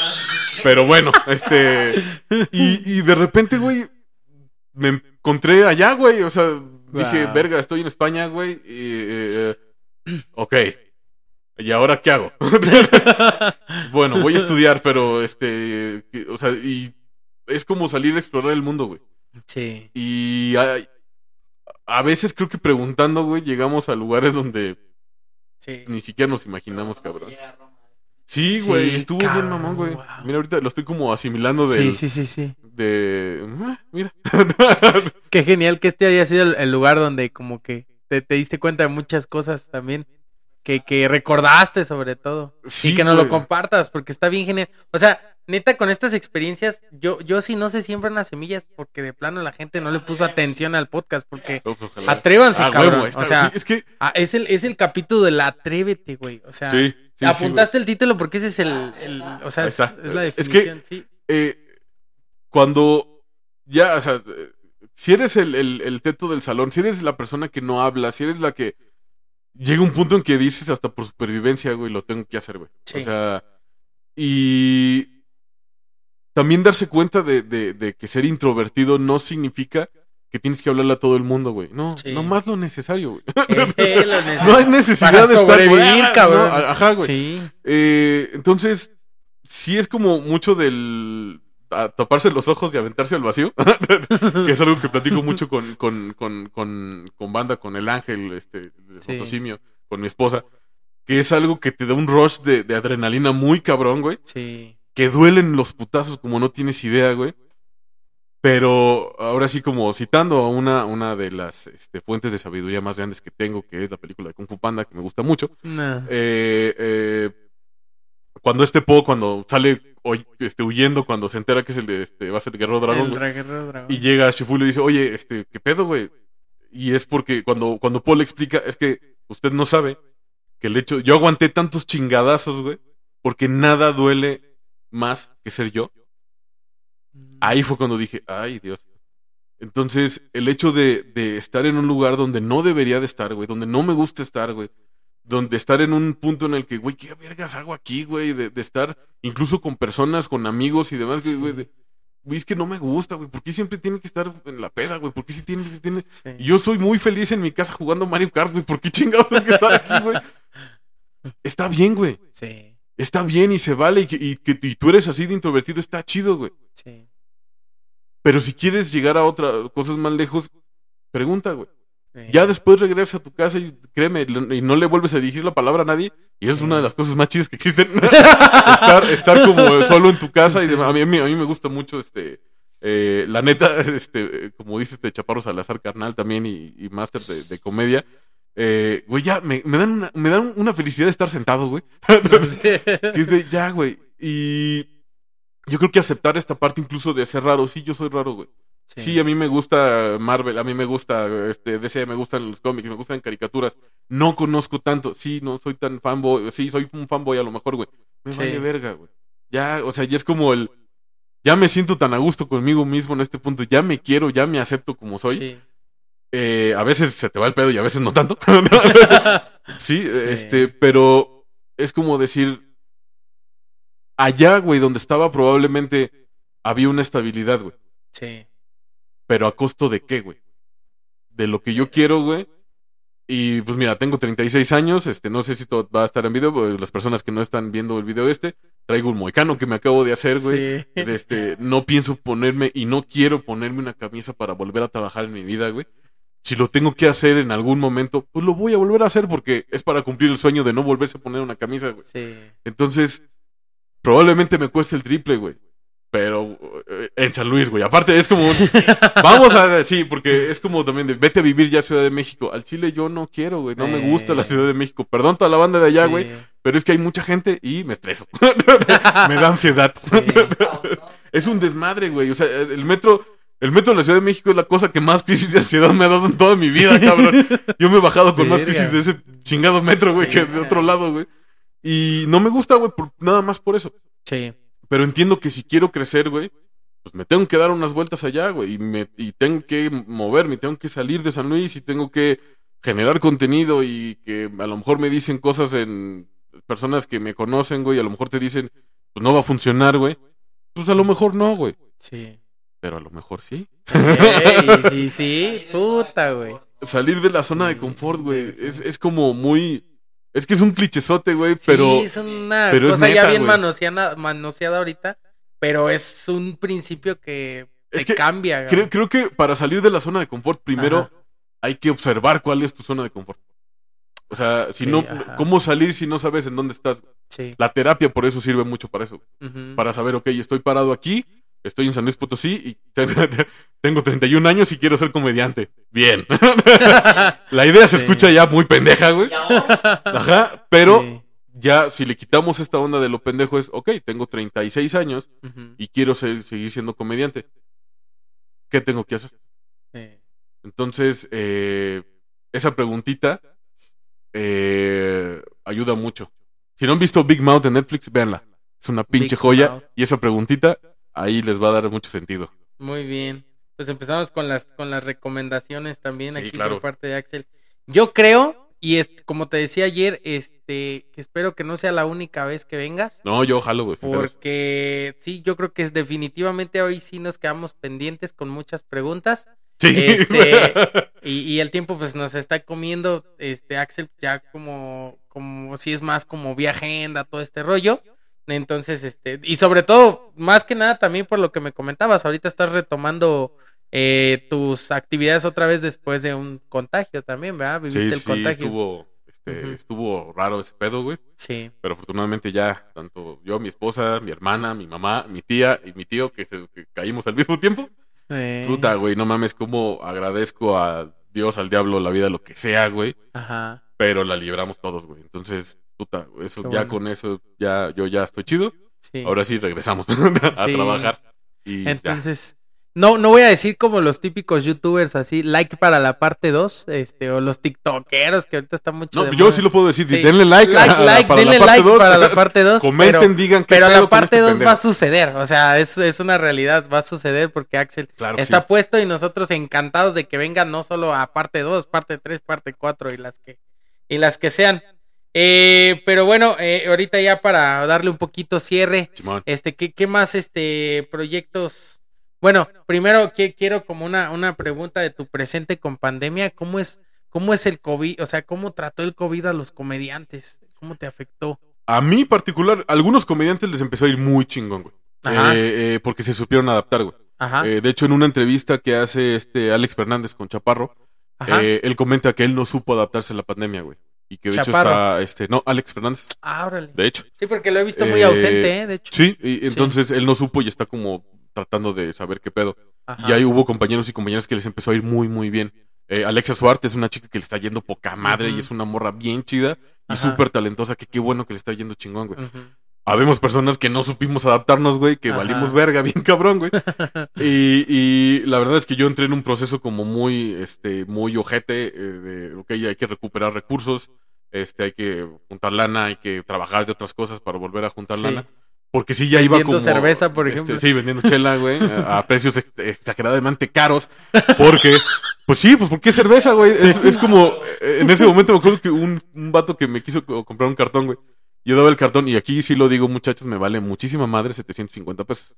Speaker 2: pero bueno, este, y, y de repente, güey, me encontré allá, güey, o sea, dije,
Speaker 1: Wow.
Speaker 2: verga, estoy en España, güey, y, eh, eh, ok, ¿y ahora qué hago? bueno, voy a estudiar, pero, este, o sea, y es como salir a explorar el mundo, güey.
Speaker 1: Sí.
Speaker 2: Y a, a veces creo que preguntando, güey, llegamos a lugares donde
Speaker 1: Sí.
Speaker 2: ni siquiera nos imaginamos, cabrón. Sí, güey, estuvo bien mamón, güey.
Speaker 1: wow.
Speaker 2: Mira, ahorita lo estoy como asimilando de...
Speaker 1: Sí, sí, sí, sí.
Speaker 2: De... ah, Mira.
Speaker 1: Qué genial que este haya sido el, lugar donde como que te, te diste cuenta de muchas cosas también. Que, que recordaste sobre todo.
Speaker 2: Sí,
Speaker 1: y que nos lo compartas, porque está bien genial. O sea, neta, con estas experiencias, yo, yo sí no se siembran las semillas, porque de plano la gente no le puso atención al podcast, porque
Speaker 2: ojalá.
Speaker 1: atrévanse,
Speaker 2: Ah,
Speaker 1: cabrón.
Speaker 2: huevo,
Speaker 1: o sea,
Speaker 2: sí, es que...
Speaker 1: ah, es, el, es el capítulo del atrévete, güey. O sea,
Speaker 2: Sí, sí, sí,
Speaker 1: apuntaste el título porque ese es el, el- o sea, es, es la
Speaker 2: Es que-
Speaker 1: definición, sí.
Speaker 2: eh, cuando ya, o sea, eh, si eres el, el, el teto del salón, si eres la persona que no habla, si eres la que llega un punto en que dices hasta por supervivencia, güey, lo tengo que hacer, güey.
Speaker 1: Sí.
Speaker 2: O sea, y también darse cuenta de, de, de que ser introvertido no significa que tienes que hablarle a todo el mundo, güey. No,
Speaker 1: Sí.
Speaker 2: no más lo necesario, güey.
Speaker 1: Eh, lo
Speaker 2: no hay necesidad
Speaker 1: para
Speaker 2: de estar güey,
Speaker 1: cabrón.
Speaker 2: no, ajá, güey.
Speaker 1: Sí.
Speaker 2: Eh, entonces, sí es como mucho del a taparse los ojos y aventarse al vacío, que es algo que platico mucho con, con, con, con, con banda, con el ángel, este, de
Speaker 1: Sí.
Speaker 2: Fotosimio, con mi esposa, que es algo que te da un rush de, de adrenalina muy cabrón, güey,
Speaker 1: Sí.
Speaker 2: Que duelen los putazos como no tienes idea, güey. Pero ahora sí, como citando a una, una de las este, fuentes de sabiduría más grandes que tengo, que es la película de Kung Fu Panda, que me gusta mucho, eh, eh, cuando este Po, cuando sale hoy, este, huyendo, cuando se entera que es el, este, va a ser el guerrero dragón,
Speaker 1: el
Speaker 2: güey,
Speaker 1: Guerrero Dragón.
Speaker 2: y llega Shifu y le dice, oye, este, ¿qué pedo, güey? Y es porque cuando, cuando Po le explica, es que usted no sabe que el hecho, yo aguanté tantos chingadazos, güey, porque nada duele más que ser yo. Ahí fue cuando dije, ay Dios. Entonces, el hecho de, de estar en un lugar donde no debería de estar, güey, donde no me gusta estar, güey, donde estar en un punto en el que, güey, ¿qué vergas hago aquí, güey? De, de estar incluso con personas, con amigos y demás, que, güey, de- güey, es que no me gusta, güey, ¿por qué siempre tiene que estar en la peda, güey? ¿Por qué si tiene, tiene...
Speaker 1: Sí.
Speaker 2: Yo soy muy feliz en mi casa jugando Mario Kart, güey, ¿por qué chingados tengo que estar aquí, güey? Está bien, güey.
Speaker 1: Sí.
Speaker 2: Está bien y se vale y, que, y, que- y tú eres así de introvertido, está chido, güey.
Speaker 1: Sí.
Speaker 2: Pero si quieres llegar a otras cosas más lejos, pregunta, güey.
Speaker 1: sí.
Speaker 2: Ya después regresas a tu casa y créeme, y no le vuelves a dirigir la palabra a nadie. Y es
Speaker 1: Sí.
Speaker 2: una de las cosas más chidas que existen. estar, estar como solo en tu casa y demás. A mí, a mí, a mí me gusta mucho este. eh, la neta, este, como dices, de Chaparro Salazar Carnal también y, y máster de, de comedia. Eh, güey, ya me, me dan una, me dan una felicidad de estar sentado, güey. que es de ya, güey. Y yo creo que aceptar esta parte incluso de ser raro. Sí, yo soy raro, güey. Sí. a mí me gusta Marvel, a mí me gusta este, DC, me gustan los cómics, me gustan caricaturas. No conozco tanto. Sí, no soy tan fanboy. Sí, soy un fanboy a lo mejor, güey. Me
Speaker 1: Sí.
Speaker 2: vale verga, güey. Ya, o sea, ya es como el. Ya me siento tan a gusto conmigo mismo en este punto. Ya me quiero, ya me acepto como soy.
Speaker 1: Sí.
Speaker 2: Eh, a veces se te va el pedo y a veces no tanto. sí, este, pero es como decir. Allá, güey, donde estaba probablemente había una estabilidad, güey.
Speaker 1: Sí.
Speaker 2: Pero a costo de qué, güey? De lo que yo quiero, güey. Y pues mira, tengo 36 años, este, no sé si todo va a estar en video, las personas que no están viendo el video este, traigo un moicano que me acabo de hacer, güey.
Speaker 1: Sí.
Speaker 2: Este, no pienso ponerme y no quiero ponerme una camisa para volver a trabajar en mi vida, güey. Si lo tengo que hacer en algún momento, pues lo voy a volver a hacer porque es para cumplir el sueño de no volverse a poner una camisa, güey.
Speaker 1: Sí.
Speaker 2: Entonces, probablemente me cueste el triple, güey. Pero eh, en San Luis, güey. Aparte, es como un. Vamos a. Sí, porque es como también de. Vete a vivir ya a Ciudad de México. Al Chile yo no quiero, güey. No me gusta la. Ciudad de México. Perdón toda la banda de allá,
Speaker 1: Sí.
Speaker 2: güey. Pero es que hay mucha gente y me estreso. me da ansiedad.
Speaker 1: Sí.
Speaker 2: es un desmadre, güey. O sea, el metro. El metro de la Ciudad de México es la cosa que más crisis de ansiedad me ha dado en toda mi vida, cabrón. Yo me he bajado con más crisis de ese chingado metro, güey,
Speaker 1: Sí.
Speaker 2: que de otro lado, güey. Y no me gusta, güey, por- nada más por eso.
Speaker 1: Sí.
Speaker 2: Pero entiendo que si quiero crecer, güey, pues me tengo que dar unas vueltas allá, güey. Y, me, y tengo que moverme, tengo que salir de San Luis y tengo que generar contenido y que a lo mejor me dicen cosas en personas que me conocen, güey, y a lo mejor te dicen, pues no va a funcionar, güey. Pues a lo mejor no, güey.
Speaker 1: Sí.
Speaker 2: Pero a lo mejor sí.
Speaker 1: Sí, sí. Puta, güey.
Speaker 2: Salir de la zona de
Speaker 1: Sí,
Speaker 2: confort, güey, es, es como muy... Es que es un clichezote, güey, pero...
Speaker 1: sí, es una
Speaker 2: pero es
Speaker 1: cosa ya
Speaker 2: neta,
Speaker 1: bien manoseada, manoseada ahorita, pero es un principio que,
Speaker 2: Es
Speaker 1: cambia.
Speaker 2: Creo,
Speaker 1: güey.
Speaker 2: creo que para salir de la zona de confort, primero
Speaker 1: Ajá.
Speaker 2: hay que observar cuál es tu zona de confort. O sea, si
Speaker 1: Sí,
Speaker 2: no,
Speaker 1: ajá.
Speaker 2: ¿cómo salir si no sabes en dónde estás?
Speaker 1: Sí.
Speaker 2: La terapia por eso sirve mucho para eso. Para saber, ok, estoy parado aquí, estoy en San Luis Potosí y tengo 31 años y quiero ser comediante. Bien. La idea se
Speaker 1: Sí.
Speaker 2: escucha ya muy pendeja, güey. Ajá, pero
Speaker 1: Sí.
Speaker 2: ya si le quitamos esta onda de lo pendejo es, ok, tengo 36 años y quiero ser- seguir siendo comediante. ¿Qué tengo que hacer?
Speaker 1: Sí.
Speaker 2: Entonces, eh, esa preguntita eh, ayuda mucho. Si no han visto Big Mouth en Netflix, véanla. Es una pinche
Speaker 1: Big
Speaker 2: joya.
Speaker 1: Mouth.
Speaker 2: Y esa preguntita ahí les va a dar mucho sentido.
Speaker 1: Muy bien. Pues empezamos con las con las recomendaciones también
Speaker 2: Sí,
Speaker 1: aquí
Speaker 2: claro.
Speaker 1: por parte de Axel. Yo creo y es, como te decía ayer, este que espero que no sea la única vez que vengas.
Speaker 2: No, yo jalo, güey.
Speaker 1: Porque sí, yo creo que es definitivamente hoy sí nos quedamos pendientes con muchas preguntas.
Speaker 2: Sí.
Speaker 1: este, Y, y el tiempo pues nos está comiendo, este Axel ya como, como si es más como vía agenda, todo este rollo. Entonces, este, y sobre todo, más que nada también por lo que me comentabas, ahorita estás retomando eh, tus actividades otra vez después de un contagio también, ¿verdad? Viviste
Speaker 2: Sí,
Speaker 1: el
Speaker 2: sí,
Speaker 1: contagio.
Speaker 2: estuvo, este, estuvo raro ese pedo, güey.
Speaker 1: Sí,
Speaker 2: Pero afortunadamente ya, tanto yo, mi esposa, mi hermana, mi mamá, mi tía y mi tío, que, se- que caímos al mismo tiempo.
Speaker 1: Eh,
Speaker 2: Puta, güey, no mames, cómo agradezco a Dios, al diablo, la vida, lo que sea, güey.
Speaker 1: Ajá.
Speaker 2: pero la libramos todos, güey. Entonces, puta, eso
Speaker 1: Qué
Speaker 2: ya
Speaker 1: bueno.
Speaker 2: con eso ya yo ya estoy chido.
Speaker 1: Sí.
Speaker 2: Ahora sí regresamos a
Speaker 1: Sí.
Speaker 2: trabajar. Y ya.
Speaker 1: Entonces, no, no voy a decir como los típicos youtubers así, like para la parte 2, este, o los tiktokeros que ahorita está mucho
Speaker 2: No,
Speaker 1: de
Speaker 2: yo
Speaker 1: moda.
Speaker 2: sí lo puedo decir.
Speaker 1: Sí.
Speaker 2: Denle like,
Speaker 1: like,
Speaker 2: a-
Speaker 1: like,
Speaker 2: para
Speaker 1: denle
Speaker 2: la parte
Speaker 1: like
Speaker 2: dos.
Speaker 1: para la parte 2.
Speaker 2: Comenten,
Speaker 1: pero,
Speaker 2: digan qué
Speaker 1: pero la parte
Speaker 2: este
Speaker 1: 2
Speaker 2: pendejo.
Speaker 1: va a suceder, o sea, es, es una realidad, va a suceder porque Axel
Speaker 2: Claro
Speaker 1: está puesto y nosotros encantados de que venga no solo a parte 2, parte 3, parte 4 y las que y las que sean. Eh, pero bueno, eh, ahorita ya para darle un poquito cierre,
Speaker 2: Simón.
Speaker 1: este, ¿qué, qué más este proyectos? Bueno, primero que, quiero como una, una pregunta de tu presente con pandemia, ¿cómo es, cómo es el COVID? O sea, ¿cómo trató el COVID a los comediantes? ¿Cómo te afectó?
Speaker 2: A mí particular, a algunos comediantes les empezó a ir muy chingón, güey.
Speaker 1: Ajá.
Speaker 2: Eh, eh, porque se supieron adaptar, güey.
Speaker 1: Ajá,
Speaker 2: Eh, de hecho, en una entrevista que hace este Alex Fernández con Chaparro, él comenta que él no supo adaptarse a la pandemia, güey. Y que de hecho está, este, no, Alex Fernández,
Speaker 1: ah, órale.
Speaker 2: de hecho.
Speaker 1: Sí, porque lo he visto muy
Speaker 2: Eh,
Speaker 1: ausente, ¿eh? De hecho.
Speaker 2: Sí, y entonces él no supo y está como tratando de saber qué pedo.
Speaker 1: Ajá.
Speaker 2: Y ahí hubo compañeros y compañeras que les empezó a ir muy, muy bien. Eh, Alexa Suarte es una chica que le está yendo poca madre y es una morra bien chida y súper talentosa, que qué bueno que le está yendo chingón, güey. Habemos personas que no supimos adaptarnos, güey, que
Speaker 1: Ajá.
Speaker 2: valimos verga bien cabrón, güey. y, y la verdad es que yo entré en un proceso como muy, este, muy ojete, eh, de, ok, hay que recuperar recursos, este, hay que juntar lana, hay que trabajar de otras cosas para volver a juntar
Speaker 1: Sí.
Speaker 2: lana. Porque sí, ya iba
Speaker 1: Vendiendo
Speaker 2: como...
Speaker 1: cerveza, por
Speaker 2: este,
Speaker 1: ejemplo.
Speaker 2: sí, vendiendo chela, güey, a, a precios ex- exageradamente caros. Porque, pues sí, pues porque cerveza, güey. Es, es como, en ese momento me acuerdo que un, un vato que me quiso co- comprar un cartón, güey. Yo daba el cartón y aquí sí lo digo, muchachos, me vale muchísima madre, 750 pesos.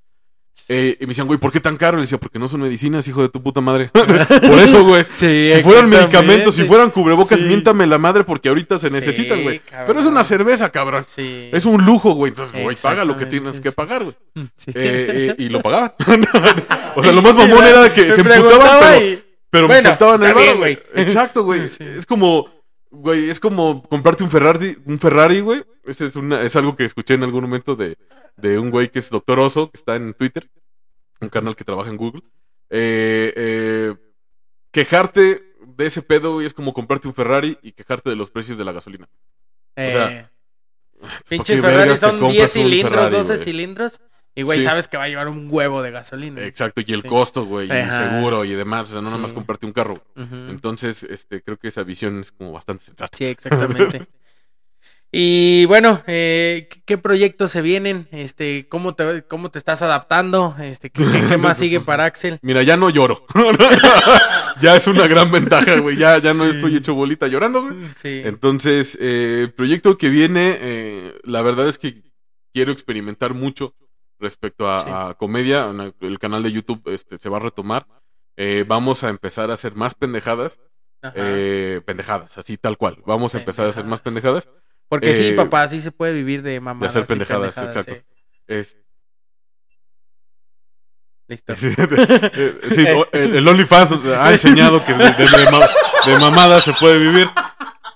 Speaker 2: Eh, y me decían, güey, ¿por qué tan caro? Le decía, porque no son medicinas, hijo de tu puta madre. Por eso, güey.
Speaker 1: Sí,
Speaker 2: si fueran medicamentos, si fueran cubrebocas,
Speaker 1: Sí.
Speaker 2: miéntame la madre porque ahorita se necesitan, güey. Pero es una cerveza, cabrón.
Speaker 1: Sí.
Speaker 2: Es un lujo, güey. Entonces, güey, paga lo que tienes que pagar, güey.
Speaker 1: Sí.
Speaker 2: Eh, eh, y lo pagaban. o sea, lo más mamón era que
Speaker 1: Me
Speaker 2: se emputaban, pero,
Speaker 1: y-
Speaker 2: pero me
Speaker 1: Bueno,
Speaker 2: soltaban el güey.
Speaker 1: güey.
Speaker 2: Exacto, güey. Es como, güey, es como comprarte un Ferrari, un Ferrari, güey. Ese es, una, es algo que escuché en algún momento de, de un güey que es doctor Oso, que está en Twitter, un canal que trabaja en Google. Eh, eh, quejarte de ese pedo, güey, es como comprarte un Ferrari y quejarte de los precios de la gasolina.
Speaker 1: Eh,
Speaker 2: sea,
Speaker 1: pinches
Speaker 2: ¿por qué
Speaker 1: Ferrari son
Speaker 2: compras
Speaker 1: 10
Speaker 2: un
Speaker 1: cilindros,
Speaker 2: Ferrari,
Speaker 1: 12
Speaker 2: güey?
Speaker 1: cilindros. Y, güey,
Speaker 2: Sí.
Speaker 1: sabes que va a llevar un huevo de gasolina.
Speaker 2: Exacto, y el
Speaker 1: Sí.
Speaker 2: costo, güey, y el seguro y demás. O sea, no nada más
Speaker 1: Sí.
Speaker 2: comprarte un carro. Entonces, este, creo que esa visión es como bastante sensata.
Speaker 1: Sí, exactamente. Y bueno, eh, ¿qué- ¿qué proyectos se vienen? Este, ¿cómo te, cómo te estás adaptando? Este, ¿qué, más sigue para Axel?
Speaker 2: Mira, ya no lloro. ya es una gran ventaja, güey. Ya, ya no estoy hecho bolita llorando, güey.
Speaker 1: Sí.
Speaker 2: Entonces, eh, el proyecto que viene, eh, la verdad es que quiero experimentar mucho respecto a,
Speaker 1: Sí.
Speaker 2: a comedia. El canal de YouTube este, se va a retomar. Eh, vamos a empezar a hacer más pendejadas. Eh, pendejadas, así tal cual. Vamos a empezar a hacer más
Speaker 1: Pendejadas. Porque sí,
Speaker 2: eh,
Speaker 1: papá, sí se puede vivir de mamadas.
Speaker 2: hacer
Speaker 1: y
Speaker 2: pendejadas, exacto. Es-
Speaker 1: Listo.
Speaker 2: Sí, el, el OnlyFans ha enseñado que de, de- de de mamadas se puede vivir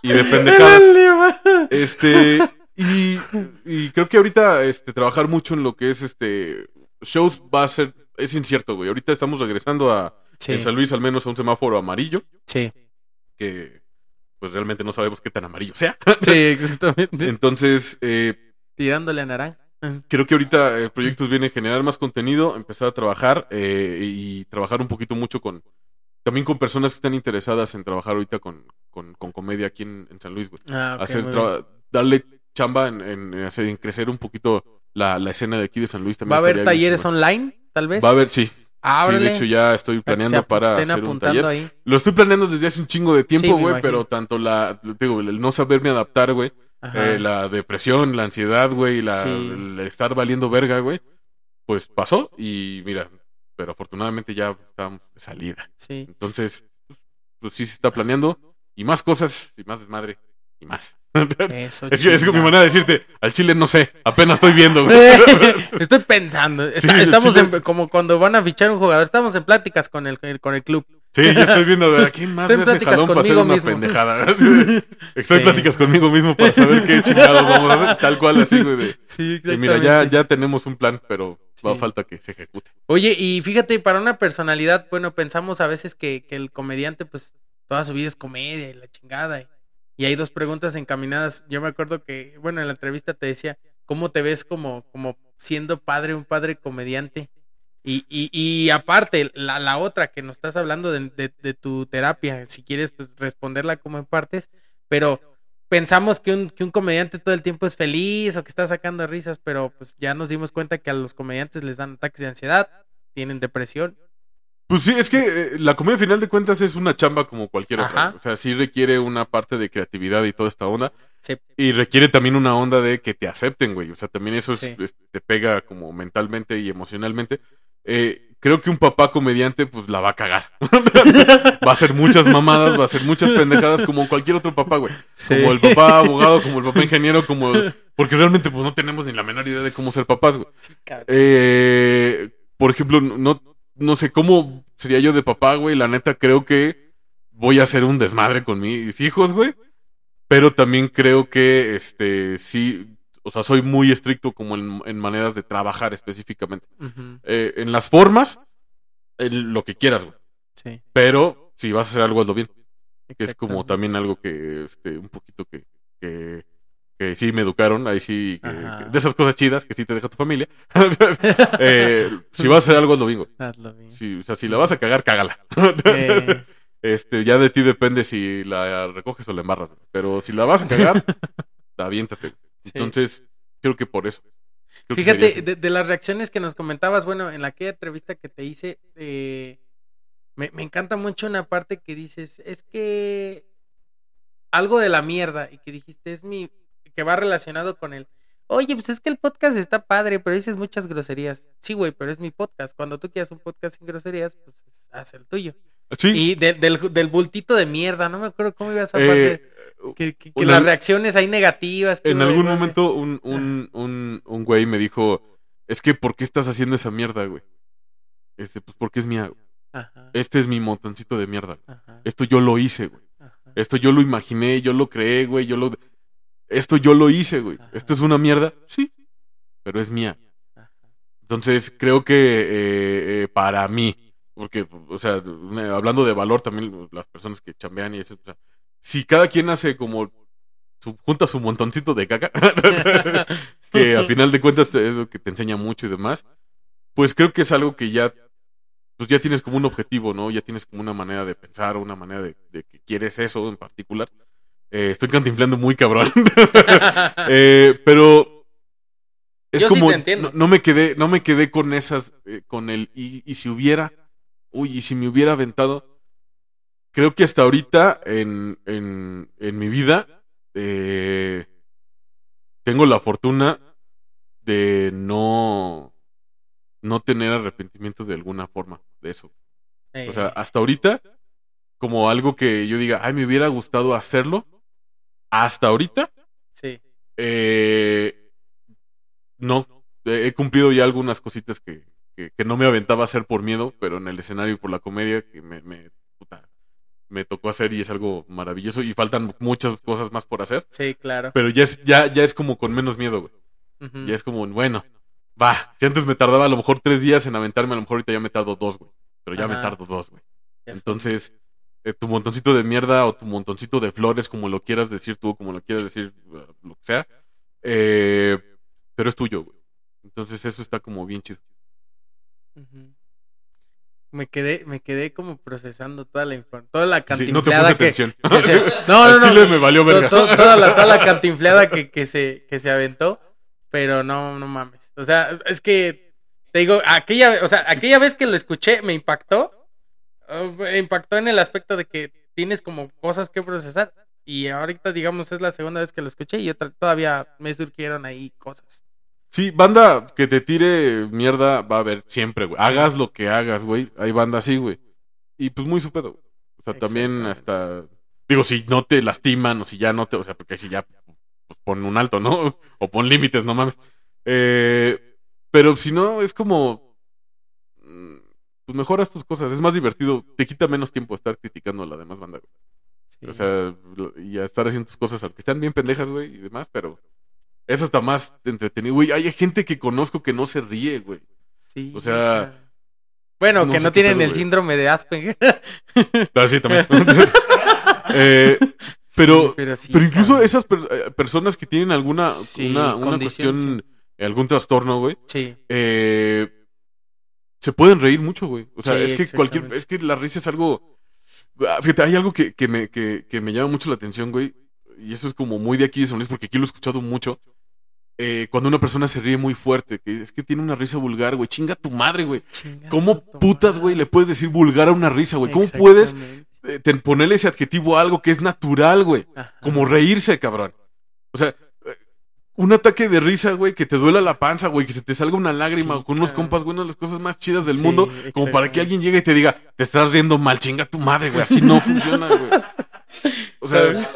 Speaker 2: y de pendejadas. Este, y, y creo que ahorita este, trabajar mucho en lo que es este shows va a ser, es incierto, güey. Ahorita estamos regresando a
Speaker 1: Sí,
Speaker 2: en San Luis al menos a un semáforo amarillo,
Speaker 1: sí,
Speaker 2: que pues realmente no sabemos qué tan amarillo sea.
Speaker 1: sí, exactamente.
Speaker 2: Entonces, eh,
Speaker 1: Tirándole a naranja.
Speaker 2: creo que ahorita el proyecto viene a generar más contenido, empezar a trabajar eh, y trabajar un poquito mucho con también con personas que están interesadas en trabajar ahorita con, con, con comedia aquí en, en San Luis, güey.
Speaker 1: Ah, ok,
Speaker 2: hacer darle chamba en, en, en hacer- en crecer un poquito la, la escena de aquí de San Luis también.
Speaker 1: ¿Va a haber
Speaker 2: bien
Speaker 1: talleres online, tal vez?
Speaker 2: Va a haber, sí.
Speaker 1: Ábrele.
Speaker 2: Sí, de hecho ya estoy planeando para hacer un taller.
Speaker 1: ahí.
Speaker 2: Lo estoy planeando desde hace un chingo de tiempo, güey, pero tanto la, digo, el no saberme adaptar, güey, eh, la depresión, la ansiedad, güey, la,
Speaker 1: Sí.
Speaker 2: el estar valiendo verga, güey, pues pasó y mira, pero afortunadamente ya estamos de salida.
Speaker 1: Sí.
Speaker 2: Entonces, pues, pues sí se está planeando y más cosas y más desmadre y más.
Speaker 1: Eso,
Speaker 2: Es que es mi manera de decirte, al chile no sé, apenas estoy viendo, güey.
Speaker 1: Estoy pensando. Está-
Speaker 2: Sí,
Speaker 1: estamos en- como cuando van a fichar un jugador. Estamos en pláticas con el, con el club.
Speaker 2: Sí, yo estoy viendo a ver a quién más
Speaker 1: Estoy en
Speaker 2: me hace
Speaker 1: pláticas
Speaker 2: jalón para hacer
Speaker 1: conmigo
Speaker 2: una
Speaker 1: mismo.
Speaker 2: pendejada. Estoy en
Speaker 1: Sí.
Speaker 2: pláticas conmigo mismo para saber qué chingados vamos a hacer. Tal cual así, güey. de-
Speaker 1: Sí,
Speaker 2: y mira, ya, ya tenemos un plan, pero va a
Speaker 1: Sí.
Speaker 2: falta que se ejecute.
Speaker 1: Oye, y fíjate, para una personalidad, bueno, pensamos a veces que, que el comediante, pues, toda su vida es comedia y la chingada. Y, y hay dos preguntas encaminadas. Yo me acuerdo que, bueno, en la entrevista te decía, ¿cómo te ves como, como siendo padre, un padre comediante? Y, y, y aparte, la, la otra que nos estás hablando de, de- tu terapia, si quieres, pues, responderla como en partes, pero pensamos que un, que un comediante todo el tiempo es feliz o que está sacando risas, pero pues ya nos dimos cuenta que a los comediantes les dan ataques de ansiedad, tienen depresión.
Speaker 2: Pues sí, es que eh, la comedia, al final de cuentas, es una chamba como cualquier otra.
Speaker 1: Ajá.
Speaker 2: O sea, sí requiere una parte de creatividad y toda esta onda.
Speaker 1: Se-
Speaker 2: Y requiere también una onda de que te acepten, güey. O sea, también eso es-
Speaker 1: Sí.
Speaker 2: es- te pega como mentalmente y emocionalmente. Eh, creo que un papá comediante, pues la va a cagar. va a hacer muchas mamadas, va a hacer muchas pendejadas como cualquier otro papá, güey. Como el papá abogado, como el papá ingeniero, como... Porque realmente, pues no tenemos ni la menor idea de cómo ser papás, güey. Eh, por ejemplo, no, no sé cómo sería yo de papá, güey. La neta, creo que voy a hacer un desmadre con mis hijos, güey. Pero también creo que, este, sí, o sea, soy muy estricto como en, en maneras de trabajar específicamente. Eh, en las formas, en lo que quieras, güey.
Speaker 1: sí,
Speaker 2: Pero si vas a hacer algo, hazlo bien. Que es como también algo que, este, un poquito que, que, que sí me educaron, ahí sí, que- que- de esas cosas chidas que sí te deja tu familia. Eh, si vas a hacer algo. Hazlo bien. Si, o sea, si la vas a cagar, cágala.
Speaker 1: Eh,
Speaker 2: Este, ya de ti depende si la recoges o la embarras. Pero si la vas a cagar, aviéntate.
Speaker 1: Sí.
Speaker 2: Entonces, creo que por eso. Creo que
Speaker 1: Fíjate, de, de las reacciones que nos comentabas, bueno, en la aquella entrevista que te hice, eh, me, me encanta mucho una parte que dices, es que algo de la mierda, y que dijiste, es mi, que va relacionado con el, Oye, pues es que el podcast está padre, pero dices muchas groserías. Sí, güey, pero es mi podcast. Cuando tú quieras un podcast sin groserías, pues es- haz el tuyo.
Speaker 2: Sí.
Speaker 1: Y del, del, del bultito de mierda, no me acuerdo cómo iba esa
Speaker 2: Eh,
Speaker 1: parte. Que, que- que
Speaker 2: una-
Speaker 1: las reacciones ahí negativas. que
Speaker 2: en algún momento un, un, un, un güey me dijo, es que ¿por qué estás haciendo esa mierda, güey? Este, pues porque es mía.
Speaker 1: Ajá,
Speaker 2: Este es mi montoncito de mierda.
Speaker 1: ajá,
Speaker 2: Esto yo lo hice, güey.
Speaker 1: ajá.
Speaker 2: Esto yo lo imaginé, yo lo creé, güey. Yo lo... Esto yo lo hice, güey.
Speaker 1: Ajá.
Speaker 2: ¿Esto es una mierda? Sí. Pero es mía.
Speaker 1: ajá.
Speaker 2: Entonces, creo que eh, eh, para mí, porque, o sea, hablando de valor también, las personas que chambean y eso, o sea, si cada quien hace como, su- junta su montoncito de caca, que a final de cuentas es lo que te enseña mucho y demás, pues creo que es algo que ya, pues ya tienes como un objetivo, ¿no? Ya tienes como una manera de pensar, una manera de, de que quieres eso en particular. Eh, estoy cantinflando muy cabrón. Eh, pero es
Speaker 1: Yo sí
Speaker 2: como
Speaker 1: te
Speaker 2: no, no me quedé no me quedé con esas eh, con el y, y si hubiera uy y si me hubiera aventado creo que hasta ahorita en, en, en mi vida tengo la fortuna de no no tener arrepentimiento de alguna forma de eso. O sea hasta ahorita como algo que yo diga ay me hubiera gustado hacerlo hasta ahorita
Speaker 1: sí.
Speaker 2: eh, no, he cumplido ya algunas cositas que, que, que no me aventaba a hacer por miedo, pero en el escenario y por la comedia que me, me, puta, me tocó hacer y es algo maravilloso y faltan muchas cosas más por hacer,
Speaker 1: Sí, claro.
Speaker 2: pero ya es, ya, ya es como con menos miedo, güey. Ya es como, bueno, va, si antes me tardaba a lo mejor tres días en aventarme, a lo mejor ahorita ya me tardo dos, güey, pero ya me tardo dos, güey. Entonces, eh, tu montoncito de mierda o tu montoncito de flores, como lo quieras decir tú, como lo quieras decir, eh, lo que sea, eh, pero es tuyo, güey. Entonces eso está como bien chido.
Speaker 1: Me quedé, me quedé como procesando toda la toda la
Speaker 2: Sí, no te
Speaker 1: cantinfleada
Speaker 2: puse
Speaker 1: que,
Speaker 2: atención.
Speaker 1: que se- no, no, no,
Speaker 2: chile me valió verga.
Speaker 1: to- toda, la, toda la cantinfleada que, que se, que se aventó, pero no, no mames. O sea, es que te digo, aquella, o sea, aquella vez que lo escuché me impactó, impactó en el aspecto de que tienes como cosas que procesar. Y ahorita, digamos, es la segunda vez que lo escuché y otra, todavía me surgieron ahí cosas.
Speaker 2: Sí, banda que te tire mierda va a haber siempre, güey. Hagas lo que hagas, güey. Hay banda así, güey. Y pues muy su pedo. güey. O sea, también hasta... Digo, si no te lastiman o si ya no te... O sea, porque si ya... Pues pon un alto, ¿no? O pon límites, no mames. Eh, pero si no, es como... Pues mejoras tus cosas. Es más divertido. Te quita menos tiempo estar criticando a la demás banda, güey.
Speaker 1: Sí.
Speaker 2: O sea, y a estar haciendo tus cosas, aunque están bien pendejas, güey, y demás, pero eso está más entretenido. Güey, hay gente que conozco que no se ríe, güey.
Speaker 1: Sí,
Speaker 2: O sea,
Speaker 1: claro. Bueno,
Speaker 2: no
Speaker 1: que no tienen
Speaker 2: pedo,
Speaker 1: el
Speaker 2: güey.
Speaker 1: síndrome de Asperger.
Speaker 2: Ah, sí, también. Eh, pero,
Speaker 1: Sí, pero sí,
Speaker 2: pero incluso esas per- eh, personas que tienen alguna una, una cuestión, algún trastorno, güey,
Speaker 1: Sí,
Speaker 2: eh, se pueden reír mucho, güey. O sea,
Speaker 1: Sí,
Speaker 2: es que cualquier, es que la risa es algo. Ah, Fíjate, hay algo que, que me, que, que me llama mucho la atención, güey. Y eso es como muy de aquí de San Luis, porque aquí lo he escuchado mucho. Eh, cuando una persona se ríe muy fuerte, que es que tiene una risa vulgar, güey. Chinga tu madre, güey.
Speaker 1: Chinga
Speaker 2: ¿Cómo putas, güey, le puedes decir vulgar a una risa, güey? ¿Cómo puedes eh, ponerle ese adjetivo a algo que es natural, güey?
Speaker 1: Ajá.
Speaker 2: Como reírse, cabrón. O sea, un ataque de risa, güey, que te duela la panza, güey, que se te salga una lágrima
Speaker 1: Sí,
Speaker 2: con unos compas, güey, una de las cosas más chidas del
Speaker 1: Sí,
Speaker 2: mundo, como para que alguien llegue y te diga, te estás riendo mal, chinga tu madre, güey, así no funciona, güey. O sea,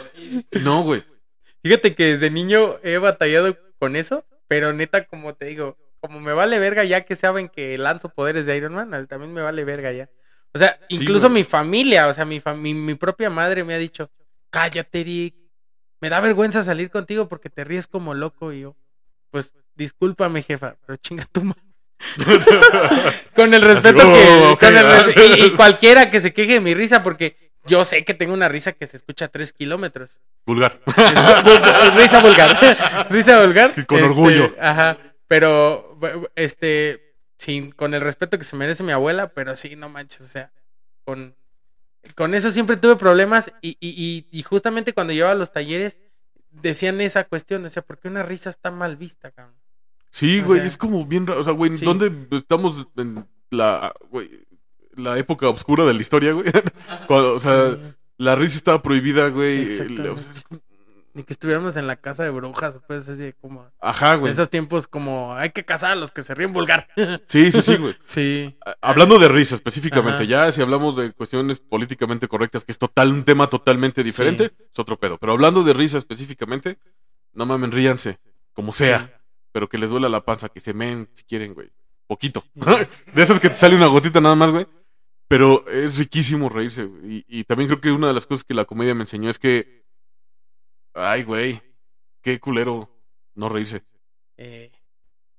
Speaker 2: no, güey.
Speaker 1: Fíjate que desde niño he batallado con eso, pero neta, como te digo, como me vale verga ya que saben que lanzo poderes de Iron Man, también me vale verga ya. O sea, incluso mi familia, o sea, mi, mi, mi propia madre me ha dicho, cállate, Eric, me da vergüenza salir contigo porque te ríes como loco y yo, pues discúlpame, jefa, pero chinga tu madre. con el respeto
Speaker 2: Así,
Speaker 1: que...
Speaker 2: oh,
Speaker 1: con el
Speaker 2: ah.
Speaker 1: res- y, y cualquiera que se queje de mi risa porque yo sé que tengo una risa que se escucha a tres kilómetros.
Speaker 2: Vulgar.
Speaker 1: risa vulgar. risa vulgar.
Speaker 2: Que con
Speaker 1: Este,
Speaker 2: orgullo.
Speaker 1: Ajá. Pero, este, sin, con el respeto que se merece mi abuela, pero sí, no manches, o sea, con, con eso siempre tuve problemas y, y, y, y justamente cuando llevaba los talleres decían esa cuestión, o sea, ¿por qué una risa está mal vista, cabrón?
Speaker 2: Sí,
Speaker 1: O
Speaker 2: güey,
Speaker 1: sea,
Speaker 2: es como bien raro. O sea, güey,
Speaker 1: sí.
Speaker 2: ¿dónde estamos en la, güey, la época oscura de la historia, güey? Cuando, o sea,
Speaker 1: Sí.
Speaker 2: la risa estaba prohibida, güey. el- o sea, es como-
Speaker 1: Ni que estuviéramos en la casa de brujas, pues así como...
Speaker 2: Ajá,
Speaker 1: En
Speaker 2: güey.
Speaker 1: esos tiempos como hay que casar a los que se ríen vulgar.
Speaker 2: Sí, sí, sí, güey.
Speaker 1: sí.
Speaker 2: Hablando de risa específicamente,
Speaker 1: Ajá.
Speaker 2: ya si hablamos de cuestiones políticamente correctas, que es total, un tema totalmente diferente, es otro pedo. Pero hablando de risa específicamente, no mamen, ríanse, como sea,
Speaker 1: Sí.
Speaker 2: pero que les duela la panza, que se meen si quieren, güey. Poquito.
Speaker 1: Sí.
Speaker 2: de esas que te sale una gotita nada más, güey. Pero es riquísimo reírse, güey. Y, y también creo que una de las cosas que la comedia me enseñó es que. Ay, güey. Qué culero no reírse.
Speaker 1: Eh,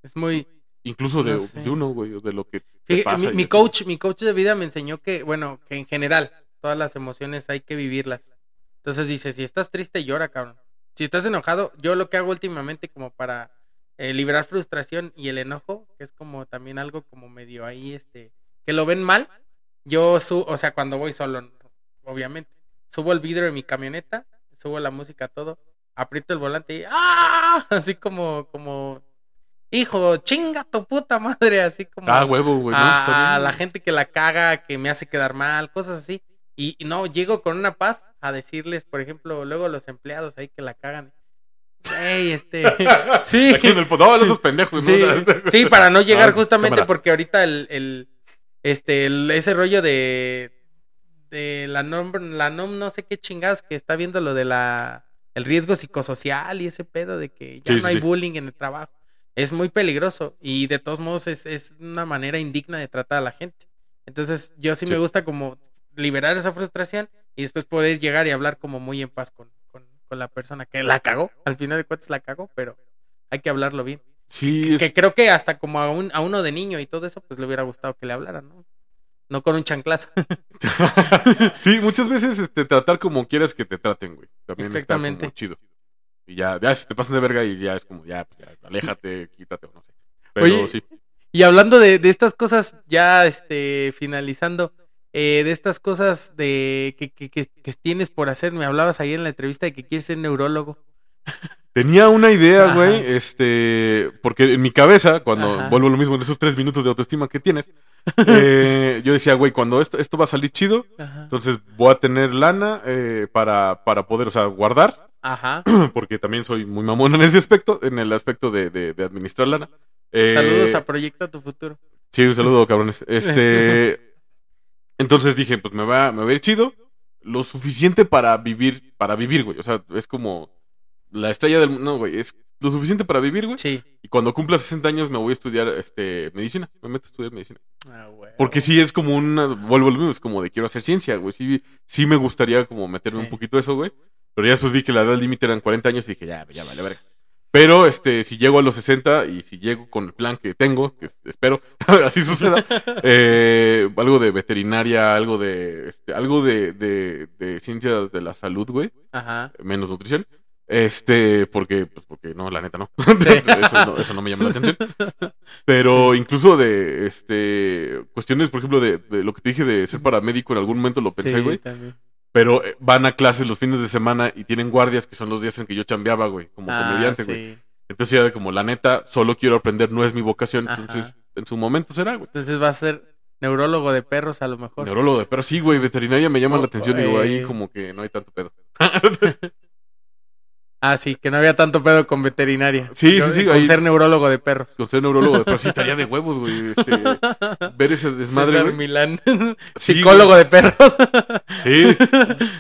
Speaker 1: es muy...
Speaker 2: Incluso de,
Speaker 1: No sé.
Speaker 2: de uno, güey, de lo que te
Speaker 1: Fíjate,
Speaker 2: pasa.
Speaker 1: mi,
Speaker 2: así.
Speaker 1: coach, mi coach de vida me enseñó que, bueno, que en general, todas las emociones hay que vivirlas. Entonces dice, si estás triste, llora, cabrón. Si estás enojado, yo lo que hago últimamente como para eh, liberar frustración y el enojo, que es como también algo como medio ahí, este, que lo ven mal, yo subo, o sea, cuando voy solo, obviamente, subo el vidrio de mi camioneta, subo la música, todo, aprieto el volante y ¡ah! Así como, como, hijo, chinga tu puta madre, así como
Speaker 2: Ah, huevo, güey.
Speaker 1: a, la gente que la caga, que me hace quedar mal, cosas así. Y, y no, llego con una paz a decirles, por ejemplo, luego los empleados ahí que la cagan. Ey, este. sí.
Speaker 2: Aquí en el no, esos pendejos,
Speaker 1: Sí,
Speaker 2: ¿no?
Speaker 1: sí, para no llegar
Speaker 2: Ah,
Speaker 1: justamente
Speaker 2: cámara.
Speaker 1: porque ahorita el, el este, el- ese rollo de, de la NOM, la NOM no sé qué chingadas que está viendo lo de la, el riesgo psicosocial y ese pedo de que ya
Speaker 2: Sí,
Speaker 1: no hay
Speaker 2: sí.
Speaker 1: bullying en el trabajo. Es muy peligroso y de todos modos es, es una manera indigna de tratar a la gente. Entonces yo sí,
Speaker 2: Sí.
Speaker 1: me gusta como liberar esa frustración y después poder llegar y hablar como muy en paz con, con, con la persona que la cagó. Al final de cuentas la cagó, pero hay que hablarlo bien.
Speaker 2: Sí, es-
Speaker 1: Que creo que hasta como a, un, a uno de niño y todo eso, pues le hubiera gustado que le hablaran, ¿no? No con un chanclazo.
Speaker 2: sí, muchas veces este, tratar como quieras que te traten, güey. También
Speaker 1: Exactamente.
Speaker 2: está como chido. Y ya, ya si te pasan de verga y ya es como, ya, pues, ya, aléjate, quítate, o no sé. Pero
Speaker 1: Oye,
Speaker 2: sí.
Speaker 1: Y hablando de, de estas cosas, ya este, finalizando, eh, de estas cosas de que, que, que, que tienes por hacer, me hablabas ahí en la entrevista de que quieres ser neurólogo.
Speaker 2: Tenía una idea,
Speaker 1: Ajá.
Speaker 2: güey, este, porque en mi cabeza, cuando
Speaker 1: Ajá.
Speaker 2: vuelvo a lo mismo en esos tres minutos de autoestima que tienes, eh, yo decía, güey, cuando esto, esto va a salir chido,
Speaker 1: Ajá.
Speaker 2: entonces voy a tener lana eh, para, para poder, o sea, guardar,
Speaker 1: Ajá.
Speaker 2: porque también soy muy mamón en ese aspecto, en el aspecto de, de- de administrar lana. Eh,
Speaker 1: Saludos a Proyecta tu Futuro.
Speaker 2: Sí, un saludo, cabrones. Este. Entonces dije, pues me va, me va a ir chido. Lo suficiente para vivir, para vivir, güey. O sea, es como la estrella del mundo, no, güey. Es lo suficiente para vivir, güey.
Speaker 1: Sí.
Speaker 2: Y cuando cumpla 60 años me voy a estudiar este medicina. Me meto a estudiar medicina.
Speaker 1: Ah, huevo.
Speaker 2: Porque sí es como una. Vuelvo a lo mismo, es como de quiero hacer ciencia, güey. Sí, sí me gustaría como meterme
Speaker 1: Sí.
Speaker 2: un poquito eso, güey. Pero ya después vi que la edad límite eran 40 años y dije, ya, ya vale, verga. Pero este, si llego a los 60 y si llego con el plan que tengo, que es- espero así suceda, eh, algo de veterinaria, algo de este, algo de, de, de ciencias de la salud, güey,
Speaker 1: Ajá.
Speaker 2: menos nutrición. Este, porque, pues porque no, la neta no.
Speaker 1: Sí.
Speaker 2: eso no. Eso no me llama la atención. Pero incluso de este cuestiones, por ejemplo, de, de lo que te dije de ser paramédico, en algún momento lo pensé,
Speaker 1: Sí,
Speaker 2: güey.
Speaker 1: también.
Speaker 2: Pero eh, van a clases los fines de semana y tienen guardias que son los días en que yo chambeaba, güey, como
Speaker 1: Ah,
Speaker 2: comediante, güey.
Speaker 1: sí.
Speaker 2: Entonces ya de como la neta, solo quiero aprender, no es mi vocación,
Speaker 1: Ajá.
Speaker 2: entonces en su momento será, güey.
Speaker 1: Entonces va a ser neurólogo de perros a lo mejor.
Speaker 2: Neurólogo de pero sí, güey, veterinaria me llama
Speaker 1: Oh,
Speaker 2: la atención, digo, ahí como que no hay tanto pedo.
Speaker 1: Ah, sí, que no había tanto pedo con veterinaria.
Speaker 2: Sí, sí, sí,
Speaker 1: Con
Speaker 2: ahí-
Speaker 1: ser neurólogo de perros.
Speaker 2: Con ser neurólogo de pero sí estaría de huevos, güey, este, ver ese desmadre,
Speaker 1: César. Milán.
Speaker 2: Sí,
Speaker 1: Psicólogo de perros.
Speaker 2: Sí.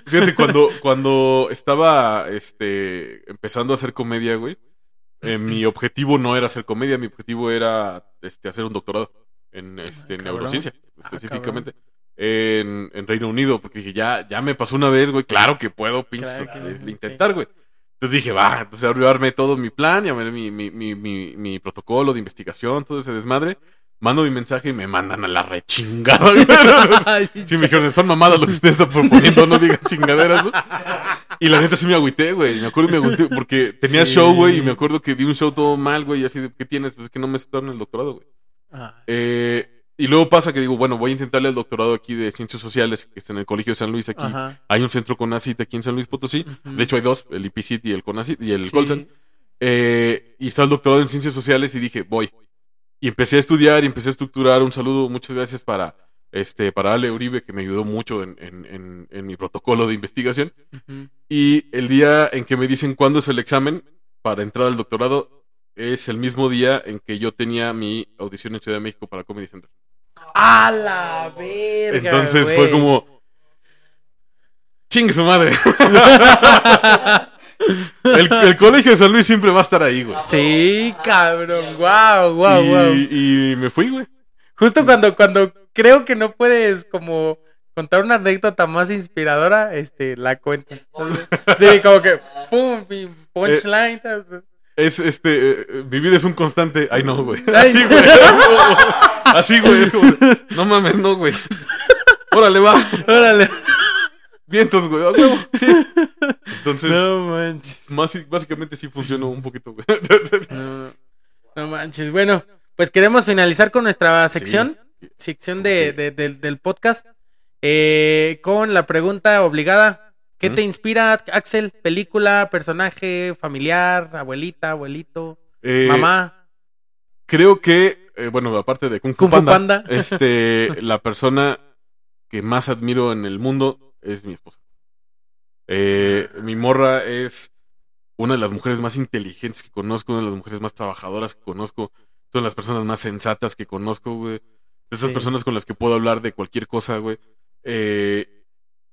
Speaker 2: Fíjate, cuando, cuando estaba este, empezando a hacer comedia, güey, eh, mi objetivo no era hacer comedia, mi objetivo era este, hacer un doctorado en este,
Speaker 1: cabrón.
Speaker 2: neurociencia,
Speaker 1: Ah,
Speaker 2: específicamente. En, en Reino Unido, porque dije, ya, ya me pasó una vez, güey, claro que puedo, pinches,
Speaker 1: Claro que sí.
Speaker 2: intentar, güey. Entonces dije, va, entonces abrí- armé todo mi plan, llamé mi, mi, mi, mi, mi protocolo de investigación, todo ese desmadre. Mando mi mensaje y me mandan a la rechingada.
Speaker 1: Ay,
Speaker 2: Sí, me dijeron, son mamadas lo que usted está proponiendo, no digan chingaderas, ¿no? Y la neta sí me agüité, güey. Me acuerdo y me agüité porque tenía
Speaker 1: Sí.
Speaker 2: show, güey, y me acuerdo que di un show todo mal, güey, y así de, ¿qué tienes? Pues es que no me aceptaron el doctorado, güey.
Speaker 1: Ah,
Speaker 2: Eh, y luego pasa que digo, bueno, voy a intentarle el doctorado aquí de Ciencias Sociales, que está en el Colegio de San Luis, aquí.
Speaker 1: Ajá.
Speaker 2: Hay un centro CONACIT aquí en San Luis Potosí. De hecho, hay dos, el IPCIT y el CONACIT y el
Speaker 1: Sí.
Speaker 2: Eh, y está el doctorado en Ciencias Sociales y dije, voy. Y empecé a estudiar y empecé a estructurar. Un saludo, muchas gracias para, este, para Ale Uribe, que me ayudó mucho en, en- en- en mi protocolo de investigación. Y el día en que me dicen cuándo es el examen para entrar al doctorado es el mismo día en que yo tenía mi audición en Ciudad de México para Comedy Central.
Speaker 1: ¡A la verga!
Speaker 2: Entonces
Speaker 1: güey!
Speaker 2: fue como. ¡Chingue su madre! el, el colegio de San Luis siempre va a estar ahí, güey.
Speaker 1: Sí, cabrón. Wow, wow,
Speaker 2: y,
Speaker 1: wow.
Speaker 2: y me fui, güey.
Speaker 1: Justo cuando, cuando creo que no puedes como contar una anécdota más inspiradora, este, la cuentas. Sí, como que pum, punchline.
Speaker 2: Es este. eh, mi vida es un constante. Ay, no, güey. Así, güey. Así, güey. Es como. No mames, no, güey. Órale, va.
Speaker 1: Órale.
Speaker 2: Vientos, güey. Sí. Entonces,
Speaker 1: No manches.
Speaker 2: más- básicamente sí funcionó un poquito, güey.
Speaker 1: No, no manches. Bueno, pues queremos finalizar con nuestra sección, sección de, del- del podcast, eh, con la pregunta obligada. ¿Qué te inspira, Axel? ¿Película, personaje, familiar, abuelita, abuelito,
Speaker 2: Eh,
Speaker 1: mamá?
Speaker 2: Creo que, eh, bueno, aparte de Kung Fu,
Speaker 1: Kung Fu
Speaker 2: Panda,
Speaker 1: Panda.
Speaker 2: este, la persona que más admiro en el mundo es mi esposa. Eh, mi morra es una de las mujeres más inteligentes que conozco, una de las mujeres más trabajadoras que conozco, son las personas más sensatas que conozco, güey. De esas
Speaker 1: Sí.
Speaker 2: personas con las que puedo hablar de cualquier cosa, güey. Eh,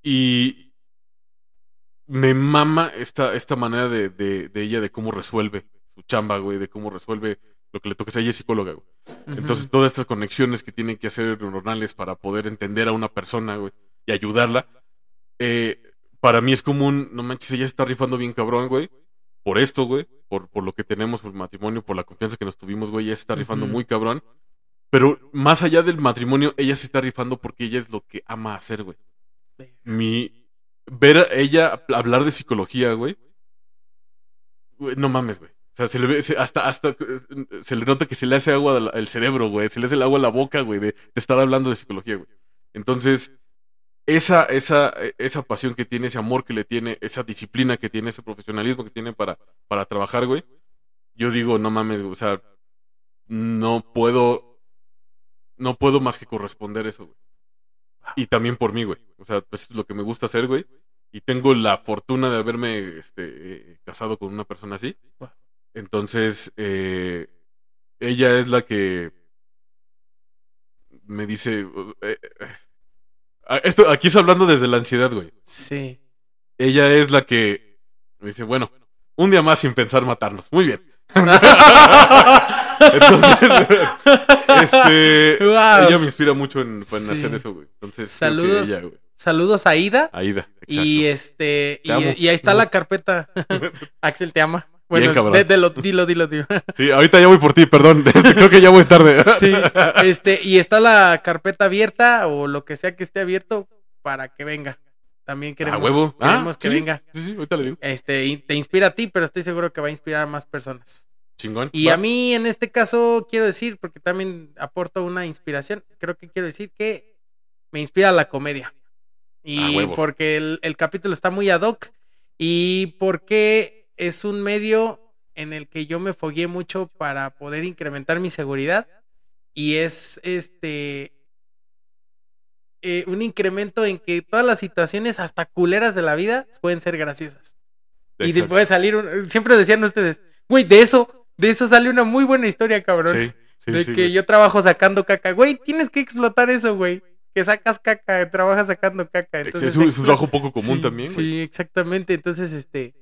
Speaker 2: y me mama esta, esta manera de, de, de ella de cómo resuelve su chamba, güey, de cómo resuelve lo que le sea, ella es psicóloga, güey. Entonces, todas estas conexiones que tienen que hacer neuronales para poder entender a una persona, güey, y ayudarla, eh, para mí es como un, no manches, ella se está rifando bien cabrón, güey, por esto, güey, por, por lo que tenemos, por el matrimonio, por la confianza que nos tuvimos, güey, ella se está rifando muy cabrón. Pero más allá del matrimonio, ella se está rifando porque ella es lo que ama hacer, güey. Mi, ver a ella hablar de psicología, güey, no mames, güey. O sea, se le ve, hasta, hasta, eh, se le nota que se le hace agua al cerebro, güey. Se le hace el agua a la boca, güey, de, estar hablando de psicología, güey. Entonces, esa, esa, eh, esa pasión que tiene, ese amor que le tiene, esa disciplina que tiene, ese profesionalismo que tiene para, para trabajar, güey. Yo digo, no mames, güey. O sea, no puedo, no puedo más que corresponder eso, güey. Y también por mí, güey. O sea, pues es lo que me gusta hacer, güey. Y tengo la fortuna de haberme este, eh, casado con una persona así. Entonces, eh, ella es la que me dice... eh, eh, ah, esto, aquí es hablando desde la ansiedad, güey.
Speaker 1: Sí.
Speaker 2: Ella es la que me dice, bueno, un día más sin pensar matarnos. Muy bien. Entonces, este,
Speaker 1: Wow.
Speaker 2: ella me inspira mucho en, en
Speaker 1: Sí.
Speaker 2: hacer eso, güey. Entonces,
Speaker 1: Saludos.
Speaker 2: ella, güey.
Speaker 1: Saludos a Ida.
Speaker 2: Exacto.
Speaker 1: Y este, y, y ahí está la carpeta. Axel te ama. Bueno,
Speaker 2: Bien,
Speaker 1: de- de lo- dilo, dilo, dilo.
Speaker 2: Sí, ahorita ya voy por ti, perdón. Este, creo que ya voy tarde.
Speaker 1: Sí, este, y está la carpeta abierta o lo que sea que esté abierto para que venga. También queremos,
Speaker 2: huevo.
Speaker 1: queremos
Speaker 2: Ah,
Speaker 1: que
Speaker 2: sí,
Speaker 1: venga.
Speaker 2: Sí, sí, ahorita le digo.
Speaker 1: Este, te inspira a ti, pero estoy seguro que va a inspirar a más personas.
Speaker 2: Chingón.
Speaker 1: Y
Speaker 2: Va.
Speaker 1: a mí en este caso quiero decir, porque también aporto una inspiración, creo que quiero decir que me inspira la comedia.
Speaker 2: A
Speaker 1: Y
Speaker 2: huevo.
Speaker 1: porque el, el capítulo está muy ad hoc y porque es un medio en el que yo me fogué mucho para poder incrementar mi seguridad y es este eh, un incremento en que todas las situaciones hasta culeras de la vida pueden ser graciosas. Y
Speaker 2: Exacto.
Speaker 1: puede salir un- siempre decían ustedes, güey, de eso, de eso sale una muy buena historia, cabrón.
Speaker 2: Sí, sí,
Speaker 1: de
Speaker 2: sí,
Speaker 1: que
Speaker 2: güey.
Speaker 1: yo trabajo sacando caca. Güey, tienes que explotar eso, güey. Que sacas caca, trabajas sacando caca. Entonces,
Speaker 2: es, un, es un trabajo poco común también, güey.
Speaker 1: Sí, exactamente. Entonces, este,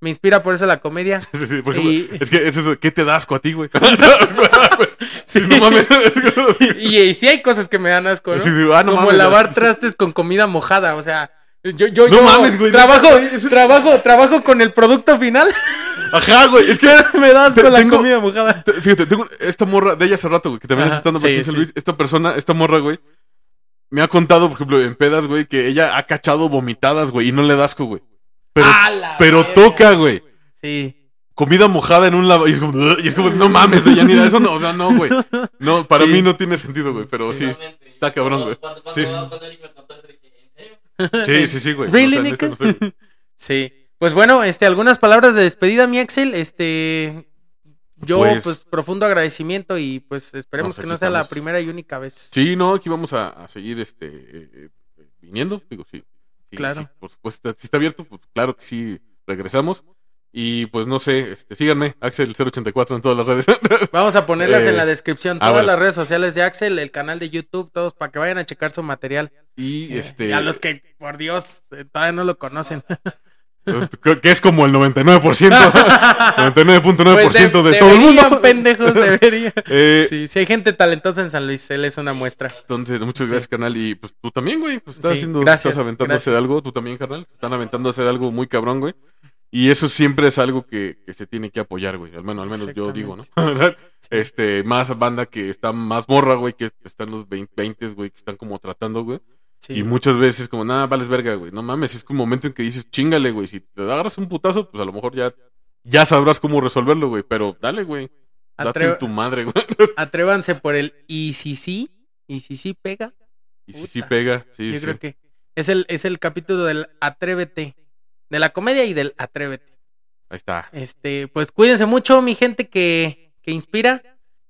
Speaker 1: me inspira por eso la comedia.
Speaker 2: Sí, sí, por ejemplo,
Speaker 1: Y-
Speaker 2: Es que es eso, ¿qué te das asco a ti, güey? Sí, no mames.
Speaker 1: y, y sí hay cosas que me dan asco, ¿no?
Speaker 2: Sí, ah, no
Speaker 1: Como
Speaker 2: mames.
Speaker 1: lavar trastes con comida mojada, o sea, yo, yo,
Speaker 2: No
Speaker 1: yo
Speaker 2: mames, güey,
Speaker 1: trabajo, trabajo, trabajo con el producto final,
Speaker 2: Ajá, güey. Es que
Speaker 1: me das con la
Speaker 2: tengo-
Speaker 1: comida mojada.
Speaker 2: Te- Fíjate, tengo esta morra de ella hace rato, güey, que también
Speaker 1: Ajá,
Speaker 2: es estando
Speaker 1: sí, sí.
Speaker 2: Luis. Esta persona, esta morra, güey, me ha contado, por ejemplo, en pedas, güey, que ella ha cachado vomitadas, güey, y no le da asco, güey. Pero, toca, güey.
Speaker 1: Sí.
Speaker 2: Comida mojada en un lado. Y es como, "Ugh", y es como, no mames, de Yanira, eso no, o sea, no, güey. No, para
Speaker 1: Sí.
Speaker 2: mí no tiene sentido, güey, pero sí. Está cabrón, güey. Sí. Sí, sí, sí, güey.
Speaker 1: Really,
Speaker 2: O sea, neta,
Speaker 1: Nico?
Speaker 2: no sé.
Speaker 1: Sí. Pues bueno, este, algunas palabras de despedida, mi Axel. Este, yo,
Speaker 2: Pues-
Speaker 1: pues, profundo agradecimiento y pues esperemos
Speaker 2: pues,
Speaker 1: que no sea la primera y única vez.
Speaker 2: Sí, no, aquí vamos a, a seguir este eh, eh, viniendo, digo, sí.
Speaker 1: Claro.
Speaker 2: sí, por supuesto, si está abierto, pues claro que sí, regresamos. Y pues no sé, este, síganme, Axel084 en todas las redes.
Speaker 1: Vamos a ponerlas
Speaker 2: Eh,
Speaker 1: en la descripción,
Speaker 2: ah,
Speaker 1: todas
Speaker 2: bueno.
Speaker 1: las redes sociales de Axel, el canal de YouTube, todos, para que vayan a checar su material.
Speaker 2: y
Speaker 1: Eh,
Speaker 2: este.
Speaker 1: a los que, por Dios, eh, todavía no lo conocen.
Speaker 2: que es como el 99%, 99.9%
Speaker 1: Pues de-
Speaker 2: de todo el mundo.
Speaker 1: pendejos, deberían.
Speaker 2: Eh,
Speaker 1: Sí, si hay gente talentosa en San Luis, él es una muestra.
Speaker 2: Entonces, muchas
Speaker 1: Sí.
Speaker 2: gracias, carnal. Y pues tú también, güey. Pues estás
Speaker 1: Sí,
Speaker 2: haciendo,
Speaker 1: gracias,
Speaker 2: estás aventando a hacer algo. Tú también, carnal. Están aventando a hacer algo muy cabrón, güey. Y eso siempre es algo que, que se tiene que apoyar, güey. Al menos, al menos yo digo, ¿no? este, más banda que está más morra, güey, que están los 20, güey, que están como tratando, güey.
Speaker 1: Sí.
Speaker 2: Y muchas veces como, nada, vales verga, güey. No mames, es un momento en que dices, chingale, güey. Si te agarras un putazo, pues a lo mejor ya, ya sabrás cómo resolverlo, güey. Pero dale, güey. Date en tu madre, güey.
Speaker 1: Atrévanse por el y si sí, y si sí pega.
Speaker 2: Y si sí
Speaker 1: Puta.
Speaker 2: pega, sí,
Speaker 1: Yo
Speaker 2: sí.
Speaker 1: creo que es el, es el capítulo del Atrévete, de la comedia y del Atrévete.
Speaker 2: Ahí está.
Speaker 1: Este, pues cuídense mucho, mi gente que, que inspira.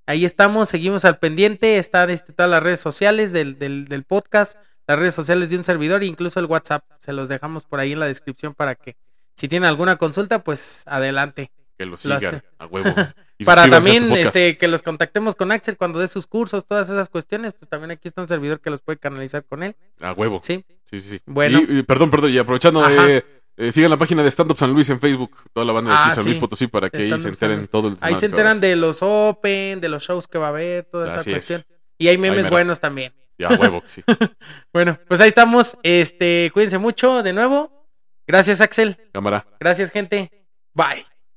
Speaker 1: Ahí estamos, seguimos al pendiente. Están este, todas las redes sociales del, del, del podcast, las redes sociales de un servidor e incluso el WhatsApp. Se los dejamos por ahí en la descripción para que si tienen alguna consulta, pues adelante.
Speaker 2: Que lo
Speaker 1: Lo
Speaker 2: sigan a huevo. Y
Speaker 1: Para también este, que los contactemos con Axel cuando dé sus cursos, todas esas cuestiones, pues también aquí está un servidor que los puede canalizar con él.
Speaker 2: A huevo.
Speaker 1: Sí,
Speaker 2: Sí, sí, sí.
Speaker 1: Bueno.
Speaker 2: Y, y perdón, perdón, y aprovechando, eh, eh, sigan la página de Stand Up San Luis en Facebook, toda la banda de
Speaker 1: Ah,
Speaker 2: aquí San Luis
Speaker 1: sí.
Speaker 2: Potosí para que ahí se enteren todo el
Speaker 1: ahí se enteran de los Open, de los shows que va a haber, toda esta
Speaker 2: Así es.
Speaker 1: cuestión. Y hay memes buenos también.
Speaker 2: Ya, huevo, sí.
Speaker 1: Bueno, pues ahí estamos. Este, cuídense mucho de nuevo. Gracias, Axel.
Speaker 2: Cámara.
Speaker 1: Gracias, gente. Bye.